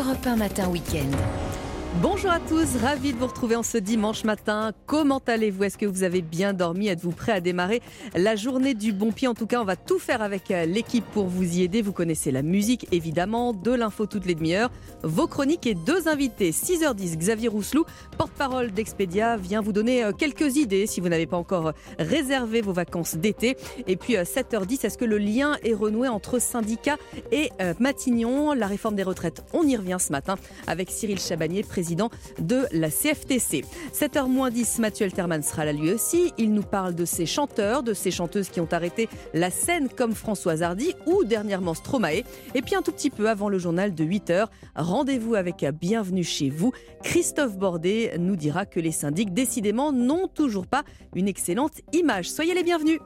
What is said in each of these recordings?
Europe 1 Matin Week-end. Bonjour à tous, ravi de vous retrouver en ce dimanche matin. Comment allez-vous? Est-ce que vous avez bien dormi? Êtes-vous prêt à démarrer la journée du bon pied? En tout cas, on va tout faire avec euh, l'équipe pour vous y aider. Vous connaissez la musique, évidemment, de l'info toutes les demi-heures, vos chroniques et deux invités. 6h10, Xavier Rousselou, porte-parole d'Expedia, vient vous donner euh, quelques idées si vous n'avez pas encore euh, réservé vos vacances d'été. Et puis 7h10, est-ce que le lien est renoué entre syndicats et Matignon? La réforme des retraites, on y revient ce matin avec Cyril Chabagnier, président président de la CFTC. 7h10, Mathieu Alterman sera là lui aussi. Il nous parle de ces chanteurs, de ces chanteuses qui ont arrêté la scène comme Françoise Hardy ou dernièrement Stromae. Et puis un tout petit peu avant le journal de 8h, rendez-vous avec Bienvenue chez vous. Christophe Bordet nous dira que les syndics décidément n'ont toujours pas une excellente image. Soyez les bienvenus.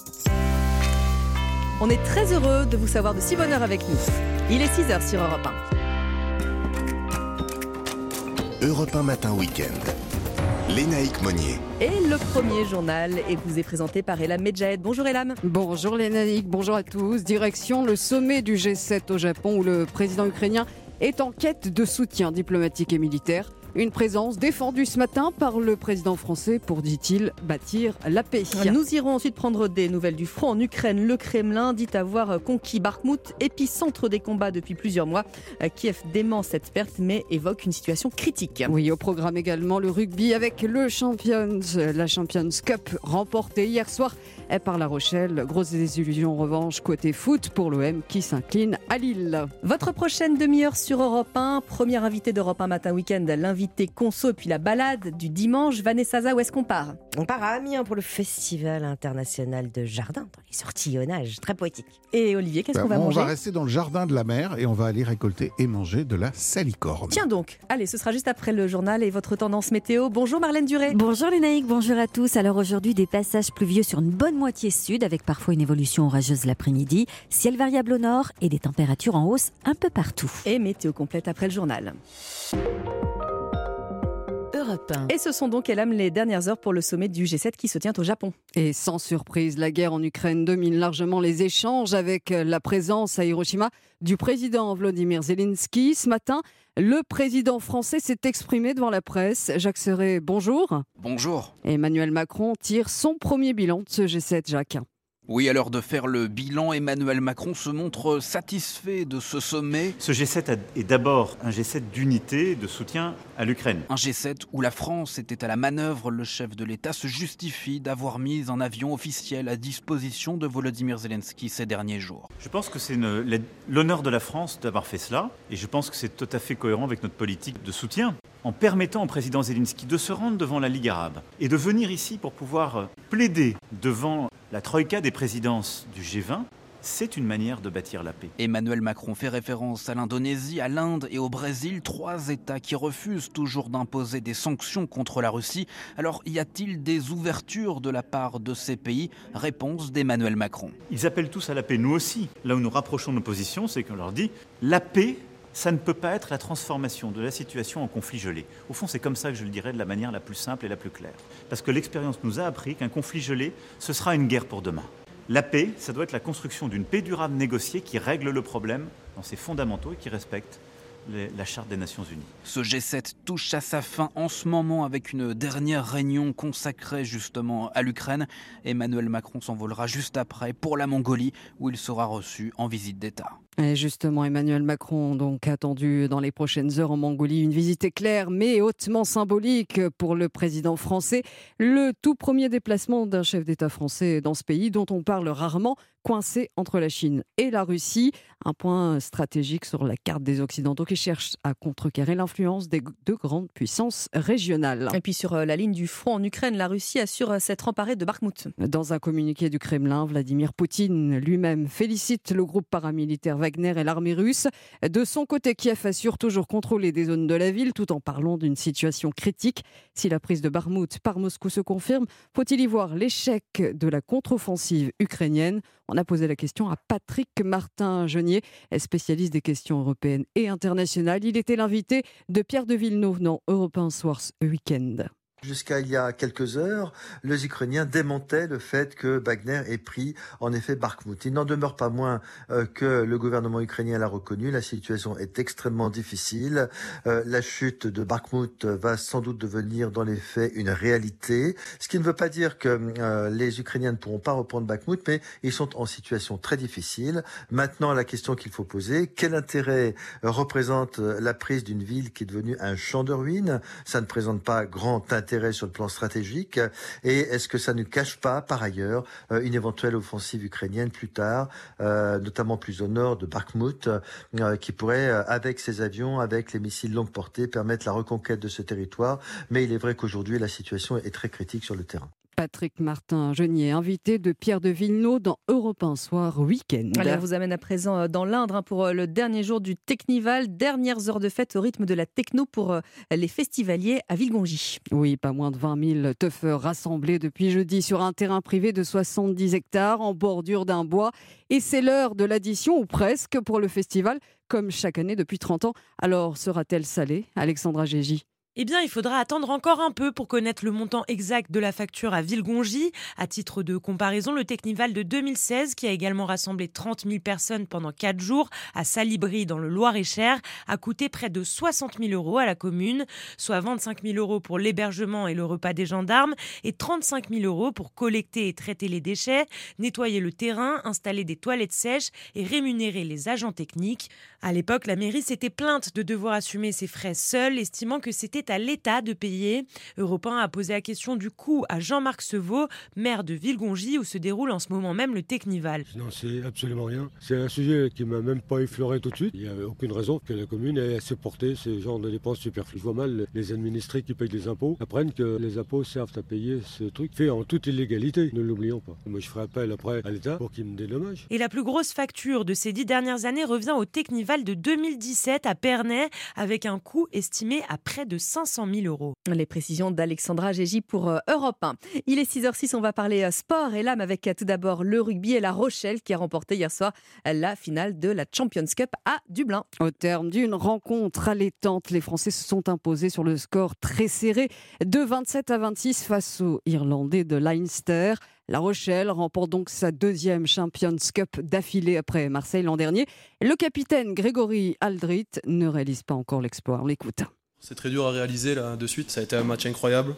On est très heureux de vous savoir de si bonne heure avec nous. Il est 6h sur Europe 1. Europe 1 Matin Week-end. Lénaïque Monnier. Et le premier journal est vous est présenté par Elam Medjahed. Bonjour Elam. Bonjour Lénaïque, bonjour à tous. Direction le sommet du G7 au Japon où le président ukrainien est en quête de soutien diplomatique et militaire. Une présence défendue ce matin par le président français pour, dit-il, bâtir la paix. Nous irons ensuite prendre des nouvelles du front en Ukraine. Le Kremlin dit avoir conquis Bakhmut, épicentre des combats depuis plusieurs mois. Kiev dément cette perte mais évoque une situation critique. Oui, au programme également le rugby avec le Champions, la Champions Cup remportée hier soir par La Rochelle. Grosse désillusion en revanche côté foot pour l'OM qui s'incline à Lille. Votre prochaine demi-heure sur Europe 1, première invité d'Europe 1 matin week-end, l'invité conso et puis la balade du dimanche. Vanessa Zaza, où est-ce qu'on part? On part à Amiens pour le Festival international de jardin dans les sortillonnages, très poétique. Et Olivier, qu'est-ce qu'on va manger On va rester dans le jardin de la mer et on va aller récolter et manger de la salicorne. Tiens donc, allez, ce sera juste après le journal et votre tendance météo. Bonjour Marlène Duré. Bonjour Lénaïque, bonjour à tous. Alors aujourd'hui, des passages pluvieux sur une bonne moitié sud avec parfois une évolution orageuse l'après-midi, ciel variable au nord et des températures en hausse un peu partout. Et météo complète après le journal. Et ce sont donc, Elam, les dernières heures pour le sommet du G7 qui se tient au Japon. Et sans surprise, la guerre en Ukraine domine largement les échanges avec la présence à Hiroshima du président Vladimir Zelensky. Ce matin, le président français s'est exprimé devant la presse. Jacques Serret, bonjour. Bonjour. Emmanuel Macron tire son premier bilan de ce G7, Jacques. Oui, à l'heure de faire le bilan, Emmanuel Macron se montre satisfait de ce sommet. Ce G7 est d'abord un G7 d'unité, de soutien à l'Ukraine. Un G7 où la France était à la manœuvre. Le chef de l'État se justifie d'avoir mis un avion officiel à disposition de Volodymyr Zelensky ces derniers jours. Je pense que c'est l'honneur de la France d'avoir fait cela et je pense que c'est tout à fait cohérent avec notre politique de soutien en permettant au président Zelensky de se rendre devant la Ligue arabe et de venir ici pour pouvoir plaider devant la troïka des présidences du G20 c'est une manière de bâtir la paix. Emmanuel Macron fait référence à l'Indonésie, à l'Inde et au Brésil, trois États qui refusent toujours d'imposer des sanctions contre la Russie. Alors y a-t-il des ouvertures de la part de ces pays? Réponse d'Emmanuel Macron. Ils appellent tous à la paix, nous aussi. Là où nous rapprochons nos positions, c'est qu'on leur dit la paix ça ne peut pas être la transformation de la situation en conflit gelé. Au fond, c'est comme ça que je le dirais de la manière la plus simple et la plus claire. Parce que l'expérience nous a appris qu'un conflit gelé, ce sera une guerre pour demain. La paix, ça doit être la construction d'une paix durable négociée qui règle le problème dans ses fondamentaux et qui respecte la Charte des Nations Unies. Ce G7 touche à sa fin en ce moment avec une dernière réunion consacrée justement à l'Ukraine. Emmanuel Macron s'envolera juste après pour la Mongolie où il sera reçu en visite d'État. Et justement, Emmanuel Macron donc attendu dans les prochaines heures en Mongolie, une visite éclair mais hautement symbolique pour le président français. Le tout premier déplacement d'un chef d'État français dans ce pays dont on parle rarement, coincé entre la Chine et la Russie, un point stratégique sur la carte des Occidentaux qui cherchent à contrecarrer l'influence des deux grandes puissances régionales. Et puis sur euh, la ligne du front en Ukraine, la Russie assure euh, s'être emparée de Bakhmut. Dans un communiqué du Kremlin, Vladimir Poutine lui-même félicite le groupe paramilitaire Wagner et l'armée russe. De son côté, Kiev assure toujours contrôler des zones de la ville tout en parlant d'une situation critique. Si la prise de Bakhmut par Moscou se confirme, faut-il y voir l'échec de la contre-offensive ukrainienne? On a posé la question à Patrick Martin-Genier, spécialiste des questions européennes et internationales. Il était l'invité de Pierre de Villeneuve dans European Source Weekend. Jusqu'à il y a quelques heures, les Ukrainiens démentaient le fait que Wagner ait pris en effet Bakhmut. Il n'en demeure pas moins euh, que le gouvernement ukrainien l'a reconnu. La situation est extrêmement difficile. Euh, la chute de Bakhmut va sans doute devenir dans les faits une réalité. Ce qui ne veut pas dire que euh, les Ukrainiens ne pourront pas reprendre Bakhmut, mais ils sont en situation très difficile. Maintenant, la question qu'il faut poser, quel intérêt représente la prise d'une ville qui est devenue un champ de ruines? Ça ne présente pas grand intérêt sur le plan stratégique. Et est-ce que ça ne cache pas, par ailleurs, une éventuelle offensive ukrainienne plus tard, notamment plus au nord de Bakhmut, qui pourrait, avec ses avions, avec les missiles longue portée, permettre la reconquête de ce territoire? Mais il est vrai qu'aujourd'hui, la situation est très critique sur le terrain. Patrick Martin Genier, invité de Pierre de Villeneuve dans Europe 1 Soir Week-end. on vous amène à présent euh, dans l'Indre hein, pour euh, le dernier jour du Technival. Dernières heures de fête au rythme de la techno pour euh, les festivaliers à Villegongy. Oui, pas moins de 20 000 teufeurs rassemblés depuis jeudi sur un terrain privé de 70 hectares en bordure d'un bois. Et c'est l'heure de l'addition, ou presque, pour le festival, comme chaque année depuis 30 ans. Alors sera-t-elle salée Alexandra Gégy? Eh bien, il faudra attendre encore un peu pour connaître le montant exact de la facture à Villegongy. À titre de comparaison, le Technival de 2016, qui a également rassemblé 30 000 personnes pendant 4 jours à Salibri dans le Loir-et-Cher, a coûté près de 60 000 euros à la commune, soit 25 000 euros pour l'hébergement et le repas des gendarmes et 35 000 euros pour collecter et traiter les déchets, nettoyer le terrain, installer des toilettes sèches et rémunérer les agents techniques. À l'époque, la mairie s'était plainte de devoir assumer ses frais seule, estimant que c'était à l'État de payer. Europe 1 a posé la question du coût à Jean-Marc Sevaux, maire de Villegongy, où se déroule en ce moment même le Technival. Non, c'est absolument rien. C'est un sujet qui m'a même pas effleuré tout de suite. Il n'y a aucune raison que la commune ait supporté ce genre de dépenses superflues. Je vois mal les administrés qui payent des impôts apprennent que les impôts servent à payer ce truc fait en toute illégalité. Ne l'oublions pas. Moi, je ferai appel après à l'État pour qu'il me dédommage. Et la plus grosse facture de ces dix dernières années revient au Technival de 2017 à Pernay, avec un coût estimé à près de 500 000 euros. Les précisions d'Alexandra Gégy pour euh, Europe 1. Il est 6h06, on va parler euh, sport et l'âme avec euh, tout d'abord le rugby et la Rochelle qui a remporté hier soir la finale de la Champions Cup à Dublin. Au terme d'une rencontre allaitante, les Français se sont imposés sur le score très serré de 27 à 26 face aux Irlandais de Leinster. La Rochelle remporte donc sa deuxième Champions Cup d'affilée après Marseille l'an dernier. Le capitaine Grégory Aldrit ne réalise pas encore l'exploit. On l'écoute. C'est très dur à réaliser là de suite. Ça a été un match incroyable.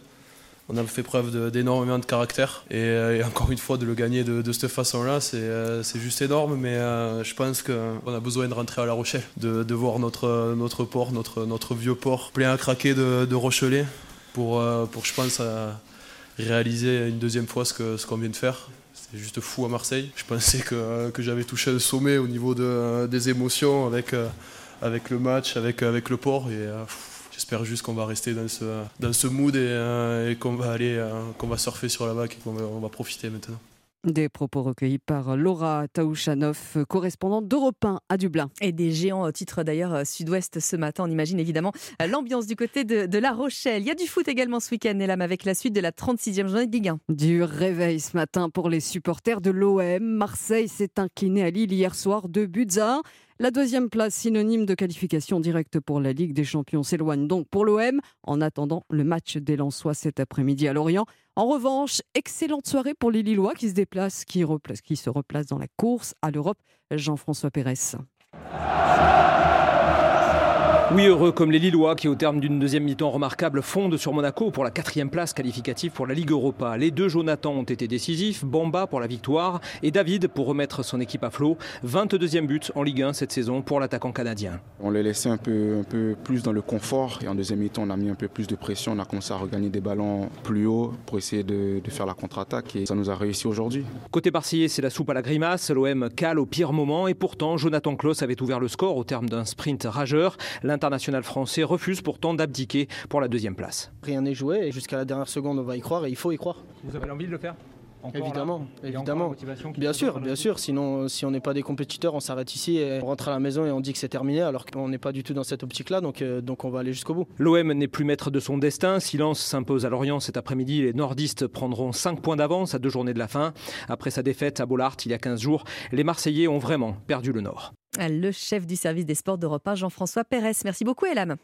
On a fait preuve d'énormément de, caractère. Euh, et, encore une fois, de le gagner de, cette façon-là, c'est euh, juste énorme. Mais euh, je pense qu'on a besoin de rentrer à La Rochelle, de, voir notre, notre port, notre, notre vieux port plein à craquer de, Rochelais pour, pour, je pense, réaliser une deuxième fois ce qu'on ce vient de faire. C'était juste fou à Marseille. Je pensais que, que j'avais touché un sommet au niveau de, des émotions avec, avec le match, avec, avec le port. Et, j'espère juste qu'on va rester dans ce, dans ce mood et, euh, qu'on va aller, euh, qu'on va surfer sur la vague et qu'on va, on va profiter maintenant. Des propos recueillis par Laura Taouchanov, correspondante d'Europe 1 à Dublin. Et des géants au titre d'ailleurs euh, sud-ouest ce matin. On imagine évidemment l'ambiance du côté de, La Rochelle. Il y a du foot également ce week-end, là, avec la suite de la 36e journée de Ligue 1. Du réveil ce matin pour les supporters de l'OM. Marseille s'est incliné à Lille hier soir, deux buts à 1. La deuxième place, synonyme de qualification directe pour la Ligue des Champions, s'éloigne donc pour l'OM en attendant le match des Lensois cet après-midi à Lorient. En revanche, excellente soirée pour les Lillois qui se déplacent, qui, qui se replacent dans la course à l'Europe. Jean-François Pérez. Oui, heureux comme les Lillois qui, au terme d'une deuxième mi-temps remarquable, fondent sur Monaco pour la quatrième place qualificative pour la Ligue Europa. Les deux Jonathan ont été décisifs, Bamba pour la victoire et David pour remettre son équipe à flot. 22e but en Ligue 1 cette saison pour l'attaquant canadien. On les laissé un peu, un peu plus dans le confort et en deuxième mi-temps on a mis un peu plus de pression, on a commencé à regagner des ballons plus haut pour essayer de, faire la contre-attaque et ça nous a réussi aujourd'hui. Côté Barcillé, c'est la soupe à la grimace, l'OM cale au pire moment et pourtant Jonathan Klaus avait ouvert le score au terme d'un sprint rageur international français refuse pourtant d'abdiquer pour la deuxième place. Rien n'est joué et jusqu'à la dernière seconde on va y croire et il faut y croire. Vous avez envie de le faire? Évidemment, évidemment. Bien sûr, bien sûr. Sinon, si on n'est pas des compétiteurs, on s'arrête ici et on rentre à la maison et on dit que c'est terminé, alors qu'on n'est pas du tout dans cette optique-là. Donc, euh, donc, on va aller jusqu'au bout. L'OM n'est plus maître de son destin. Silence s'impose à Lorient cet après-midi. Les nordistes prendront 5 points d'avance à deux journées de la fin. Après sa défaite à Bollard il y a 15 jours, les Marseillais ont vraiment perdu le nord. Le chef du service des sports d'Europe 1, Jean-François Pérez. Merci beaucoup, Elam.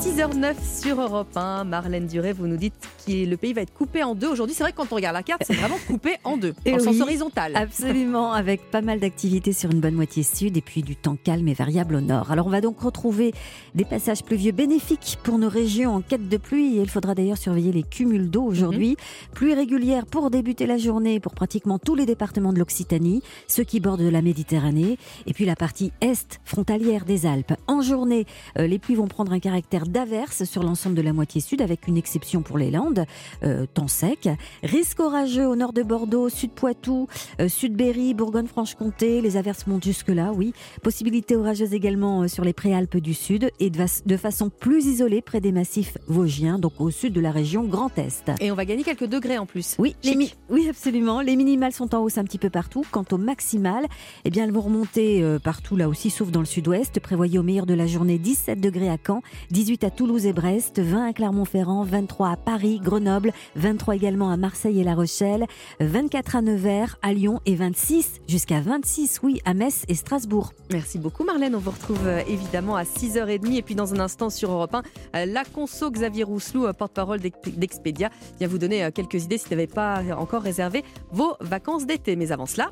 6h09 sur Europe 1. Marlène Duré, vous nous dites que le pays va être coupé en deux. Aujourd'hui, c'est vrai que quand on regarde la carte, c'est vraiment coupé en deux, Et en sens horizontal. Absolument, avec pas mal d'activités sur une bonne moitié sud et puis du temps calme et variable au nord. Alors on va donc retrouver des passages pluvieux bénéfiques pour nos régions en quête de pluie. Et il faudra d'ailleurs surveiller les cumuls d'eau aujourd'hui. Pluie régulière pour débuter la journée pour pratiquement tous les départements de l'Occitanie, ceux qui bordent la Méditerranée, et puis la partie est frontalière des Alpes. En journée, euh, les pluies vont prendre un caractère d'averse sur l'ensemble de la moitié sud, avec une exception pour les Landes, euh, temps sec. Risque orageux au nord de Bordeaux, sud Poitou, euh, sud Berry, Bourgogne-Franche-Comté. Les averses montent jusque-là, oui. Possibilité orageuse également euh, sur les préalpes du sud et de, façon plus isolée près des massifs vosgiens, donc au sud de la région Grand Est. Et on va gagner quelques degrés en plus. Oui, les oui, absolument. Les minimales sont en hausse un petit peu partout. Quant aux maximales, eh bien, elles vont remonter partout là aussi, sauf dans le sud-ouest. Prévoyez au meilleur de la journée 17 degrés à Caen, 18 à Toulouse et Brest, 20 à Clermont-Ferrand, 23 à Paris, Grenoble, 23 également à Marseille et La Rochelle, 24 à Nevers, à Lyon et 26 jusqu'à 26, oui, à Metz et Strasbourg. Merci beaucoup Marlène, on vous retrouve euh, évidemment à 6h30 et puis dans un instant sur Europe 1, euh, la conso Xavier Rousselou, euh, porte-parole d'Ex- d'Expedia, vient vous donner quelques idées si vous n'avez pas encore réservé vos vacances d'été. Mais avant cela...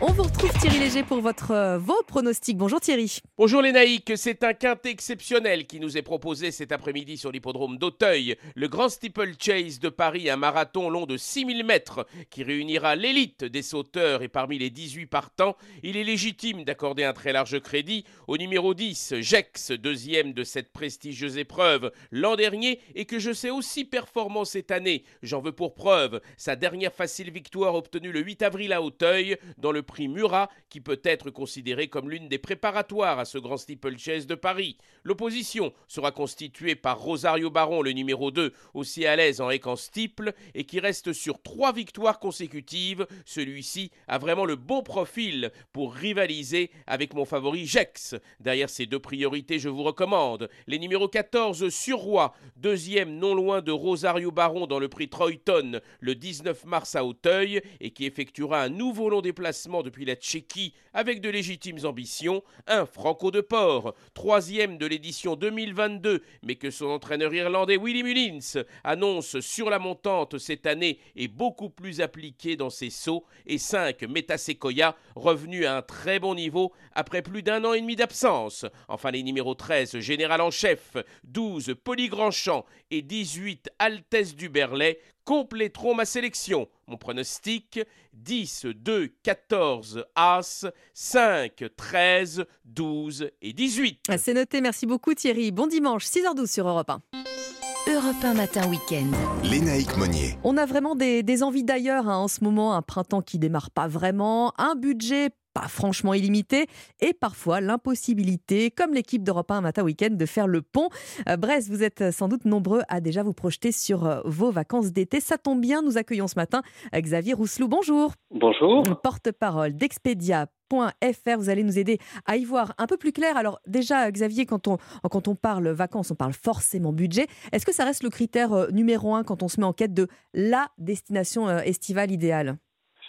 On vous retrouve Thierry Léger pour votre, euh, vos pronostics. Bonjour Thierry. Bonjour les naïcs, c'est un quintet exceptionnel qui nous est proposé cet après-midi sur l'hippodrome d'Auteuil. Le Grand Steeple Chase de Paris, un marathon long de 6000 mètres qui réunira l'élite des sauteurs et parmi les 18 partants, il est légitime d'accorder un très large crédit au numéro 10, Jex, deuxième de cette prestigieuse épreuve l'an dernier et que je sais aussi performant cette année. J'en veux pour preuve sa dernière facile victoire obtenue le 8 avril à Auteuil dans le prix Murat qui peut être considéré comme l'une des préparatoires à ce grand steeplechase de Paris. L'opposition sera constituée par Rosario Baron, le numéro 2, aussi à l'aise en écan steeple et qui reste sur trois victoires consécutives. Celui-ci a vraiment le bon profil pour rivaliser avec mon favori Jex. Derrière ces deux priorités, je vous recommande les numéros 14 Surroi, deuxième non loin de Rosario Baron dans le prix Troyton le 19 mars à Auteuil et qui effectuera un nouveau long déplacement depuis la Tchéquie avec de légitimes ambitions, un Franco de Port, troisième de l'édition 2022, mais que son entraîneur irlandais Willy Mullins annonce sur la montante cette année et beaucoup plus appliqué dans ses sauts, et 5 Metasequoia, revenu à un très bon niveau après plus d'un an et demi d'absence. Enfin les numéros 13 Général en chef, 12 Polygrandchamp et 18 Altesse du Berlay compléteront ma sélection. Mon pronostic 10, 2, 14, As, 5, 13, 12 et 18. Ah, C'est noté, merci beaucoup Thierry. Bon dimanche, 6h12 sur Europe 1. Europe 1 matin week-end. Lénaïque Monnier. On a vraiment des, des envies d'ailleurs hein, en ce moment, un printemps qui démarre pas vraiment, un budget pas franchement illimité et parfois l'impossibilité, comme l'équipe d'Europe 1 matin week-end, de faire le pont. Euh, Brest, vous êtes sans doute nombreux à déjà vous projeter sur euh, vos vacances d'été. Ça tombe bien, nous accueillons ce matin euh, Xavier Rousselou. Bonjour. Bonjour. Porte-parole d'Expedia.fr. Vous allez nous aider à y voir un peu plus clair. Alors déjà, Xavier, quand on, quand on parle vacances, on parle forcément budget. Est-ce que ça reste le critère euh, numéro un quand on se met en quête de la destination euh, estivale idéale?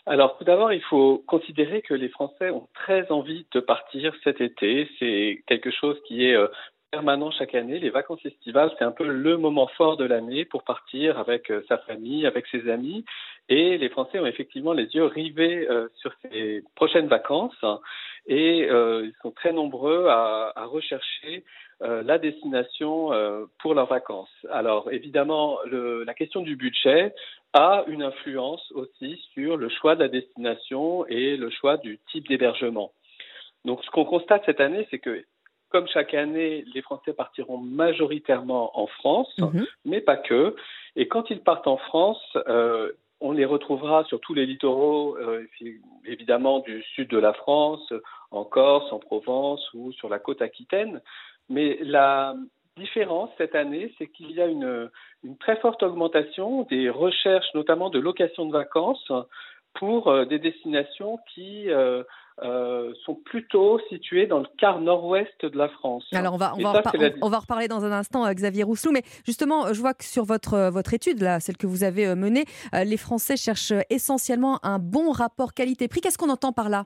Alors, tout d'abord, il faut considérer que les Français ont très envie de partir cet été. C'est quelque chose qui est euh, permanent chaque année. Les vacances estivales, c'est un peu le moment fort de l'année pour partir avec euh, sa famille, avec ses amis. Et les Français ont effectivement les yeux rivés euh, sur ces prochaines vacances. Et euh, ils sont très nombreux à, rechercher la destination pour leurs vacances. Alors évidemment, la question du budget a une influence aussi sur le choix de la destination et le choix du type d'hébergement. Donc ce qu'on constate cette année, c'est que comme chaque année, les Français partiront majoritairement en France, mais pas que. Et quand ils partent en France, euh, on les retrouvera sur tous les littoraux, euh, évidemment du sud de la France, en Corse, en Provence ou sur la côte aquitaine. Mais la différence cette année, c'est qu'il y a une, une, très forte augmentation des recherches, notamment de location de vacances, pour euh, des destinations qui euh, sont plutôt situées dans le quart nord-ouest de la France. Alors on va, on va, ça, repar- c'est la- on- on va en reparler dans un instant, euh, Xavier Rousselou, mais justement, euh, je vois que sur votre, votre étude, là, celle que vous avez menée, euh, les Français cherchent essentiellement un bon rapport qualité-prix. Qu'est-ce qu'on entend par là?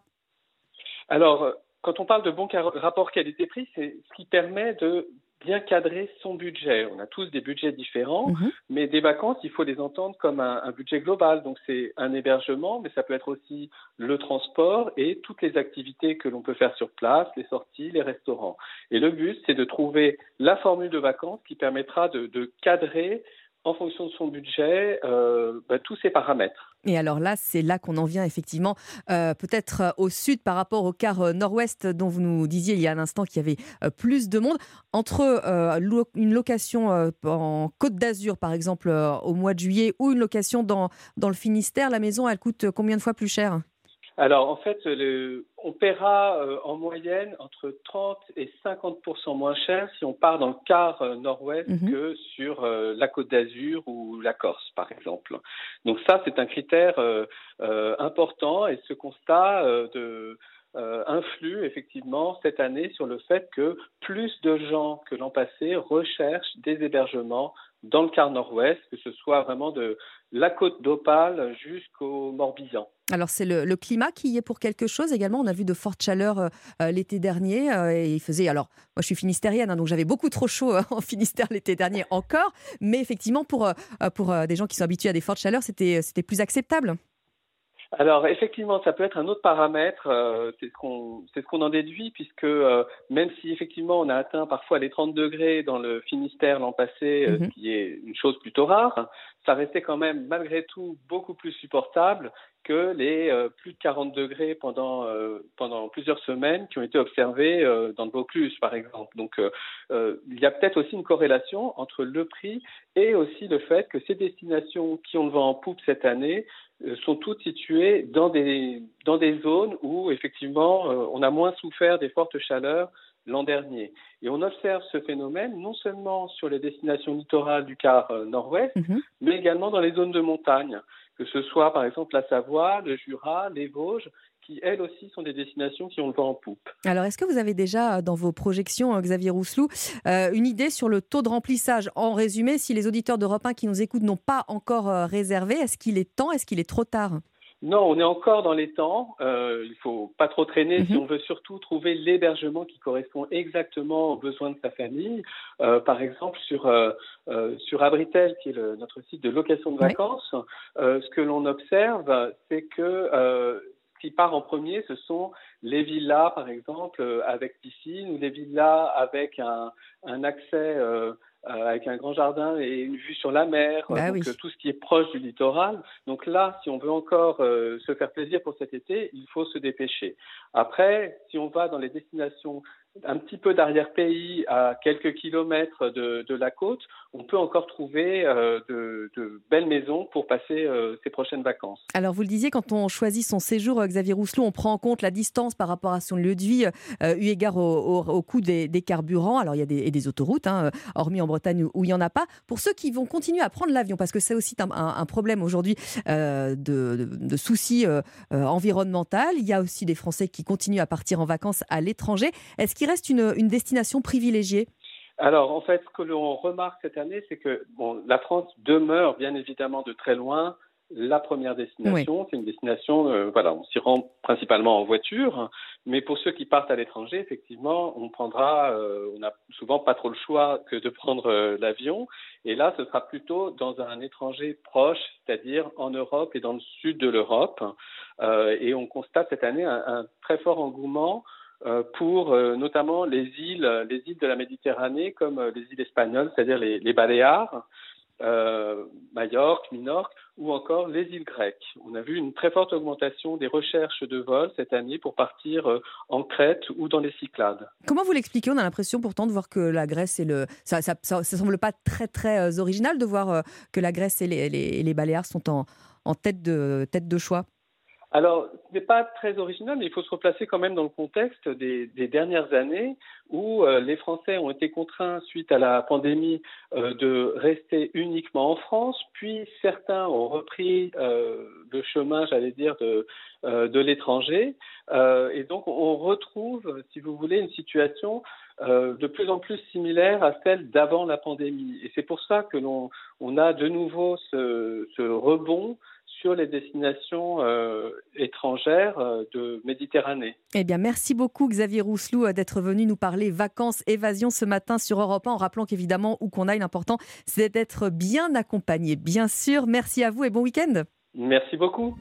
Alors, quand on parle de bon rapport qualité-prix, c'est ce qui permet de bien cadrer son budget. On a tous des budgets différents, Mhm. mais des vacances, il faut les entendre comme un, un budget global. Donc c'est un hébergement, mais ça peut être aussi le transport et toutes les activités que l'on peut faire sur place, les sorties, les restaurants. Et le but, c'est de trouver la formule de vacances qui permettra de, de cadrer en fonction de son budget euh, bah, tous ces paramètres. Et alors là, c'est là qu'on en vient effectivement euh, peut-être euh, au sud par rapport au quart nord-ouest dont vous nous disiez il y a un instant qu'il y avait plus de monde. Entre une location en Côte d'Azur par exemple au mois de juillet ou une location dans, dans le Finistère, la maison elle coûte combien de fois plus cher? Alors en fait, le, on paiera euh, en moyenne entre 30 et 50 moins cher si on part dans le quart euh, nord-ouest Mhm. que sur euh, la Côte d'Azur ou la Corse, par exemple. Donc ça, c'est un critère euh, euh, important et ce constat euh, de euh, influe effectivement cette année sur le fait que plus de gens que l'an passé recherchent des hébergements dans le quart nord-ouest, que ce soit vraiment de la côte d'Opale jusqu'au Morbihan. Alors c'est le, climat qui y est pour quelque chose également. On a vu de fortes chaleurs euh, euh, l'été dernier euh, et il faisait alors moi je suis finistérienne hein, donc j'avais beaucoup trop chaud en Finistère l'été dernier encore, mais effectivement pour pour des gens qui sont habitués à des fortes chaleurs c'était c'était plus acceptable. Alors effectivement, ça peut être un autre paramètre. euh, c'est ce qu'on c'est ce qu'on en déduit puisque euh, même si effectivement on a atteint parfois les 30 degrés dans le Finistère l'an passé, euh, Mhm. ce qui est une chose plutôt rare, ça restait quand même malgré tout beaucoup plus supportable que les euh, plus de 40 degrés pendant euh, pendant plusieurs semaines qui ont été observés euh, dans le Vaucluse par exemple. Donc il y a peut-être aussi une corrélation entre le prix et aussi le fait que ces destinations qui ont le vent en poupe cette année sont toutes situées dans des, dans des zones où effectivement euh, on a moins souffert des fortes chaleurs l'an dernier. Et on observe ce phénomène non seulement sur les destinations littorales du quart euh, nord-ouest, mais également dans les zones de montagne, que ce soit par exemple la Savoie, le Jura, les Vosges, qui elles aussi sont des destinations qui ont le vent en poupe. Alors est-ce que vous avez déjà euh, dans vos projections euh, Xavier Rousselou euh, une idée sur le taux de remplissage? En résumé, si les auditeurs d'Europe 1 qui nous écoutent n'ont pas encore réservé, est-ce qu'il est temps? Est-ce qu'il est trop tard? Non, on est encore dans les temps. Euh, il faut pas trop traîner si Mhm. on veut surtout trouver l'hébergement qui correspond exactement aux besoins de sa famille. Euh, par exemple, sur euh, sur Abritel, qui est le- notre site de location de vacances, ce que l'on observe, c'est que qui part en premier, ce sont les villas, par exemple, euh, avec piscine, ou les villas avec un, un accès euh, euh, avec un grand jardin et une vue sur la mer, Bah donc oui. tout ce qui est proche du littoral. Donc là, si on veut encore euh, se faire plaisir pour cet été, il faut se dépêcher. Après, si on va dans les destinations un petit peu d'arrière-pays, à quelques kilomètres de, de la côte, on peut encore trouver euh, de, belles maisons pour passer euh, ses prochaines vacances. Alors, vous le disiez, quand on choisit son séjour, euh, Xavier Rousselot, on prend en compte la distance par rapport à son lieu de vie, eu égard au, coût des, carburants. Alors, il y a des, autoroutes, hein, hormis en Bretagne où, il n'y en a pas. Pour ceux qui vont continuer à prendre l'avion, parce que c'est aussi un, problème aujourd'hui de, de- de soucis environnementaux, il y a aussi des Français qui continuent à partir en vacances à l'étranger. Est-ce qu'il reste une destination privilégiée? Alors, en fait, ce que l'on remarque cette année, c'est que bon, la France demeure bien évidemment de très loin la première destination. C'est une destination, euh, voilà, on s'y rend principalement en voiture, mais pour ceux qui partent à l'étranger, effectivement, on prendra, euh, on n'a souvent pas trop le choix que de prendre euh, l'avion. Et là, ce sera plutôt dans un étranger proche, c'est-à-dire en Europe et dans le sud de l'Europe. Euh, et on constate cette année un, un très fort engouement pour euh, notamment les îles, les îles de la Méditerranée, comme euh, les îles espagnoles, c'est-à-dire les, les Baléares, euh, Majorque, Minorque, ou encore les îles grecques. On a vu une très forte augmentation des recherches de vol cette année pour partir euh, en Crète ou dans les Cyclades. Comment vous l'expliquez? On a l'impression pourtant de voir que la Grèce et le. Ça, ça, semble pas très très euh, original de voir euh, que la Grèce et les, les- les Baléares sont en, en tête, de, tête de choix. Alors, ce n'est pas très original, mais il faut se replacer quand même dans le contexte des, dernières années où euh, les Français ont été contraints, suite à la pandémie, euh, de rester uniquement en France, puis certains ont repris euh, le chemin, j'allais dire, de, de l'étranger. Et donc, on retrouve, si vous voulez, une situation de plus en plus similaire à celle d'avant la pandémie. Et c'est pour ça que l'on on a de nouveau ce rebond sur les destinations euh, étrangères euh, de Méditerranée. Eh bien, merci beaucoup Xavier Rousselou euh, d'être venu nous parler vacances, évasion ce matin sur Europe 1, en rappelant qu'évidemment, où qu'on aille, l'important, c'est d'être bien accompagné, bien sûr. Merci à vous et bon week-end. Merci beaucoup.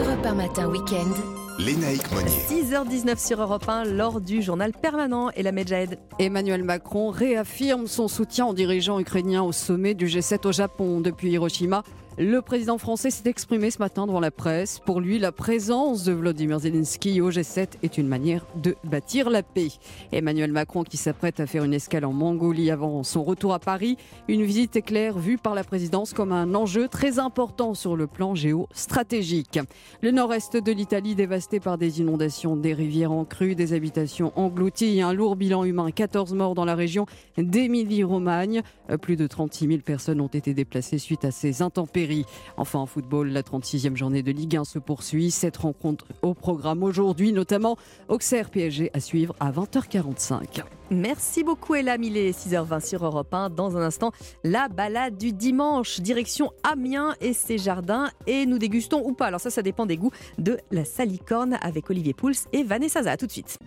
Europe 1 Matin Week-end. Lénaïque Monnier. 6h19 sur Europe 1, lors du journal permanent et la Medjahed. Emmanuel Macron réaffirme son soutien aux dirigeants ukrainiens au sommet du G7 au Japon depuis Hiroshima. Le président français s'est exprimé ce matin devant la presse. Pour lui, la présence de Vladimir Zelensky au G7 est une manière de bâtir la paix. Emmanuel Macron qui s'apprête à faire une escale en Mongolie avant son retour à Paris. Une visite éclair vue par la présidence comme un enjeu très important sur le plan géostratégique. Le nord-est de l'Italie dévasté par des inondations, des rivières en crue, des habitations englouties, un lourd bilan humain, 14 morts dans la région d'Émilie-Romagne. Plus de 36 000 personnes ont été déplacées suite à ces intempéries. Enfin, en football, la 36e journée de Ligue 1 se poursuit. Cette rencontre au programme aujourd'hui, notamment Auxerre PSG à suivre à 20h45. Merci beaucoup Ella Millet, 6h20 sur Europe 1. Dans un instant, la balade du dimanche, direction Amiens et ses jardins. Et nous dégustons ou pas, alors ça, ça dépend des goûts, de la salicorne avec Olivier Pouls et Vanessa Zaza. tout de suite.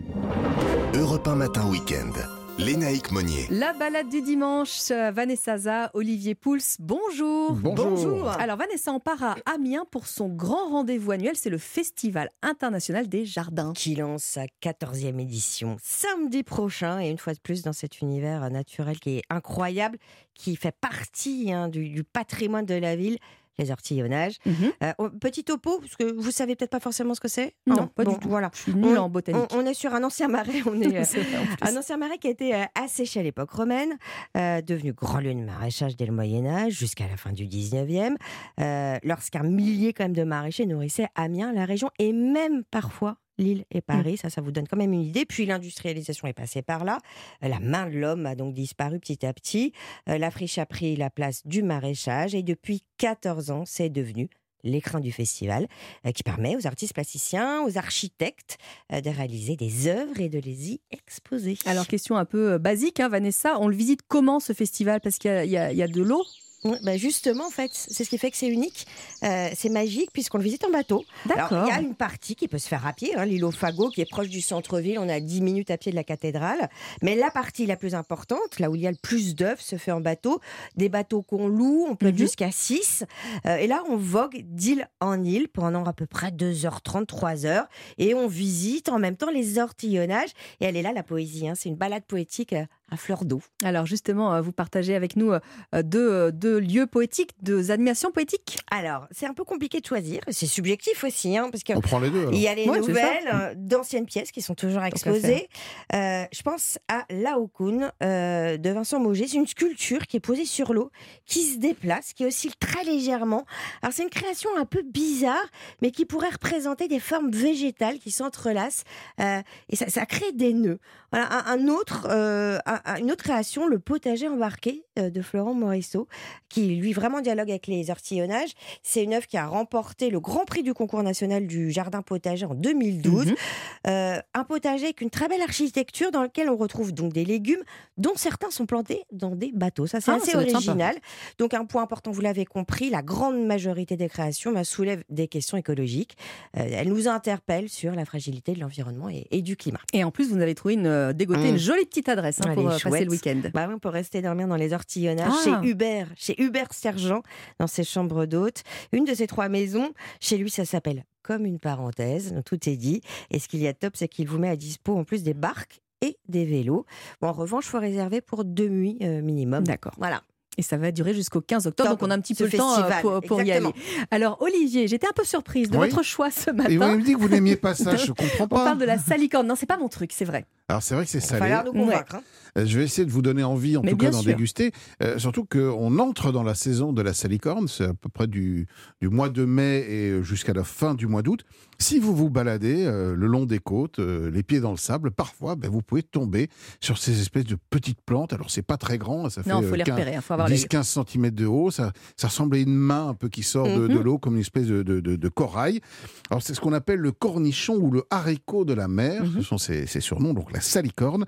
Europe 1 Matin Week-end. Lénaïque Monnier. La balade du dimanche, Vanessa Zaza, Olivier Pouls, bonjour. bonjour. Alors Vanessa, on part à Amiens pour son grand rendez-vous annuel, c'est le Festival international des jardins. Qui lance sa 14e édition samedi prochain, et une fois de plus dans cet univers naturel qui est incroyable, qui fait partie hein, du, du patrimoine de la ville les ortillonnages. Euh, oh, petit topo, parce que vous savez peut-être pas forcément ce que c'est. Non, Hein pas Bon, du tout. Voilà. Je suis nulle en botanique. On, on est sur un ancien marais. On est, euh, un ancien marais qui a été euh, asséché à l'époque romaine, euh, devenu grand lieu de maraîchage dès le Moyen Âge jusqu'à la fin du 19e, euh, lorsqu'un millier quand même de maraîchers nourrissaient Amiens, la région et même parfois Lille et Paris, ça, ça vous donne quand même une idée. Puis l'industrialisation est passée par là. Euh, La main de l'homme a donc disparu petit à petit. Euh, La friche a pris la place du maraîchage et depuis 14 ans, c'est devenu l'écrin du festival, euh, qui permet aux artistes plasticiens, aux architectes de réaliser des œuvres et de les y exposer. Alors question un peu basique, hein, Vanessa, on le visite comment ce festival? Parce qu'il y a- y, y de l'eau? Bah justement, en fait, c'est ce qui fait que c'est unique. Euh, c'est magique puisqu'on le visite en bateau. D'accord. il y a une partie qui peut se faire à pied, hein, l'île au Fagot, qui est proche du centre-ville. On a 10 minutes à pied de la cathédrale. Mais la partie la plus importante, là où il y a le plus d'œufs, se fait en bateau. Des bateaux qu'on loue, on peut être jusqu'à 6. et là, on vogue d'île en île pendant à peu près 2h30, 3h. Et on visite en même temps les ortillonnages. Et elle est là, la poésie. hein. C'est une balade poétique euh, à fleur d'eau. Alors justement, euh, vous partagez avec nous euh, deux, euh, deux lieux poétiques, deux animations poétiques Alors, c'est un peu compliqué de choisir. C'est subjectif aussi, hein, parce que On prend les deux, alors. il y a les Ouais, nouvelles d'anciennes pièces qui sont toujours exposées. Euh, je pense à Laocoon euh, de Vincent Mauger. C'est une sculpture qui est posée sur l'eau, qui se déplace, qui oscille très légèrement. Alors, c'est une création un peu bizarre, mais qui pourrait représenter des formes végétales qui s'entrelacent euh, et ça, ça crée des nœuds. Voilà, un, un autre, euh, un- un- une autre création, le potager embarqué euh, de Florent Morisseau, qui lui vraiment dialogue avec les ortillonnages. C'est une œuvre qui a remporté le Grand Prix du concours national du jardin potager en 2012. Mhm. Euh, un potager avec une très belle architecture dans lequel on retrouve donc des légumes dont certains sont plantés dans des bateaux. Ça c'est Ah, assez ça original. Donc un point important, vous l'avez compris, la grande majorité des créations bah, soulèvent des questions écologiques. Elles nous interpellent sur la fragilité de l'environnement et, et du climat. Et en plus, vous avez trouvé une, euh, dégoté Mmh. une jolie petite adresse hein, pour euh, passer le week-end. Bah oui, peut rester dormir dans les ortillonnages Ah. chez Hubert, chez Hubert Sergent, dans ses chambres d'hôtes. Une de ces trois maisons, chez lui, ça s'appelle comme une parenthèse. Donc, tout est dit. Et ce qu'il y a de top, c'est qu'il vous met à dispo en plus des barques et des vélos. Bon, en revanche, il faut réserver pour deux nuits euh, minimum. D'accord. Voilà. Et ça va durer jusqu'au 15 octobre, donc on a un petit peu le temps euh, pour, pour y aller. Alors Olivier, j'étais un peu surprise de Oui. votre choix ce matin. Et vous me dites que vous n'aimiez pas ça, je comprends On pas. parle de la salicorne. Non, c'est pas mon truc, c'est vrai. Alors c'est vrai que c'est Il va salé. falloir nous convaincre. hein. Euh, Je vais essayer de vous donner envie, en Mais tout cas, d'en déguster. Euh, surtout qu'on entre dans la saison de la salicorne, c'est à peu près du, du mois de mai et jusqu'à la fin du mois d'août. Si vous vous baladez euh, le long des côtes, euh, les pieds dans le sable, parfois, ben, vous pouvez tomber sur ces espèces de petites plantes. Alors c'est pas très grand, ça fait Non, faut euh, les 15 repérer, il faut avoir les 10-15 cm de haut. Ça, ça ressemble à une main un peu qui sort de, de Mhm. l'eau, comme une espèce de, de- de- de corail. Alors c'est ce qu'on appelle le cornichon ou le haricot de la mer. Mhm. Ce sont ces, ces surnoms, donc la salicorne.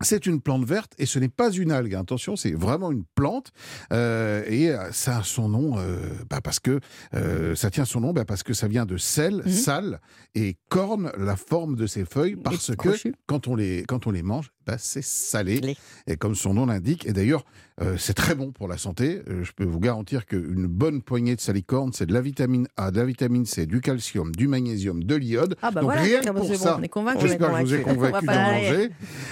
C'est une plante verte et ce n'est pas une algue. Attention, c'est vraiment une plante euh, et euh, ça a son nom euh, bah parce que euh, ça tient son nom bah parce que ça vient de sel, Mhm. sal et corne, la forme de ces feuilles parce que quand on les quand on les mange, bah c'est salé et comme son nom l'indique. Et d'ailleurs, euh, c'est très bon pour la santé. Euh, je peux vous garantir qu'une bonne poignée de salicorne, c'est de la vitamine A, de la vitamine C, du calcium, du magnésium, de l'iode. Ah bah Donc voilà, rien que pour c'est bon, ça, on est convaincus. j'espère que je vous ai On va convaincu d'en manger.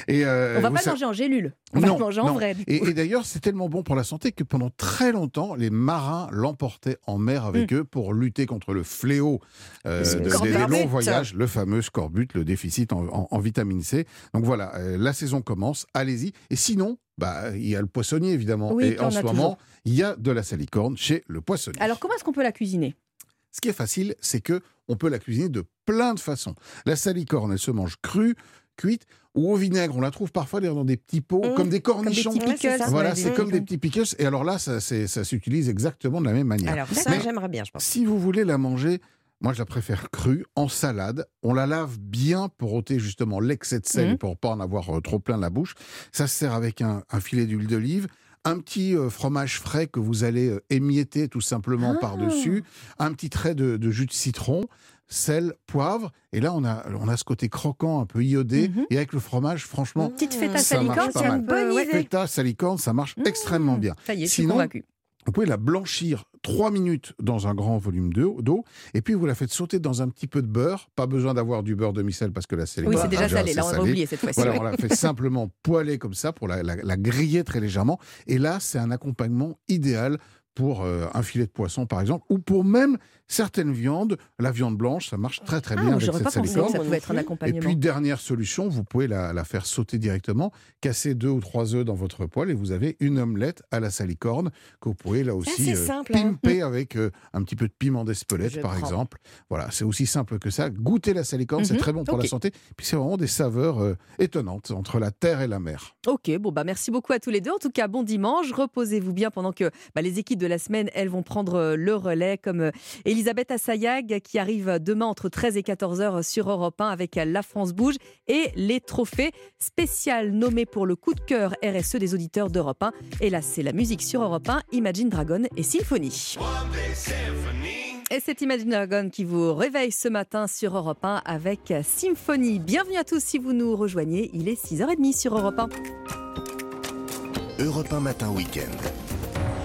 Et, euh, On va pas sa- manger en gélule. On va non, le manger en vrai. Et, d'ailleurs, c'est tellement bon pour la santé que pendant très longtemps, les marins l'emportaient en mer avec eux pour lutter contre le fléau euh, de- des, longs voyages, le fameux scorbut, le déficit en, en- en vitamine C. Donc voilà, euh, la saison commence, allez-y. Et sinon, bah, il y a le poissonnier évidemment. Oui, et en ce moment, toujours. il y a de la salicorne chez le poissonnier. Alors comment est-ce qu'on peut la cuisiner? Ce qui est facile, c'est que on peut la cuisiner de plein de façons. La salicorne, elle se mange crue, cuite ou au vinaigre. On la trouve parfois dans des petits pots, Mmh, comme des comme des cornichons. ça. Voilà, c'est comme des petits pickles. Et alors là, ça, c'est- ça s'utilise exactement de la même manière. Alors ça, j'aimerais bien, je pense. si vous voulez la manger, moi je la préfère crue, en salade. On la lave bien pour ôter justement l'excès de sel Mhm. et pour pas en avoir euh, trop plein la bouche. Ça se sert avec un, un filet d'huile d'olive. Un petit euh, fromage frais que vous allez euh, émietter tout simplement Ah. par-dessus. Un petit trait de, de jus de citron, sel, poivre. Et là, on a, on a ce côté croquant, un peu iodé. Mhm. Et avec le fromage, franchement, Petite feta marche salicorne, c'est une bonne idée. Feta salicorne, ça marche extrêmement bien. Ça y est, je suis Sinon, convaincue. Vous pouvez la blanchir 3 minutes dans un grand volume d'eau, et puis vous la faites sauter dans un petit peu de beurre. Pas besoin d'avoir du beurre demi-sel parce que la sel Oui, c'est déjà salé, là, on va oublier cette fois-ci, Voilà, oui. on la fait simplement poêler comme ça pour la, la- la griller très légèrement. Et là, c'est un accompagnement idéal pour euh, un filet de poisson, par exemple, ou pour même certaines viandes. La viande blanche, ça marche très très Ah, bien avec cette pas pensé que salicorne. ça pouvait être un Et accompagnement. puis, dernière solution, vous pouvez la, la faire sauter directement, casser deux ou trois œufs dans votre poêle et vous avez une omelette à la salicorne que vous pouvez là aussi c'est euh, simple, hein. pimper avec euh, un petit peu de piment d'Espelette, par prends. exemple. Voilà, c'est aussi simple que ça. Goûter la salicorne, c'est Mhm, très bon pour la santé. Puis c'est vraiment des saveurs euh, étonnantes entre la terre et la mer. Ok, bon bah merci beaucoup à tous les deux. En tout cas, bon dimanche. Reposez-vous bien pendant que bah, les équipes de la semaine, elles vont prendre euh, le relais, comme Elisabeth Assayag qui arrive demain entre 13 et 14 heures sur Europe 1 avec La France bouge et les trophées spécial nommés pour le coup de cœur RSE des auditeurs d'Europe 1. Et là, c'est la musique sur Europe 1, Imagine Dragon et Symphonie. Et c'est Imagine Dragon qui vous réveille ce matin sur Europe 1 avec Symphonie. Bienvenue à tous si vous nous rejoignez. Il est 6h30 sur Europe 1. Europe 1 Matin Week-end.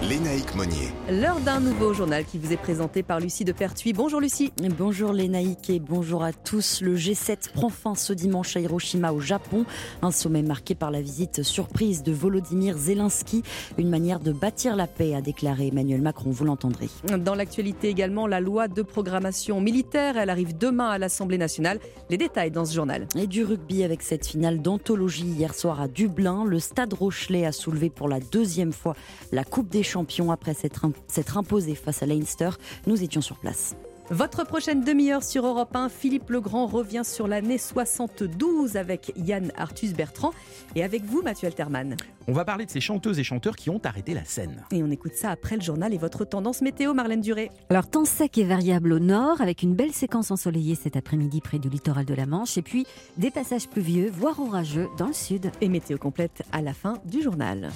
Lénaïque Monnier. L'heure d'un nouveau journal qui vous est présenté par Lucie de Pertuis. Bonjour Lucie. Bonjour Lénaïque et bonjour à tous. Le G7 prend fin ce dimanche à Hiroshima au Japon. Un sommet marqué par la visite surprise de Volodymyr Zelensky. Une manière de bâtir la paix, a déclaré Emmanuel Macron. Vous l'entendrez. Dans l'actualité également, la loi de programmation militaire. Elle arrive demain à l'Assemblée nationale. Les détails dans ce journal. Et du rugby avec cette finale d'anthologie hier soir à Dublin. Le Stade Rochelet a soulevé pour la deuxième fois la Coupe des Champions après s'être imposé face à Leinster. Nous étions sur place. Votre prochaine demi-heure sur Europe 1, Philippe Legrand revient sur l'année 72 avec Yann Arthus Bertrand et avec vous Mathieu Alterman. On va parler de ces chanteuses et chanteurs qui ont arrêté la scène. Et on écoute ça après le journal et votre tendance météo Marlène Duré. Alors, temps sec et variable au nord, avec une belle séquence ensoleillée cet après-midi près du littoral de la Manche, et puis des passages pluvieux, voire orageux, dans le sud. Et météo complète à la fin du journal.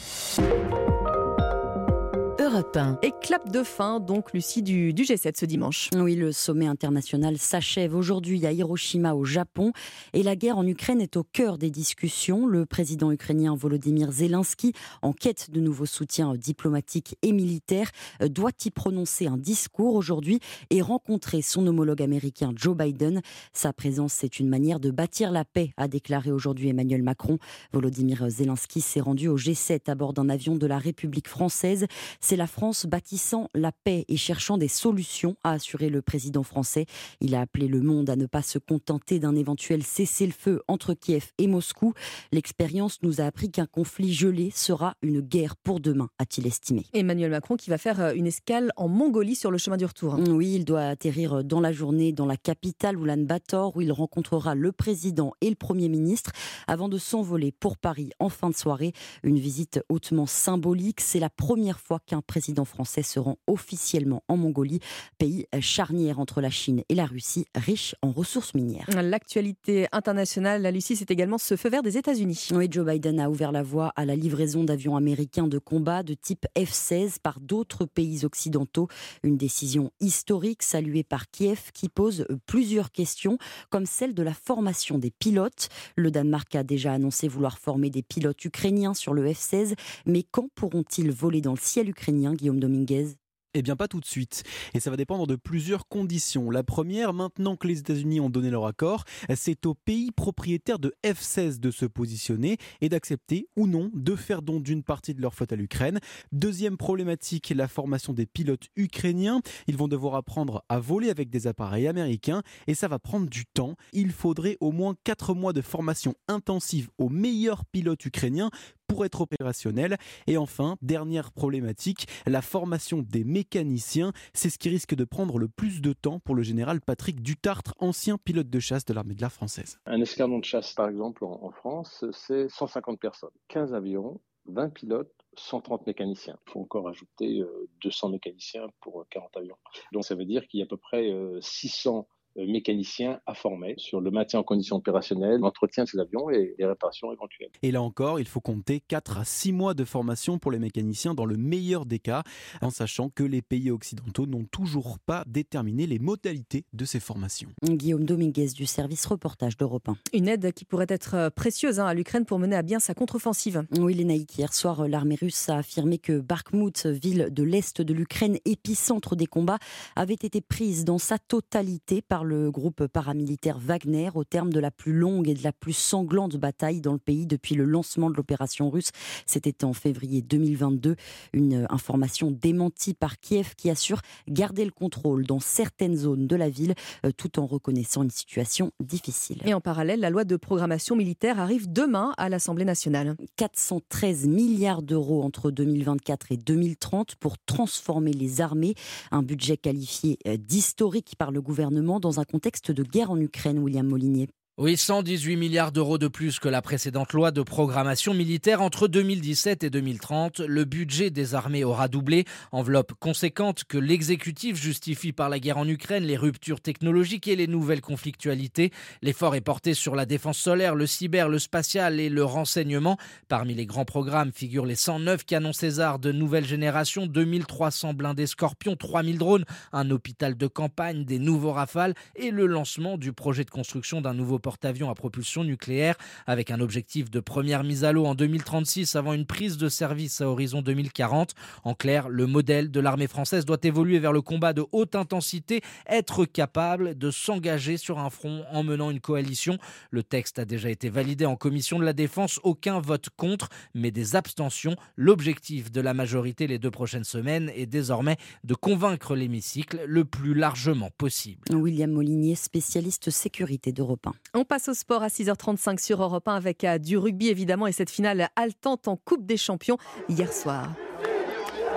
Europe 1. Et clap de fin, donc, Lucie, du, du G7 ce dimanche. Oui, le sommet international s'achève aujourd'hui à Hiroshima, au Japon. Et la guerre en Ukraine est au cœur des discussions. Le président ukrainien Volodymyr Zelensky, en quête de nouveaux soutiens diplomatiques et militaires, euh, doit y prononcer un discours aujourd'hui et rencontrer son homologue américain Joe Biden. Sa présence, c'est une manière de bâtir la paix, a déclaré aujourd'hui Emmanuel Macron. Volodymyr Zelensky s'est rendu au G7 à bord d'un avion de la République française. C'est la France bâtissant la paix et cherchant des solutions, a assuré le président français. Il a appelé le monde à ne pas se contenter d'un éventuel cessez-le-feu entre Kiev et Moscou. L'expérience nous a appris qu'un conflit gelé sera une guerre pour demain, a-t-il estimé. Emmanuel Macron qui va faire euh, une escale en Mongolie sur le chemin du retour. Oui, il doit atterrir dans la journée dans la capitale Oulan-Bator où il rencontrera le président et le premier ministre avant de s'envoler pour Paris en fin de soirée. Une visite hautement symbolique. C'est la première fois qu'un président français se rend officiellement en Mongolie, pays charnière entre la Chine et la Russie, riche en ressources minières. L'actualité internationale, la Lucie, c'est également ce feu vert des États-Unis. Oui, Joe Biden a ouvert la voie à la livraison d'avions américains de combat de type F-16 par d'autres pays occidentaux. Une décision historique saluée par Kiev qui pose plusieurs questions, comme celle de la formation des pilotes. Le Danemark a déjà annoncé vouloir former des pilotes ukrainiens sur le F-16, mais quand pourront-ils voler dans le ciel ukrainien, Guillaume Dominguez eh bien, pas tout de suite. Et ça va dépendre de plusieurs conditions. La première, maintenant que les États-Unis ont donné leur accord, c'est au pays propriétaire de F-16 de se positionner et d'accepter ou non de faire don d'une partie de leur flotte à l'Ukraine. Deuxième problématique, la formation des pilotes ukrainiens. Ils vont devoir apprendre à voler avec des appareils américains et ça va prendre du temps. Il faudrait au moins 4 mois de formation intensive aux meilleurs pilotes ukrainiens pour être opérationnel. Et enfin, dernière problématique, la formation des mécaniciens. C'est ce qui risque de prendre le plus de temps pour le général Patrick Dutartre, ancien pilote de chasse de l'armée de l'air française. Un escadron de chasse, par exemple, en, France, c'est 150 personnes, 15 avions, 20 pilotes, 130 mécaniciens. Il faut encore ajouter 200 euh, mécaniciens pour 40 avions. Donc ça veut dire qu'il y a à peu près 600 euh, mécaniciens à former sur le maintien en condition opérationnelle, l'entretien de ces avions et les réparations éventuelles. Et là encore, il faut compter 4 à 6 mois de formation pour les mécaniciens dans le meilleur des cas, en sachant que les pays occidentaux n'ont toujours pas déterminé les modalités de ces formations. Guillaume Dominguez du service reportage d'Europe 1. Une aide qui pourrait être euh, précieuse hein, à l'Ukraine pour mener à bien sa contre-offensive. Oui, Lénaïque, hier soir, euh, l'armée russe a affirmé que Bakhmut, ville de l'est de l'Ukraine, épicentre des combats, avait été prise dans sa totalité par le groupe paramilitaire Wagner au terme de la plus longue et de la plus sanglante bataille dans le pays depuis le lancement de l'opération russe. C'était en février 2022. Une information démentie par Kiev qui assure garder le contrôle dans certaines zones de la ville euh, tout en reconnaissant une situation difficile. Et en parallèle, la loi de programmation militaire arrive demain à l'Assemblée nationale. 413 milliards d'euros entre 2024 et 2030 pour transformer les armées. Un budget qualifié euh, d'historique par le gouvernement dans un contexte de guerre en Ukraine, William Molinier. Oui, 118 milliards d'euros de plus que la précédente loi de programmation militaire entre 2017 et 2030. Le budget des armées aura doublé, enveloppe conséquente que l'exécutif justifie par la guerre en Ukraine, les ruptures technologiques et les nouvelles conflictualités. L'effort est porté sur la défense solaire, le cyber, le spatial et le renseignement. Parmi les grands programmes figurent les 109 canons César de nouvelle génération, 2300 blindés Scorpion, 3000 drones, un hôpital de campagne, des nouveaux rafales et le lancement du projet de construction d'un nouveau porte-avions à propulsion nucléaire, avec un objectif de première mise à l'eau en 2036 avant une prise de service à horizon 2040. En clair, le modèle de l'armée française doit évoluer vers le combat de haute intensité, être capable de s'engager sur un front en menant une coalition. Le texte a déjà été validé en commission de la défense, aucun vote contre, mais des abstentions. L'objectif de la majorité les deux prochaines semaines est désormais de convaincre l'hémicycle le plus largement possible. William Molinier, spécialiste sécurité d'Europe 1. On passe au sport à 6h35 sur Europe 1 avec euh, du rugby évidemment et cette finale haletante en Coupe des Champions hier soir.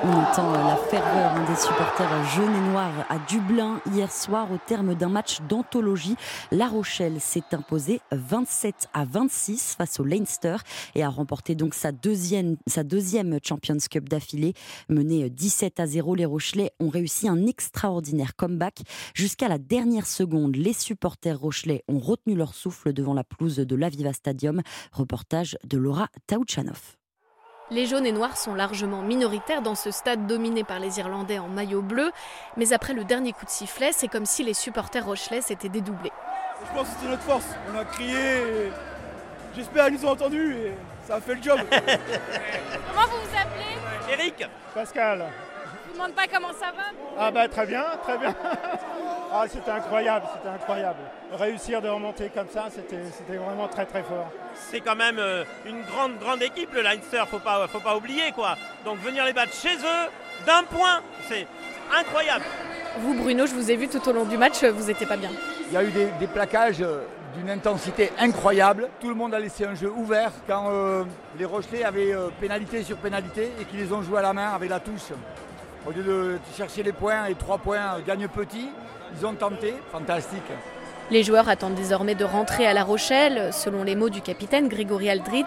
On entend la ferveur des supporters jaunes et noirs à Dublin hier soir au terme d'un match d'anthologie. La Rochelle s'est imposée 27 à 26 face au Leinster et a remporté donc sa deuxième, sa deuxième Champions Cup d'affilée. Menée 17 à 0, les Rochelais ont réussi un extraordinaire comeback. Jusqu'à la dernière seconde, les supporters rochelais ont retenu leur souffle devant la pelouse de l'Aviva Stadium. Reportage de Laura Taouchanov. Les jaunes et noirs sont largement minoritaires dans ce stade dominé par les Irlandais en maillot bleu, mais après le dernier coup de sifflet, c'est comme si les supporters rochelais s'étaient dédoublés. Je pense que c'était notre force. On a crié, j'espère qu'ils nous ont entendus et ça a fait le job. comment vous vous appelez? Eric Pascal. Demande pas comment ça va Ah bah très bien, très bien. Ah c'était incroyable, c'était incroyable. Réussir de remonter comme ça, c'était vraiment très très fort. C'est quand même euh, une grande grande équipe le Leinster, faut pas faut pas oublier quoi. Donc venir les battre chez eux d'un point, c'est incroyable. Vous Bruno, je vous ai vu tout au long du match, vous n'étiez pas bien. Il y a eu des, plaquages euh, d'une intensité incroyable. Tout le monde a laissé un jeu ouvert quand euh, les Rochelais avaient pénalité sur pénalité et qu'ils les ont joués à la main avec la touche. Au lieu de chercher les points et trois points gagne petit, ils ont tenté, fantastique. Les joueurs attendent désormais de rentrer à La Rochelle. Selon les mots du capitaine Grégory Aldrit,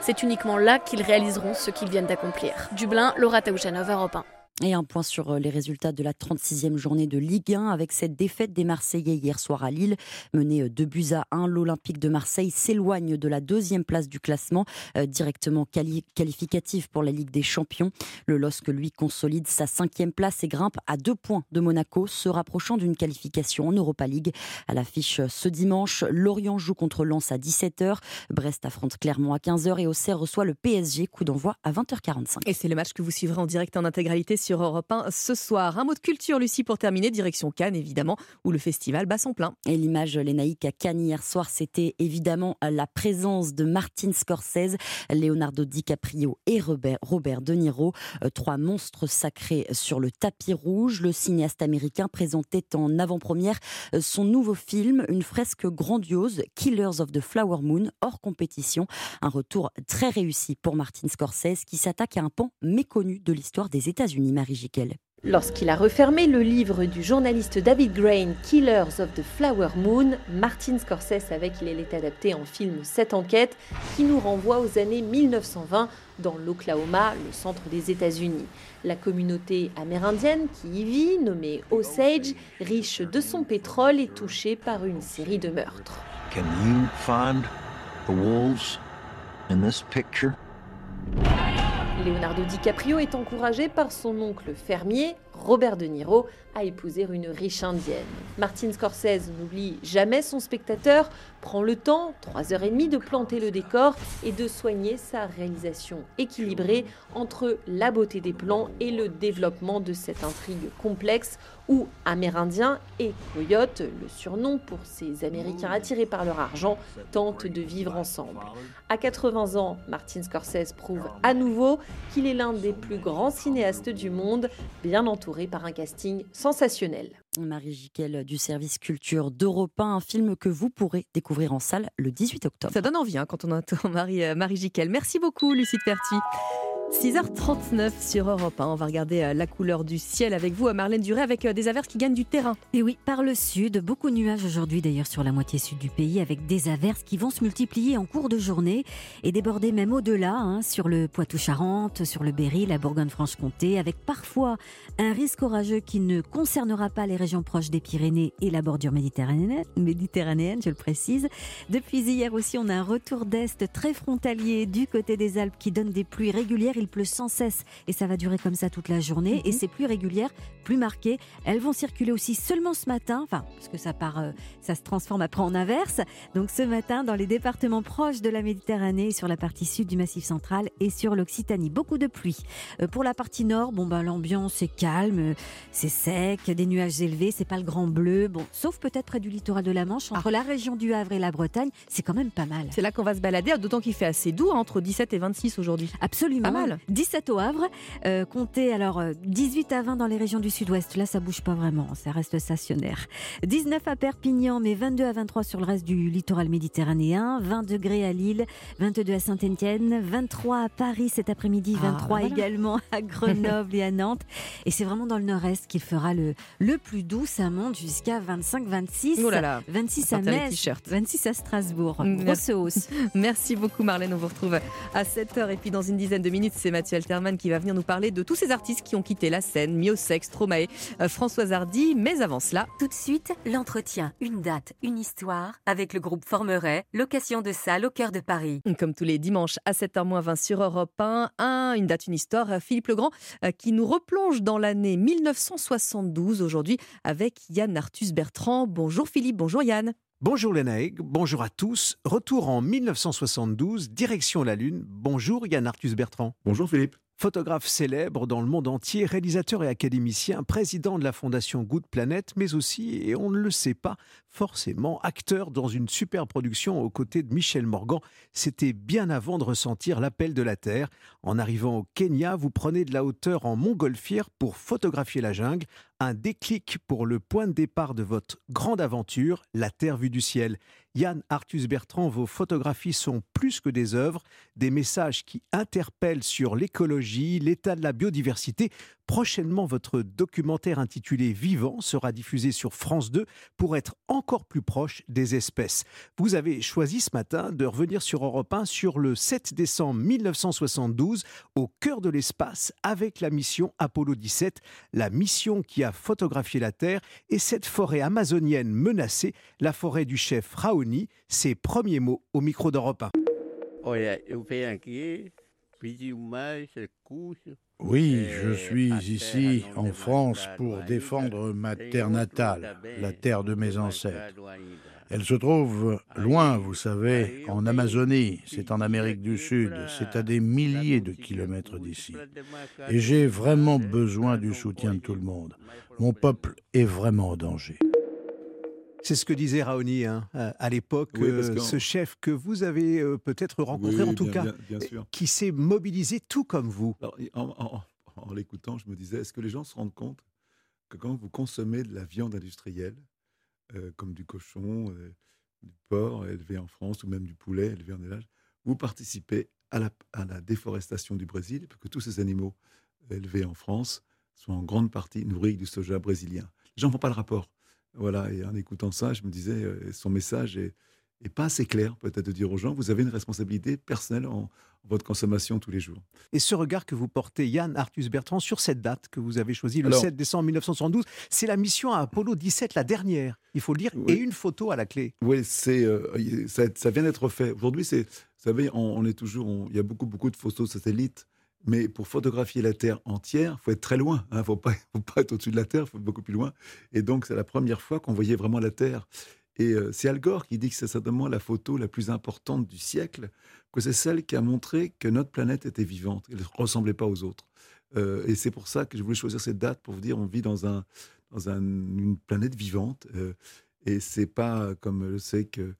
c'est uniquement là qu'ils réaliseront ce qu'ils viennent d'accomplir. Dublin, Laura Taouchanov, Europe 1. Et un point sur les résultats de la 36e journée de Ligue 1 avec cette défaite des Marseillais hier soir à Lille. Mené 2 buts à 1, l'Olympique de Marseille s'éloigne de la deuxième place du classement, directement qualificative pour la Ligue des Champions. Le LOSC, lui, consolide sa cinquième place et grimpe à deux points de Monaco, se rapprochant d'une qualification en Europa League. À l'affiche ce dimanche, Lorient joue contre Lens à 17h, Brest affronte Clermont à 15h et Auxerre reçoit le PSG, coup d'envoi à 20h45. Et c'est le match que vous suivrez en direct en intégralité sur Europe 1 ce soir. Un mot de culture, Lucie, pour terminer, direction Cannes, évidemment, où le festival bat son plein. Et l'image lénaïque à Cannes hier soir, c'était évidemment la présence de Martin Scorsese, Leonardo DiCaprio et Robert, Robert De Niro, euh, trois monstres sacrés sur le tapis rouge. Le cinéaste américain présentait en avant-première euh, son nouveau film, une fresque grandiose, Killers of the Flower Moon, hors compétition. Un retour très réussi pour Martin Scorsese qui s'attaque à un pan méconnu de l'histoire des États-Unis, Lorsqu'il a refermé le livre du journaliste David Grain, Killers of the Flower Moon, Martin Scorsese savait qu'il allait adapter en film cette enquête qui nous renvoie aux années 1920 dans l'Oklahoma, le centre des États-Unis. La communauté amérindienne qui y vit, nommée Osage, riche de son pétrole, est touchée par une série de meurtres. Can you find the wolves in this picture? Leonardo DiCaprio est encouragé par son oncle fermier, Robert De Niro, à épouser une riche indienne. Martin Scorsese n'oublie jamais son spectateur, prend le temps, 3h30, de planter le décor et de soigner sa réalisation équilibrée entre la beauté des plans et le développement de cette intrigue complexe où Amérindiens et Coyotes, le surnom pour ces Américains attirés par leur argent, tentent de vivre ensemble. À 80 ans, Martin Scorsese prouve à nouveau qu'il est l'un des plus grands cinéastes du monde, bien entouré par un casting sensationnel. Marie Jiquel du service culture d'Europe 1, un film que vous pourrez découvrir en salle le 18 octobre. Ça donne envie hein, quand on entend Marie, euh, Marie Jiquel. Merci beaucoup Lucie Perty. 6h39 sur Europe 1. On va regarder euh, la couleur du ciel avec vous, Marlène Duré, avec euh, des averses qui gagnent du terrain. Et oui, par le sud, beaucoup de nuages aujourd'hui d'ailleurs sur la moitié sud du pays, avec des averses qui vont se multiplier en cours de journée et déborder même au-delà, hein, sur le Poitou-Charentes, sur le Berry, la Bourgogne-Franche-Comté, avec parfois un risque orageux qui ne concernera pas les régions proches des Pyrénées et la bordure méditerranéenne, méditerranéenne je le précise. Depuis hier aussi, on a un retour d'est très frontalier du côté des Alpes qui donne des pluies régulières il pleut sans cesse et ça va durer comme ça toute la journée. Et mhm. ces pluies régulières, plus marquées, elles vont circuler aussi seulement ce matin, enfin, parce que ça part, euh, ça se transforme après en averse. Donc ce matin, dans les départements proches de la Méditerranée, sur la partie sud du Massif central et sur l'Occitanie, beaucoup de pluie. Euh, pour la partie nord, bon ben l'ambiance est calme, c'est sec, des nuages élevés, c'est pas le grand bleu, bon, sauf peut-être près du littoral de la Manche, entre ah. la région du Havre et la Bretagne, c'est quand même pas mal. C'est là qu'on va se balader, d'autant qu'il fait assez doux, hein, entre 17 et 26 aujourd'hui. Absolument. Pas mal. 17 au Havre, euh, comptez alors 18 euh, à 20 dans les régions du sud-ouest. Là, ça bouge pas vraiment, ça reste stationnaire. 19 à Perpignan, mais 22 à 23 sur le reste du littoral méditerranéen. 20 degrés à Lille, 22 à Saint-Étienne, 23 à Paris cet après-midi, 23 ah, également à Grenoble et à Nantes. Et c'est vraiment dans le nord-est qu'il fera le, le plus doux. Ça monte jusqu'à 25-26. Oh là là. 26 à Metz, 26 à Strasbourg. Grosse hausse. Merci beaucoup Marlène. On vous retrouve à 7h et puis dans une dizaine de minutes, c'est Mathieu Alterman qui va venir nous parler de tous ces artistes qui ont quitté la scène, Miosex, Stromae, euh, Françoise Hardy. Mais avant cela, tout de suite, l'entretien, une date, une histoire avec le groupe Formeret, location de salle au cœur de Paris. Comme tous les dimanches à 7h20 sur Europe 1, une date, une histoire. Philippe Legrand euh, qui nous replonge dans l'année 1972 aujourd'hui avec Yann Arthus Bertrand. Bonjour Philippe, bonjour Yann. Bonjour Lénaïg, bonjour à tous. Retour en 1972, direction la Lune. Bonjour Yann Arthus Bertrand. Bonjour Philippe. Photographe célèbre dans le monde entier, réalisateur et académicien, président de la fondation Good Planet, mais aussi, et on ne le sait pas forcément, acteur dans une super production aux côtés de Michel Morgan. C'était bien avant de ressentir l'appel de la Terre. En arrivant au Kenya, vous prenez de la hauteur en montgolfière pour photographier la jungle. Un déclic pour le point de départ de votre grande aventure, la Terre vue du ciel. Yann Arthus Bertrand, vos photographies sont plus que des œuvres, des messages qui interpellent sur l'écologie, l'état de la biodiversité. Prochainement, votre documentaire intitulé Vivant sera diffusé sur France 2 pour être encore plus proche des espèces. Vous avez choisi ce matin de revenir sur Europe 1 sur le 7 décembre 1972 au cœur de l'espace avec la mission Apollo 17, la mission qui a photographié la Terre et cette forêt amazonienne menacée, la forêt du chef Raoni, ses premiers mots au micro d'Europe 1. Oui, je suis ici en France pour défendre ma terre natale, la terre de mes ancêtres. Elle se trouve loin, vous savez, en Amazonie, c'est en Amérique du Sud, c'est à des milliers de kilomètres d'ici. Et j'ai vraiment besoin du soutien de tout le monde. Mon peuple est vraiment en danger. C'est ce que disait Raoni hein, à l'époque, Oui, euh, ce chef que vous avez euh, peut-être rencontré, Oui, en tout bien- cas, bien- bien sûr. qui s'est mobilisé tout comme vous. Alors, en, en- en l'écoutant, je me disais, est-ce que les gens se rendent compte que quand vous consommez de la viande industrielle, euh, comme du cochon, du porc élevé en France, ou même du poulet élevé en élevage, vous participez à la, à la déforestation du Brésil, parce que tous ces animaux élevés en France sont en grande partie nourris du soja brésilien? Les gens ne font pas le rapport. Voilà, et en écoutant ça, je me disais, euh, son message est, est pas assez clair, peut-être, de dire aux gens, vous avez une responsabilité personnelle en, en votre consommation tous les jours. Et ce regard que vous portez, Yann Arthus Bertrand, sur cette date que vous avez choisie, le Alors- 7 décembre 1972, c'est la mission à Apollo 17, la dernière, il faut le dire, et une photo à la clé. Oui, c'est euh, ça, ça vient d'être fait. Aujourd'hui, c'est, vous savez, on, on est toujours, on- il y a beaucoup, beaucoup de photos satellites, mais pour photographier la Terre entière, faut être très loin. Il ne faut pas, être au-dessus de la Terre, il faut être beaucoup plus loin. Et donc, c'est la première fois qu'on voyait vraiment la Terre. Et euh, c'est Al Gore qui dit que c'est certainement la photo la plus importante du siècle, que c'est celle qui a montré que notre planète était vivante, elle ne ressemblait pas aux autres. Euh, et c'est pour ça que je voulais choisir cette date pour vous dire on vit dans, un, dans un- une planète vivante. euh, et c'est pas comme je sais que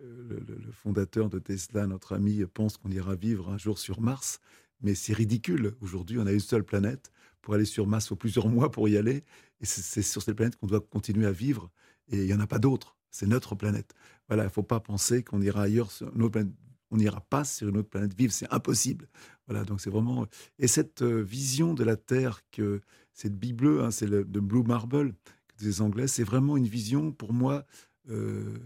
euh, le fondateur de Tesla, notre ami, pense qu'on ira vivre un jour sur Mars. Mais c'est ridicule. Aujourd'hui, on a une seule planète. Pour aller sur Mars, il faut plusieurs mois pour y aller. Et c'est- sur cette planète qu'on doit continuer à vivre. Et il n'y en a pas d'autre. C'est notre planète. Voilà, il ne faut pas penser qu'on ira ailleurs sur une autre planète. On n'ira pas sur une autre planète vivre. C'est impossible. Voilà, donc c'est vraiment. Et cette euh, vision de la Terre, que cette bille bleue, hein, c'est le de Blue Marble, les Anglais, c'est vraiment une vision pour moi euh,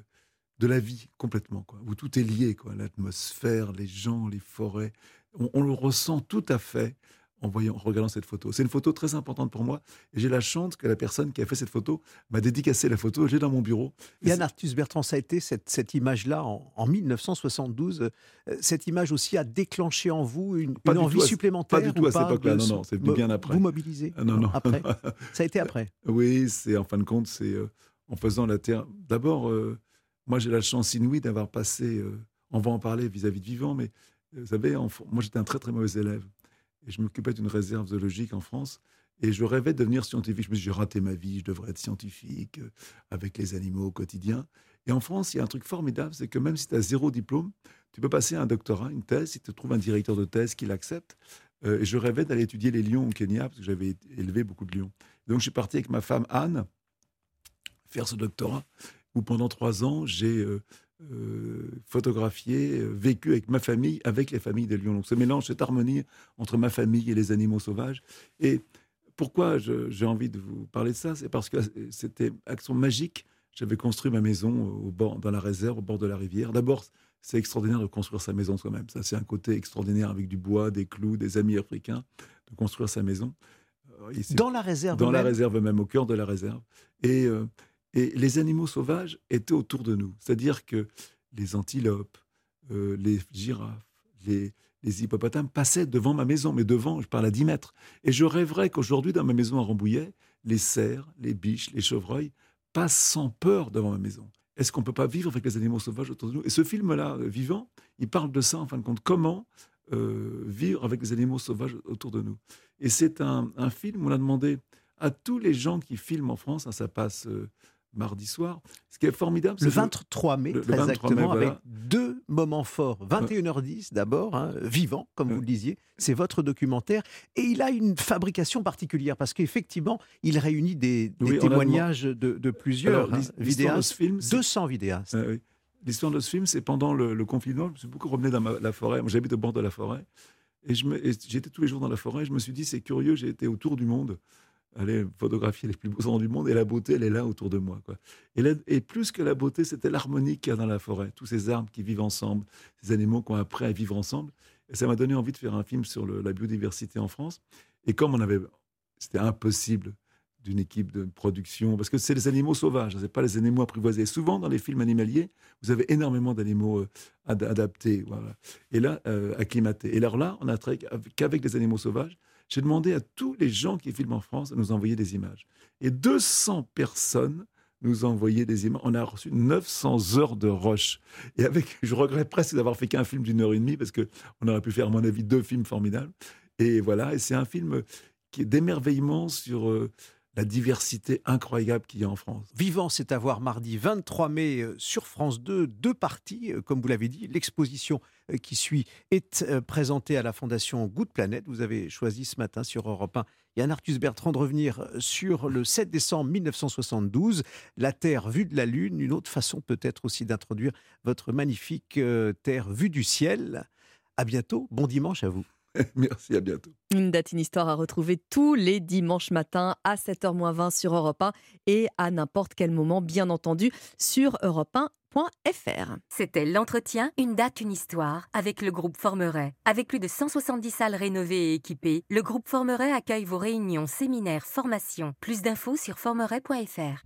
de la vie complètement, quoi, où tout est lié, l'atmosphère, les gens, les forêts. On, on le ressent tout à fait en voyant, en regardant cette photo. C'est une photo très importante pour moi, et j'ai la chance que la personne qui a fait cette photo m'a dédicacé la photo. J'ai dans mon bureau. Et Yann Arthus Bertrand, ça a été cette, cette image-là en, en 1972. euh, cette image aussi a déclenché en vous une, envie à- supplémentaire Pas du tout ou à cette époque-là, non, non, c'est bien après. Vous mobilisez Ah, non, non. Après Ça a été après Oui, c'est en fin de compte, c'est euh, en faisant la Terre. D'abord, euh, moi j'ai la chance inouïe d'avoir passé, euh, on va en parler vis-à-vis de vivant, mais vous savez, moi j'étais un très très mauvais élève. Et je m'occupais d'une réserve zoologique en France. Et je rêvais de devenir scientifique. Je me suis dit, j'ai raté ma vie, je devrais être scientifique euh, avec les animaux au quotidien. Et en France, il y a un truc formidable, c'est que même si tu as zéro diplôme, tu peux passer un doctorat, une thèse, si tu trouves un directeur de thèse qui l'accepte. Euh, et je rêvais d'aller étudier les lions au Kenya, parce que j'avais élevé beaucoup de lions. Donc je suis parti avec ma femme Anne faire ce doctorat, où pendant trois ans, j'ai euh, euh, photographié, euh, vécu avec ma famille, avec les familles des lions. Donc ce mélange, cette harmonie entre ma famille et les animaux sauvages. Et pourquoi j'ai envie de vous parler de ça C'est parce que c'était action magique. J'avais construit ma maison au bord, dans la réserve, au bord de la rivière. D'abord, c'est extraordinaire de construire sa maison soi-même. Ça, c'est un côté extraordinaire avec du bois, des clous, des amis africains, de construire sa maison. Euh, Dans la réserve Dans la réserve même, au cœur de la réserve. Et, euh, et les animaux sauvages étaient autour de nous. C'est-à-dire que les antilopes, euh, les girafes, les, hippopotames passaient devant ma maison, mais devant, je parle à 10 mètres. Et je rêverais qu'aujourd'hui, dans ma maison à Rambouillet, les cerfs, les biches, les chevreuils passent sans peur devant ma maison. Est-ce qu'on ne peut pas vivre avec les animaux sauvages autour de nous? Et ce film-là, euh, Vivant, il parle de ça, en fin de compte. Comment euh, vivre avec les animaux sauvages autour de nous? Et c'est un, film on a demandé à tous les gens qui filment en France, hein, ça passe mardi soir, ce qui est formidable, Le c'est de- 23 mai, le- le très 23 mai, exactement, voilà. avec deux moments forts. 21h10 d'abord, hein, vivant, comme vous le disiez, c'est votre documentaire. Et il a une fabrication particulière, parce qu'effectivement, il réunit des, des Oui, on a témoignages de, de plusieurs Alors, hein, vidéastes, film, c'est- 200 vidéastes. Ah oui. L'histoire de ce film, c'est pendant le, le confinement. Je me suis beaucoup promené dans ma- la forêt. Moi, j'habite au bord de la forêt. Et j'étais tous les jours dans la forêt. Je me suis dit, c'est curieux, j'ai été autour du monde, aller photographier les plus beaux endroits du monde, et la beauté, elle est là autour de moi. Quoi. Et, plus que la beauté, c'était l'harmonie qu'il y a dans la forêt. Tous ces arbres qui vivent ensemble, ces animaux qui ont appris à vivre ensemble. Et ça m'a donné envie de faire un film sur la biodiversité en France. Et comme on avait, c'était impossible d'une équipe de production, parce que c'est les animaux sauvages, c'est pas les animaux apprivoisés. Souvent, dans les films animaliers, vous avez énormément d'animaux euh, ad- adaptés. Et là, euh, acclimatés. Et alors là, on a travaillé avec- qu'avec des animaux sauvages. J'ai demandé à tous les gens qui filment en France de nous envoyer des images. Et 200 personnes nous envoyé des images. On a reçu 900 heures de rush. Et avec, je regrette presque d'avoir fait qu'un film d'une heure et demie, parce qu'on aurait pu faire, à mon avis, deux films formidables. Et voilà, et c'est un film qui est d'émerveillement sur euh, la diversité incroyable qu'il y a en France. Vivant, c'est à voir mardi 23 mai euh, sur France 2, deux parties, euh, comme vous l'avez dit. L'exposition euh, qui suit est présentée à la Fondation Good Planet. Vous avez choisi ce matin sur Europe 1 Yann Arthus Bertrand de revenir sur le 7 décembre 1972, la Terre vue de la Lune, une autre façon peut-être aussi d'introduire votre magnifique Terre vue du ciel. À bientôt, bon dimanche à vous. Merci, à bientôt. Une date, une histoire à retrouver tous les dimanches matins à 7h20 sur Europe 1 et à n'importe quel moment, bien entendu, sur europe1.fr. C'était l'entretien Une date, une histoire avec le groupe Formeret. Avec plus de 170 salles rénovées et équipées, le groupe Formeret accueille vos réunions, séminaires, formations. Plus d'infos sur formeret.fr.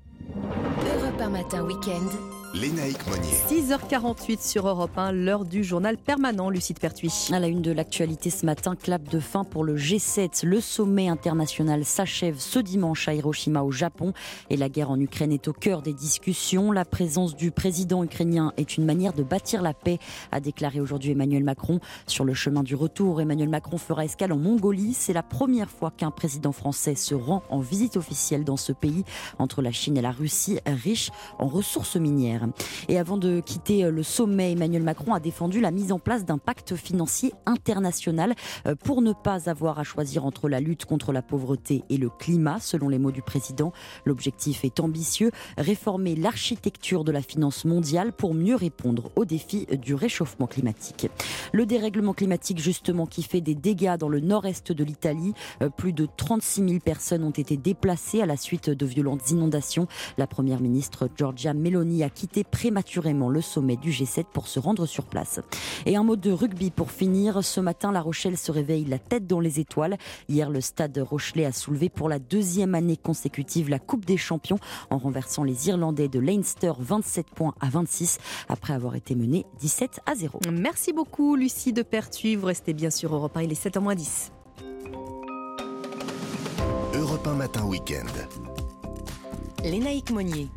Europe 1 matin week-end. Lénaïque Monnier. 6h48 sur Europe 1, l'heure du journal permanent, Lucide Pertuis. À la une de l'actualité ce matin, clap de fin pour le G7. Le sommet international s'achève ce dimanche à Hiroshima au Japon et la guerre en Ukraine est au cœur des discussions. La présence du président ukrainien est une manière de bâtir la paix, a déclaré aujourd'hui Emmanuel Macron. Sur le chemin du retour, Emmanuel Macron fera escale en Mongolie. C'est la première fois qu'un président français se rend en visite officielle dans ce pays entre la Chine et la Russie, riche en ressources minières. Et avant de quitter le sommet, Emmanuel Macron a défendu la mise en place d'un pacte financier international euh, pour ne pas avoir à choisir entre la lutte contre la pauvreté et le climat, selon les mots du président. L'objectif est ambitieux, réformer l'architecture de la finance mondiale pour mieux répondre aux défis du réchauffement climatique. Le dérèglement climatique, justement, qui fait des dégâts dans le nord-est de l'Italie. Euh, Plus de 36 000 personnes ont été déplacées à la suite de violentes inondations. La première ministre Giorgia Meloni a quitté prématurément le sommet du G7 pour se rendre sur place. Et un mot de rugby pour finir. Ce matin, La Rochelle se réveille la tête dans les étoiles. Hier, le stade Rochelet a soulevé pour la deuxième année consécutive la Coupe des Champions en renversant les Irlandais de Leinster 27 points à 26 après avoir été mené 17 à 0. Merci beaucoup, Lucie de Pertuis. Vous restez bien sur Europe 1, il est 7h10. Europe 1 matin week-end. Lénaïque Monnier.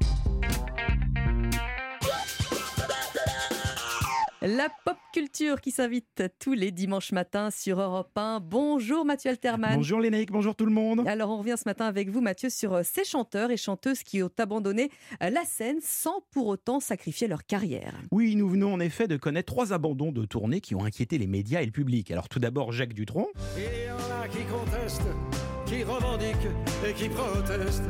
La pop culture qui s'invite tous les dimanches matins sur Europe 1. Bonjour Mathieu Alterman. Bonjour Lénaïque, bonjour tout le monde. Alors on revient ce matin avec vous Mathieu sur euh, ces chanteurs et chanteuses qui ont abandonné euh, la scène sans pour autant sacrifier leur carrière. Oui, nous venons en effet de connaître trois abandons de tournée qui ont inquiété les médias et le public. Alors tout d'abord Jacques Dutronc. Il y en a qui contestent, qui revendiquent et qui protestent.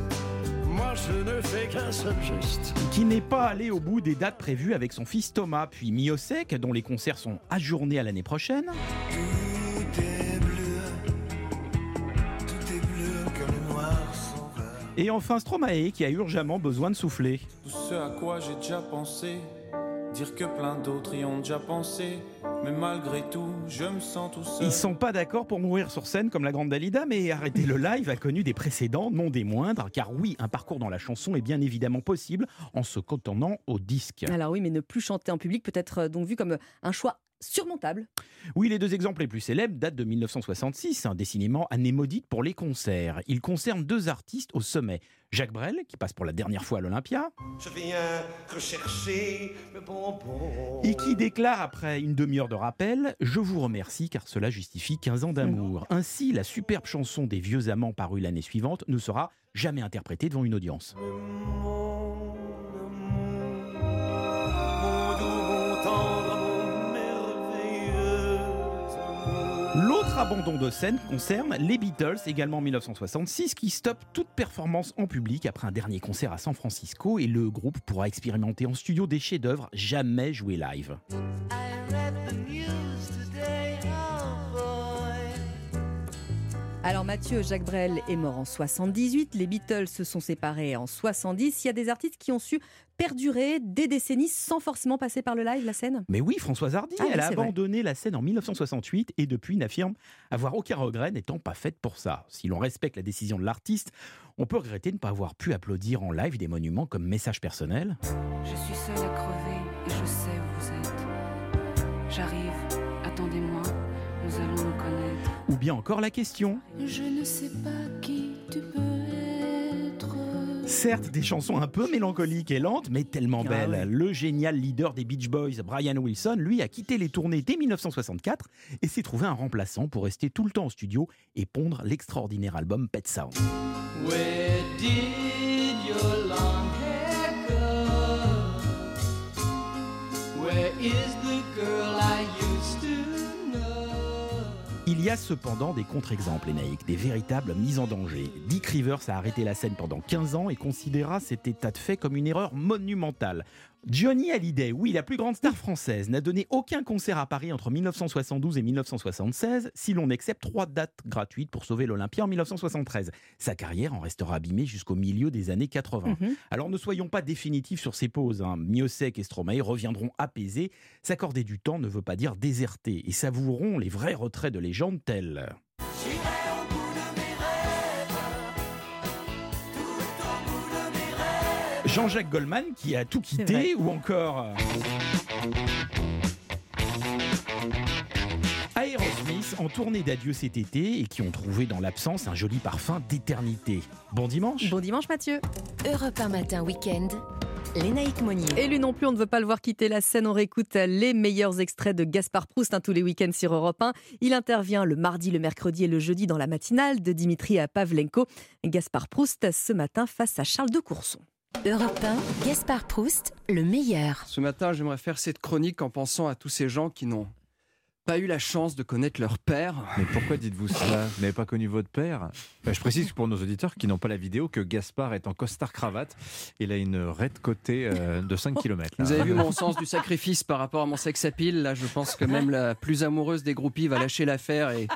Moi, je ne fais qu'un seul geste. qui n'est pas allé au bout des dates prévues avec son fils Thomas, puis Miosek, dont les concerts sont ajournés à l'année prochaine. Tout est bleu, tout est bleu comme le noir sans vert. Et enfin Stromae, qui a urgemment besoin de souffler. Tout ce à quoi j'ai déjà pensé, dire que plein d'autres y ont déjà pensé, mais malgré tout, je me sens tout seul. Ils sont pas d'accord pour mourir sur scène comme la grande Dalida, mais arrêter le live a connu des précédents, non des moindres, car oui, un parcours dans la chanson est bien évidemment possible en se contentant au disque. Alors oui, mais ne plus chanter en public peut être euh, donc vu comme un choix surmontable. Oui, les deux exemples les plus célèbres datent de 1966, un décidément année maudite pour les concerts. Ils concernent deux artistes au sommet. Jacques Brel, qui passe pour la dernière fois à l'Olympia, Je viens rechercher le bonbon. et qui déclare après une demi-heure de rappel « Je vous remercie car cela justifie 15 ans d'amour ». Ainsi, la superbe chanson des vieux amants parue l'année suivante ne sera jamais interprétée devant une audience. L'autre abandon de scène concerne les Beatles, également en 1966, qui stoppent toute performance en public après un dernier concert à San Francisco et le groupe pourra expérimenter en studio des chefs-d'œuvre jamais joués live. Alors Mathieu Jacques Brel est mort en 78, les Beatles se sont séparés en 70. Il y a des artistes qui ont su perdurer des décennies sans forcément passer par le live, la scène? Mais oui, Françoise Hardy, Ah elle a vrai. abandonné la scène en 1968 et depuis n'affirme avoir aucun regret n'étant pas faite pour ça. Si l'on respecte la décision de l'artiste, on peut regretter de ne pas avoir pu applaudir en live des monuments comme message personnel. Je suis seule à crever et je sais où vous êtes. J'arrive, attendez-moi, nous allons nous connaître. Ou bien encore la question. Je ne sais pas qui tu peux être. Certes, des chansons un peu mélancoliques et lentes, mais tellement Ah belles. ouais. Le génial leader des Beach Boys, Brian Wilson, lui, a quitté les tournées dès 1964 et s'est trouvé un remplaçant pour rester tout le temps au studio et pondre l'extraordinaire album Pet Sound. Where did your long hair go? Where is the girl I used to know? Il y a cependant des contre-exemples, Enaïk, des véritables mises en danger. Dick Rivers a arrêté la scène pendant 15 ans et considéra cet état de fait comme une erreur monumentale. Johnny Hallyday, oui, la plus grande star française, n'a donné aucun concert à Paris entre 1972 et 1976, si l'on accepte trois dates gratuites pour sauver l'Olympia en 1973. Sa carrière en restera abîmée jusqu'au milieu des années 80. Mhm. Alors ne soyons pas définitifs sur ces pauses. Hein. Miossec et Stromae reviendront apaisés. S'accorder du temps ne veut pas dire déserter et savoureront les vrais retraits de légendes tels. Jean-Jacques Goldman qui a tout quitté ou encore euh, Aerosmith en tournée d'adieu cet été et qui ont trouvé dans l'absence un joli parfum d'éternité. Bon dimanche Bon dimanche Mathieu Europe 1 matin week-end. Lénaïque Monnier. Et lui non plus, on ne veut pas le voir quitter la scène. On réécoute les meilleurs extraits de Gaspard Proust hein, tous les week-ends sur Europe 1. Il intervient le mardi, le mercredi et le jeudi dans la matinale de Dimitri à Pavlenko. Gaspard Proust ce matin face à Charles de Courson. Europe 1, Gaspard Proust, le meilleur. Ce matin, j'aimerais faire cette chronique en pensant à tous ces gens qui n'ont pas eu la chance de connaître leur père. Mais pourquoi dites-vous cela? Vous n'avez pas connu votre père? Bah, Je précise pour nos auditeurs qui n'ont pas la vidéo que Gaspard est en costard-cravate. Il a une raide côté euh, de 5 km. Vous avez vu mon sens du sacrifice par rapport à mon sex appeal? Là, je pense que même la plus amoureuse des groupies va lâcher l'affaire et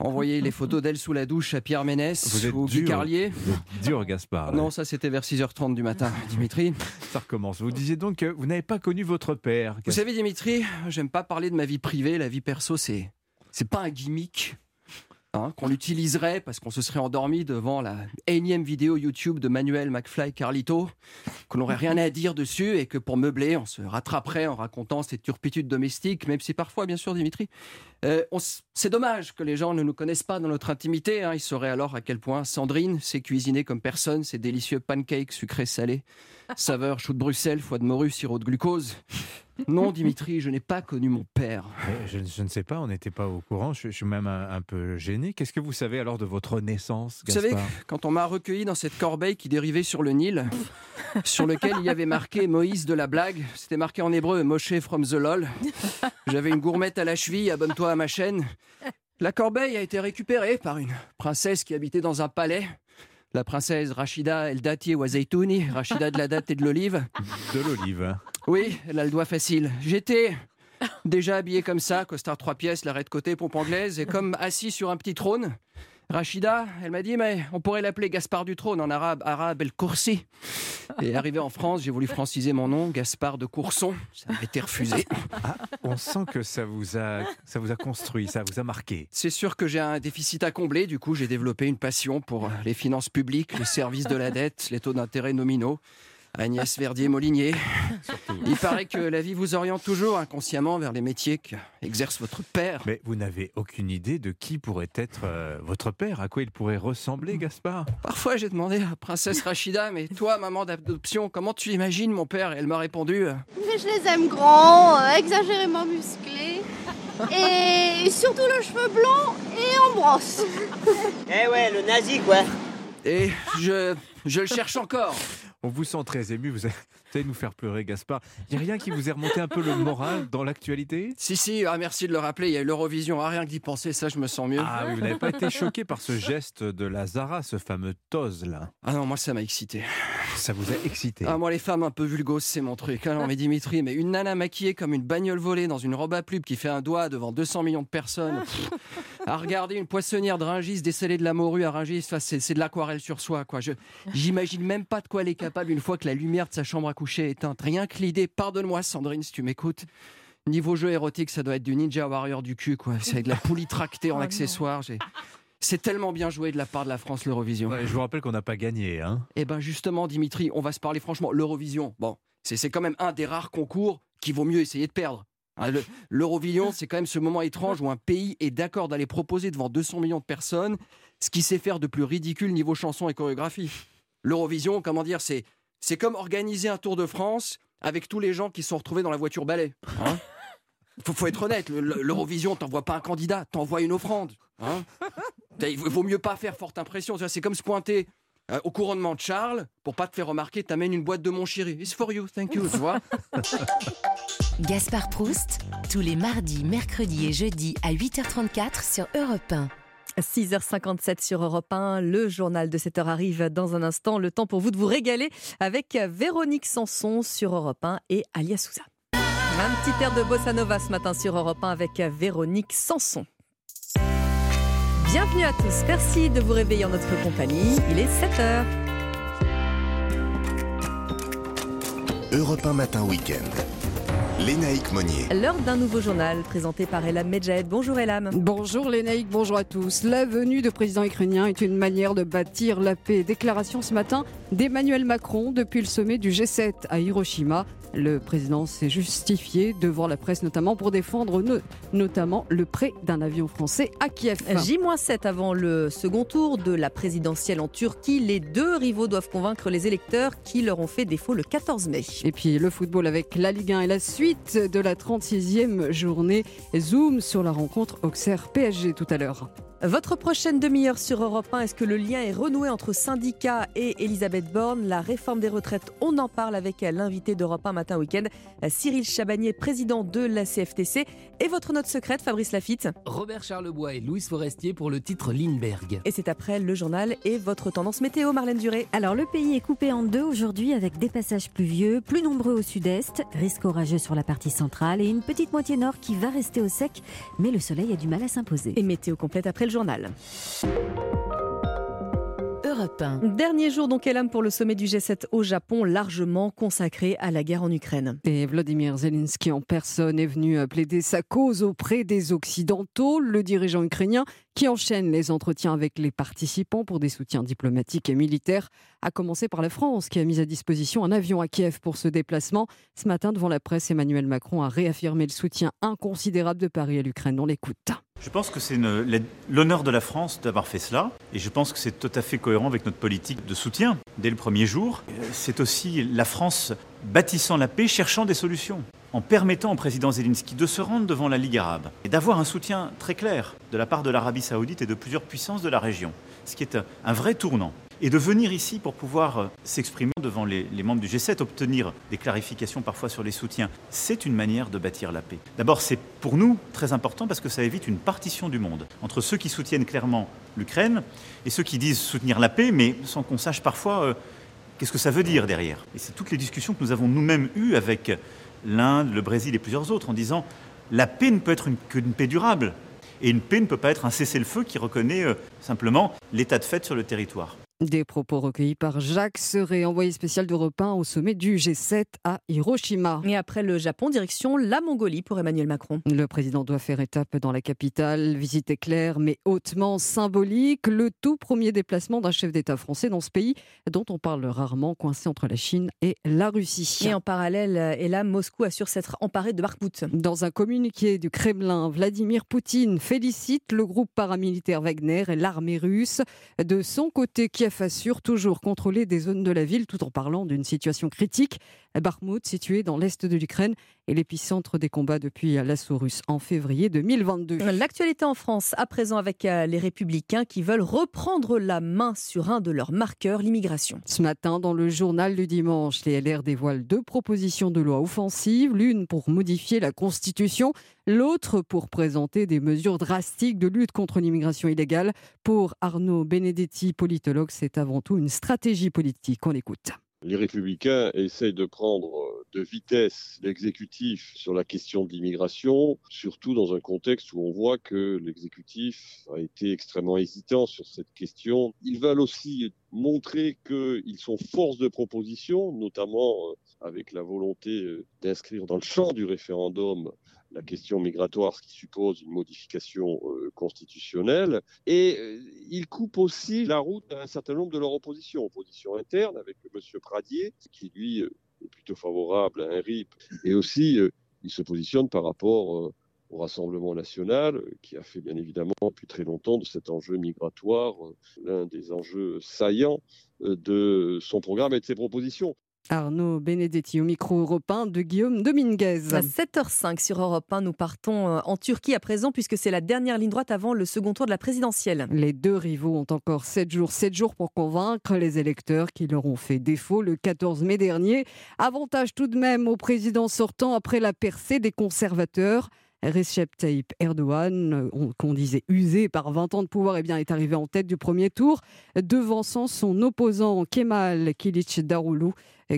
envoyer les photos d'elle sous la douche à Pierre Ménès ou Guy Carlier. vous êtes dur, Gaspard. là. Non, ça c'était vers 6h30 du matin, Dimitri. Ça recommence. Vous disiez donc que vous n'avez pas connu votre père. Vous savez, Dimitri, j'aime pas parler de ma vie privée. La vie perso, c'est c'est pas un gimmick hein, qu'on utiliserait parce qu'on se serait endormi devant la énième vidéo YouTube de Manuel McFly Carlito, qu'on n'aurait rien à dire dessus et que pour meubler, on se rattraperait en racontant ces turpitudes domestiques, même si parfois, bien sûr, Dimitri, euh, c'est dommage que les gens ne nous connaissent pas dans notre intimité. hein. Ils sauraient alors à quel point Sandrine sait cuisiner comme personne ces délicieux pancakes sucrés salés, saveur chou de Bruxelles, foie de morue, sirop de glucose. Non, Dimitri, je n'ai pas connu mon père. Mais Je, je ne sais pas, on n'était pas au courant. Je, je suis même un, un peu gêné. Qu'est-ce que vous savez alors de votre naissance, Vous Gaspard savez, quand on m'a recueilli dans cette corbeille qui dérivait sur le Nil, sur lequel il y avait marqué Moïse de la blague, c'était marqué en hébreu Moshe from the lol. J'avais une gourmette à la cheville, abonne-toi à ma chaîne. La corbeille a été récupérée par une princesse qui habitait dans un palais. La princesse Rachida El Dati Wazeitouni, Rachida de la date et de l'olive. De l'olive. Oui, elle a le doigt facile. J'étais déjà habillé comme ça, costard trois pièces, l'arrêt de côté, pompe anglaise, et comme assis sur un petit trône. Rachida, elle m'a dit, mais on pourrait l'appeler Gaspard du trône en arabe, arabe El Koursi. Et arrivé en France, j'ai voulu franciser mon nom, Gaspard de Courson. Ça m'a été refusé. Ah, on sent que ça vous a, ça vous a construit, ça vous a marqué. C'est sûr que j'ai un déficit à combler, du coup j'ai développé une passion pour les finances publiques, les services de la dette, les taux d'intérêt nominaux. Agnès Verdier-Molinier. Il paraît que la vie vous oriente toujours inconsciemment vers les métiers qu'exerce votre père. Mais vous n'avez aucune idée de qui pourrait être euh, votre père, à quoi il pourrait ressembler, Gaspard? Parfois, j'ai demandé à Princesse Rachida, mais toi, maman d'adoption, comment tu imagines mon père? Et elle m'a répondu euh, Mais je les aime grands, euh, exagérément musclés. Et surtout le cheveu blanc et en brosse. Eh ouais, le nazi, quoi Et je, je le cherche encore. On vous sent très ému, vous allez nous faire pleurer, Gaspard. Il n'y a rien qui vous ait remonté un peu le moral dans l'actualité? Si, si, ah, merci de le rappeler, il y a eu l'Eurovision, ah, rien que d'y penser, ça, je me sens mieux. Ah oui, vous n'avez pas été choqué par ce geste de la Zara, ce fameux toz là? Ah non, moi, ça m'a excité. Ça vous a excité? Ah, moi, les femmes un peu vulgos, c'est mon truc. Ah non, mais Dimitri, mais une nana maquillée comme une bagnole volée dans une robe à pub qui fait un doigt devant 200 millions de personnes. Pff. À regarder une poissonnière de Rungis déceler de la morue à Rungis. Enfin, c'est, de l'aquarelle sur soi, quoi. Je, j'imagine même pas de quoi elle est capable une fois que la lumière de sa chambre à coucher est éteinte. Rien que l'idée, pardonne-moi Sandrine si tu m'écoutes. Niveau jeu érotique, ça doit être du Ninja Warrior du cul, quoi. C'est de la poulie tractée en accessoires. J'ai- C'est tellement bien joué de la part de la France, l'Eurovision. Ouais, je vous rappelle qu'on n'a pas gagné. Hein. Eh ben justement, Dimitri, on va se parler franchement. L'Eurovision, bon, c'est c'est quand même un des rares concours qui vaut mieux essayer de perdre. Le- L'Eurovision, c'est quand même ce moment étrange où un pays est d'accord d'aller proposer devant 200 millions de personnes ce qu'il sait faire de plus ridicule niveau chanson et chorégraphie. L'Eurovision, comment dire, c'est c'est comme organiser un Tour de France avec tous les gens qui se sont retrouvés dans la voiture balai. Hein faut, être honnête, le- le- l'Eurovision, t'envoies pas un candidat, t'envoies une offrande. Hein il vaut mieux pas faire forte impression. C'est comme se pointer euh, au couronnement de Charles pour pas te faire remarquer, t'amènes une boîte de mon chéri. It's for you, thank you, tu vois. Gaspard Proust, tous les mardis, mercredis et jeudis à 8h34 sur Europe 1. 6h57 sur Europe 1, le journal de cette heure arrive dans un instant. Le temps pour vous de vous régaler avec Véronique Sanson sur Europe 1 et Alia Souza. Un petit air de bossa nova ce matin sur Europe 1 avec Véronique Sanson. Bienvenue à tous, merci de vous réveiller en notre compagnie. Il est 7h. Europe 1 Matin Week-end. Lénaïque Monnier. L'heure d'un nouveau journal présenté par Elam Medjahed. Bonjour Elam. Bonjour Lénaïque, bonjour à tous. La venue de président ukrainien est une manière de bâtir la paix. Déclaration ce matin d'Emmanuel Macron depuis le sommet du G7 à Hiroshima. Le président s'est justifié devant la presse notamment pour défendre no- notamment le prêt d'un avion français à Kiev. J-7 avant le second tour de la présidentielle en Turquie. Les deux rivaux doivent convaincre les électeurs qui leur ont fait défaut le 14 mai. Et puis le football avec la Ligue 1 et la suite de la 36e journée. Zoom sur la rencontre Auxerre-PSG tout à l'heure. Votre prochaine demi-heure sur Europe 1, est-ce que le lien est renoué entre syndicats et Elisabeth Borne? La réforme des retraites, on en parle avec l'invité d'Europe 1 matin week-end, Cyril Chabagnier, président de la CFTC. Et votre note secrète, Fabrice Lafitte? Robert Charlebois et Louise Forestier pour le titre Lindbergh. Et c'est après le journal et votre tendance météo, Marlène Duré. Alors le pays est coupé en deux aujourd'hui avec des passages pluvieux, plus nombreux au sud-est, risque orageux sur la partie centrale et une petite moitié nord qui va rester au sec, mais le soleil a du mal à s'imposer. Et météo complète après le journal. Europe 1. Dernier jour donc Elam pour le sommet du G7 au Japon, largement consacré à la guerre en Ukraine. Et Vladimir Zelensky en personne est venu plaider sa cause auprès des Occidentaux, le dirigeant ukrainien qui enchaîne les entretiens avec les participants pour des soutiens diplomatiques et militaires, à commencer par la France qui a mis à disposition un avion à Kiev pour ce déplacement. Ce matin, devant la presse, Emmanuel Macron a réaffirmé le soutien inconsidérable de Paris à l'Ukraine. On l'écoute. Je pense que c'est l'honneur de la France d'avoir fait cela, et je pense que c'est tout à fait cohérent avec notre politique de soutien dès le premier jour. Euh, C'est aussi la France bâtissant la paix, cherchant des solutions, en permettant au président Zelensky de se rendre devant la Ligue arabe et d'avoir un soutien très clair de la part de l'Arabie saoudite et de plusieurs puissances de la région, ce qui est un vrai tournant. Et de venir ici pour pouvoir euh, s'exprimer devant les, membres du G7, obtenir des clarifications parfois sur les soutiens, c'est une manière de bâtir la paix. D'abord, c'est pour nous très important parce que ça évite une partition du monde entre ceux qui soutiennent clairement l'Ukraine et ceux qui disent soutenir la paix, mais sans qu'on sache parfois euh, qu'est-ce que ça veut dire derrière. Et c'est toutes les discussions que nous avons nous-mêmes eues avec l'Inde, le Brésil et plusieurs autres en disant la paix ne peut être une- qu'une paix durable. Et une paix ne peut pas être un cessez-le-feu qui reconnaît euh, simplement l'état de fait sur le territoire. Des propos recueillis par Jacques Serret, envoyé spécial d'Europe 1 au sommet du G7 à Hiroshima. Et après le Japon, direction la Mongolie pour Emmanuel Macron. Le président doit faire étape dans la capitale. Visite éclair, mais hautement symbolique. Le tout premier déplacement d'un chef d'État français dans ce pays dont on parle rarement, coincé entre la Chine et la Russie. Et en parallèle, et là, Moscou assure s'être emparé de Bakhmout. Dans un communiqué du Kremlin, Vladimir Poutine félicite le groupe paramilitaire Wagner et l'armée russe. De son côté, Kiev assure toujours contrôler des zones de la ville tout en parlant d'une situation critique. Bakhmout, situé dans l'est de l'Ukraine, est l'épicentre des combats depuis l'assaut russe en février 2022. L'actualité en France, à présent avec euh, les républicains qui veulent reprendre la main sur un de leurs marqueurs, l'immigration. Ce matin, dans le journal du dimanche, les LR dévoilent deux propositions de loi offensives, l'une pour modifier la Constitution, l'autre pour présenter des mesures drastiques de lutte contre l'immigration illégale. Pour Arnaud Benedetti, politologue, c'est avant tout une stratégie politique. On l'écoute. Les républicains essayent de prendre euh, de vitesse l'exécutif sur la question de l'immigration, surtout dans un contexte où on voit que l'exécutif a été extrêmement hésitant sur cette question. Ils veulent aussi montrer qu'ils sont force de proposition, notamment euh, avec la volonté euh, d'inscrire dans le champ du référendum la question migratoire, ce qui suppose une modification euh, constitutionnelle. Et euh, ils coupent aussi la route à un certain nombre de leur opposition, opposition interne avec M. Pradier, qui lui euh, est plutôt favorable à un RIP, et aussi il se positionne par rapport au Rassemblement national, qui a fait bien évidemment depuis très longtemps de cet enjeu migratoire l'un des enjeux saillants de son programme et de ses propositions. Arnaud Benedetti au micro européen de Guillaume Dominguez. À 7h05 sur Europe 1, nous partons euh, en Turquie à présent puisque c'est la dernière ligne droite avant le second tour de la présidentielle. Les deux rivaux ont encore 7 jours, 7 jours pour convaincre les électeurs qui leur ont fait défaut le 14 mai dernier. Avantage tout de même au président sortant après la percée des conservateurs. Recep Tayyip Erdogan, euh, on- qu'on disait usé par 20 ans de pouvoir, eh bien, est arrivé en tête du premier tour, devançant son opposant Kemal Kılıçdaroğlu, euh,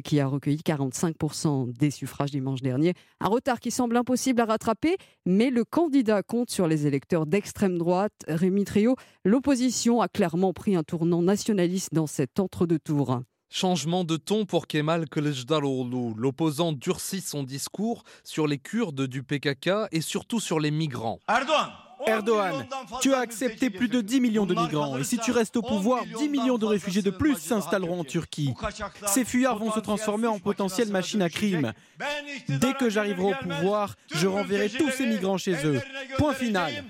qui a recueilli 45% des suffrages dimanche dernier. Un retard qui semble impossible à rattraper, mais le candidat compte sur les électeurs d'extrême droite. Rémi Trio, l'opposition a clairement pris un tournant nationaliste dans cet entre-deux tours. Changement de ton pour Kemal Kılıçdaroğlu. L'opposant durcit son discours sur les Kurdes du PKK et surtout sur les migrants. Erdogan, tu as accepté plus de 10 millions de migrants et si tu restes au pouvoir, 10 millions de réfugiés de plus s'installeront en Turquie. Ces fuyards vont se transformer en potentielles machines à crime. Dès que j'arriverai au pouvoir, je renverrai tous ces migrants chez eux. Point final.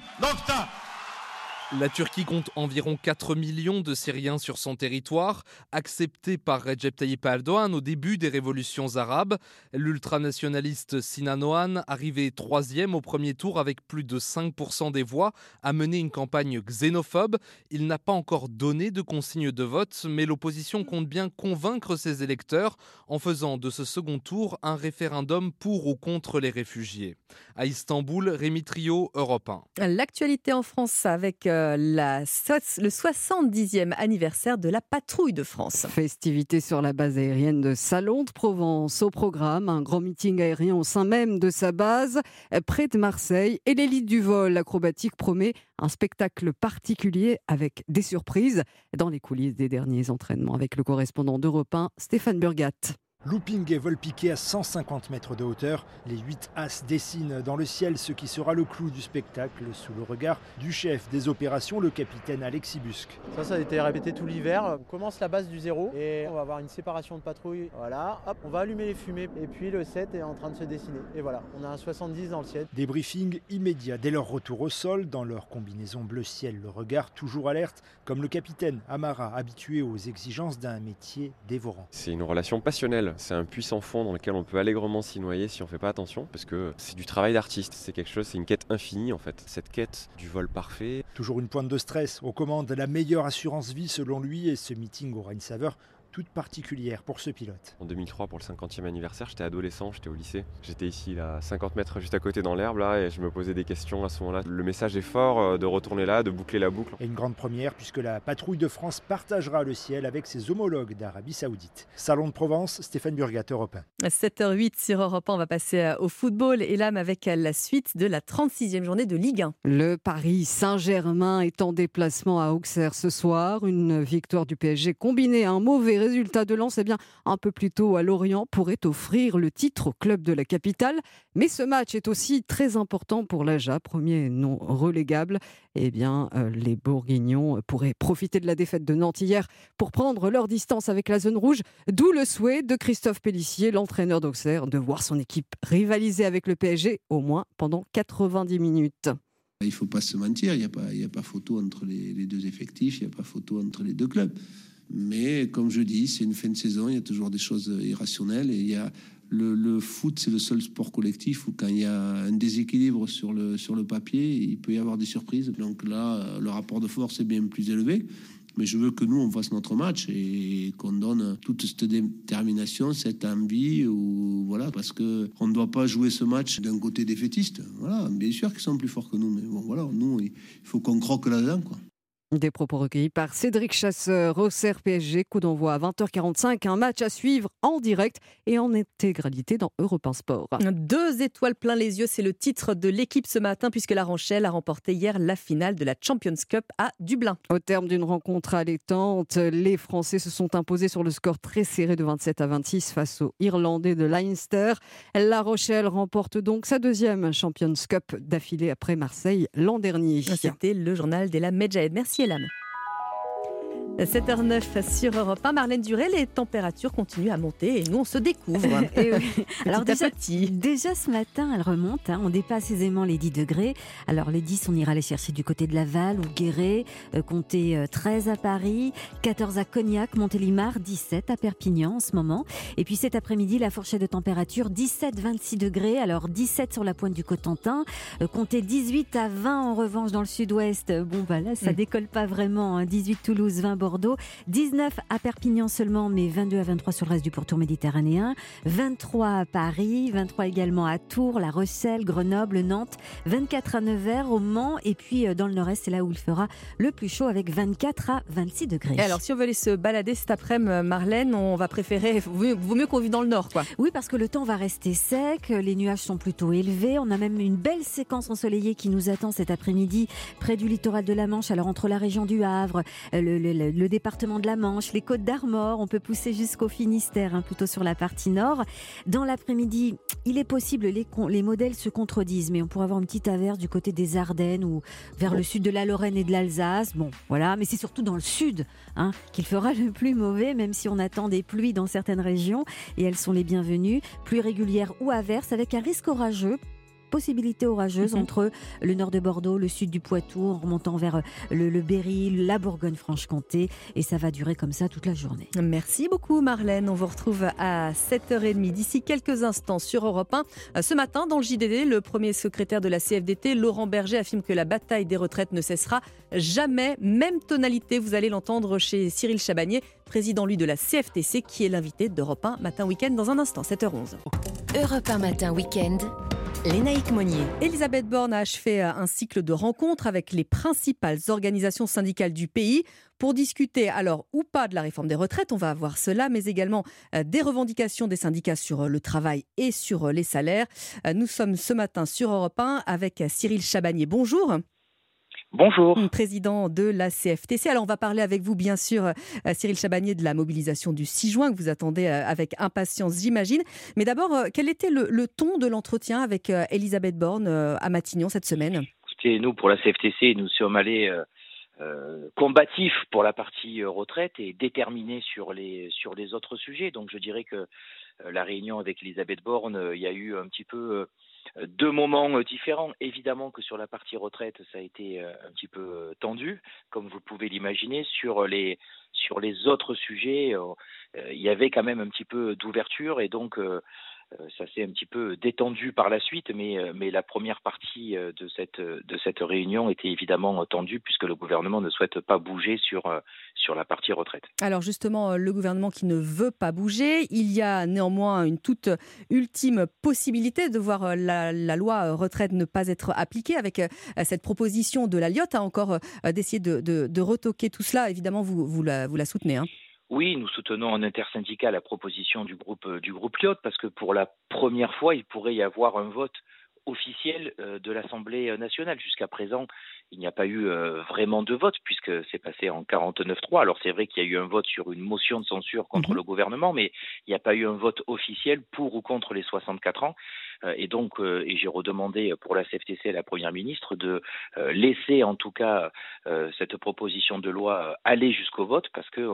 La Turquie compte environ 4 millions de Syriens sur son territoire, acceptés par Recep Tayyip Erdogan au début des révolutions arabes. L'ultranationaliste Sinan Oğan, arrivé troisième au premier tour avec plus de 5% des voix, a mené une campagne xénophobe. Il n'a pas encore donné de consigne de vote, mais l'opposition compte bien convaincre ses électeurs en faisant de ce second tour un référendum pour ou contre les réfugiés. À Istanbul, Rémi Trio, Europe 1. L'actualité en France avec euh, so- le 70e anniversaire de la patrouille de France. Festivités sur la base aérienne de Salon de Provence. Au programme, un grand meeting aérien au sein même de sa base, euh, près de Marseille. Et l'élite du vol acrobatique promet un spectacle particulier avec des surprises dans les coulisses des derniers entraînements avec le correspondant d'Europe 1, Stéphane Burgat. Looping et vol piqué à 150 mètres de hauteur, les 8 As dessinent dans le ciel ce qui sera le clou du spectacle sous le regard du chef des opérations, le capitaine Alexis Busque. Ça, ça a été répété tout l'hiver. On commence la base du zéro et on va avoir une séparation de patrouille. Voilà, hop, on va allumer les fumées et puis le 7 est en train de se dessiner. Et voilà, on a un 70 dans le ciel. Débriefing immédiat dès leur retour au sol, dans leur combinaison bleu ciel, le regard toujours alerte, comme le capitaine Amara, habitué aux exigences d'un métier dévorant. C'est une relation passionnelle, c'est un puissant fond dans lequel on peut allègrement s'y noyer si on fait pas attention, parce que c'est du travail d'artiste, c'est quelque chose, c'est une quête infinie en fait, cette quête du vol parfait. Toujours une pointe de stress, aux commandes la meilleure assurance vie selon lui, et ce meeting aura une saveur toute particulière pour ce pilote. En 2003, pour le 50e anniversaire, j'étais adolescent, j'étais au lycée. J'étais ici, là, à 50 mètres juste à côté dans l'herbe, là, et je me posais des questions à ce moment-là. Le message est fort euh, de retourner là, de boucler la boucle. Et une grande première puisque la patrouille de France partagera le ciel avec ses homologues d'Arabie Saoudite. Salon de Provence, Stéphane Burgat, Europe 1. 7h08 sur Europe 1, on va passer euh, au football et là avec euh, la suite de la 36e journée de Ligue 1. Le Paris Saint-Germain est en déplacement à Auxerre ce soir. Une victoire du PSG combinée à un mauvais résultat de Lens, eh bien, un peu plus tôt à Lorient, pourrait offrir le titre au club de la capitale. Mais ce match est aussi très important pour l'Aja, premier non relégable. Eh bien, euh, les Bourguignons pourraient profiter de la défaite de Nantes hier pour prendre leur distance avec la zone rouge. D'où le souhait de Christophe Pellissier, l'entraîneur d'Auxerre, de voir son équipe rivaliser avec le PSG au moins pendant 90 minutes. Il ne faut pas se mentir, il n'y a, a pas photo entre les, les deux effectifs, il n'y a pas photo entre les deux clubs. Mais comme je dis, c'est une fin de saison, il y a toujours des choses irrationnelles. Et il y a le, foot, c'est le seul sport collectif où quand il y a un déséquilibre sur le, sur le papier, il peut y avoir des surprises. Donc là, le rapport de force est bien plus élevé. Mais je veux que nous, on fasse notre match et qu'on donne toute cette détermination, cette envie, ou voilà, parce que on ne doit pas jouer ce match d'un côté défaitiste. Voilà, bien sûr qu'ils sont plus forts que nous, mais bon, voilà, nous, il faut qu'on croque là-dedans. Des propos recueillis par Cédric Chasseur, Auxerre PSG, coup d'envoi à 20h45, un match à suivre en direct et en intégralité dans Europe 1 Sport. Deux étoiles plein les yeux, c'est le titre de l'équipe ce matin puisque La Rochelle a remporté hier la finale de la Champions Cup à Dublin. Au terme d'une rencontre allaitante, les Français se sont imposés sur le score très serré de 27 à 26 face aux Irlandais de Leinster. La Rochelle remporte donc sa deuxième Champions Cup d'affilée après Marseille l'an dernier. C'était le journal d'Elam Medjahed. Merci Elam. 7h09 sur Europe 1. Marlène Duré, les températures continuent à monter et nous on se découvre. Et oui. Alors déjà, ce matin, elle remonte. hein. on dépasse aisément les 10 degrés. Alors les 10, on ira les chercher du côté de Laval ou Guéret. Euh, comptez euh, 13 à Paris, 14 à Cognac, Montélimar, 17 à Perpignan en ce moment. Et puis cet après-midi, la fourchette de température 17-26 degrés. Alors 17 sur la pointe du Cotentin. Euh, comptez 18 à 20 en revanche dans le sud-ouest. Bon bah là, ça Mm. décolle pas vraiment. hein. 18 Toulouse, 20 Bordeaux, 19 à Perpignan seulement, mais 22 à 23 sur le reste du pourtour méditerranéen, 23 à Paris, 23 également à Tours, La Rochelle, Grenoble, Nantes, 24 à Nevers, au Mans, et puis euh, dans le nord-est, c'est là où il fera le plus chaud avec 24 à 26 degrés. Et alors si on veut aller se balader cet après-midi, Marlène, on va préférer, vaut mieux, qu'on vive dans le nord quoi. Oui, parce que le temps va rester sec, les nuages sont plutôt élevés. On a même une belle séquence ensoleillée qui nous attend cet après-midi près du littoral de la Manche. Alors entre la région du Havre, euh, le, le- le- département de la Manche, les côtes d'Armor, on peut pousser jusqu'au Finistère, hein, plutôt sur la partie nord. Dans l'après-midi, il est possible, les, les modèles se contredisent, mais on pourrait avoir une petite averse du côté des Ardennes ou vers le sud de la Lorraine et de l'Alsace. Bon, voilà, mais c'est surtout dans le sud hein, qu'il fera le plus mauvais, même si on attend des pluies dans certaines régions, et elles sont les bienvenues, pluies régulières ou averses, avec un risque orageux. Possibilité orageuse Mhm. entre le nord de Bordeaux, le sud du Poitou, en remontant vers euh, le, le Berry, la Bourgogne-Franche-Comté, et ça va durer comme ça toute la journée. Merci beaucoup Marlène. On vous retrouve à 7h30 d'ici quelques instants sur Europe 1. Euh, Ce matin, dans le JDD, le premier secrétaire de la CFDT, Laurent Berger, affirme que la bataille des retraites ne cessera jamais. Même tonalité, vous allez l'entendre chez Cyril Chabagnier, président lui de la CFTC, qui est l'invité d'Europe 1 Matin Week-end dans un instant, 7h11. Europe 1 matin week-end. Lénaïque Monnier. Elisabeth Borne a achevé un cycle de rencontres avec les principales organisations syndicales du pays pour discuter alors ou pas de la réforme des retraites, on va voir cela, mais également euh, des revendications des syndicats sur euh, le travail et sur euh, les salaires. Nous sommes ce matin sur Europe 1 avec Cyril Chabagnier. Bonjour. Bonjour. Président de la CFTC. Alors, on va parler avec vous, bien sûr, euh, Cyril Chabagnier, de la mobilisation du 6 juin que vous attendez euh, avec impatience, j'imagine. Mais d'abord, euh, quel était le, le ton de l'entretien avec Elisabeth Borne à Matignon cette semaine? Écoutez, nous, pour la CFTC, nous sommes allés euh, euh, combatifs pour la partie retraite et déterminés sur les, sur les autres sujets. Donc, je dirais que la réunion avec Elisabeth Borne, il y a eu un petit peu deux moments euh, différents. Évidemment que sur la partie retraite, ça a été euh, un petit peu euh, tendu, comme vous pouvez l'imaginer. Sur les, sur les autres sujets, euh, euh, il y avait quand même un petit peu d'ouverture et donc euh, euh, ça s'est un petit peu détendu par la suite, mais, euh, mais la première partie euh, de cette, euh, de cette réunion était évidemment tendue puisque le gouvernement ne souhaite pas bouger sur, euh, la partie retraite. Alors justement, euh, le gouvernement qui ne veut pas bouger, il y a néanmoins une toute ultime possibilité de voir euh, la, loi euh, retraite ne pas être appliquée avec euh, cette proposition de la Lyotte, hein, encore euh, d'essayer de, retoquer tout cela. Évidemment, vous, vous, la, vous la soutenez. hein. Oui, nous soutenons en intersyndicat la proposition du groupe euh, du groupe Lyot parce que pour la première fois, il pourrait y avoir un vote officiel euh, de l'Assemblée nationale. Jusqu'à présent, il n'y a pas eu euh, vraiment de vote puisque c'est passé en 49-3. Alors c'est vrai qu'il y a eu un vote sur une motion de censure contre le gouvernement, mais il n'y a pas eu un vote officiel pour ou contre les 64 ans. Euh, et donc, euh, et j'ai redemandé pour la CFTC à la Première ministre de laisser en tout cas cette proposition de loi aller jusqu'au vote parce que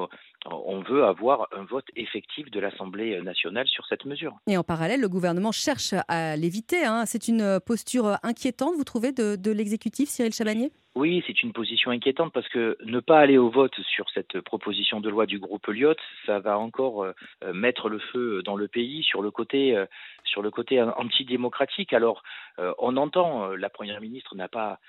on veut avoir un vote effectif de l'Assemblée nationale sur cette mesure. Et en parallèle, le gouvernement cherche à l'éviter. hein. C'est une posture inquiétante, vous trouvez, de, de l'exécutif, Cyril Oui, c'est une position inquiétante parce que ne pas aller au vote sur cette proposition de loi du groupe Lyot, ça va encore euh, euh, mettre le feu dans le pays sur le côté euh, sur le côté antidémocratique. Alors, on entend la première ministre n'a pas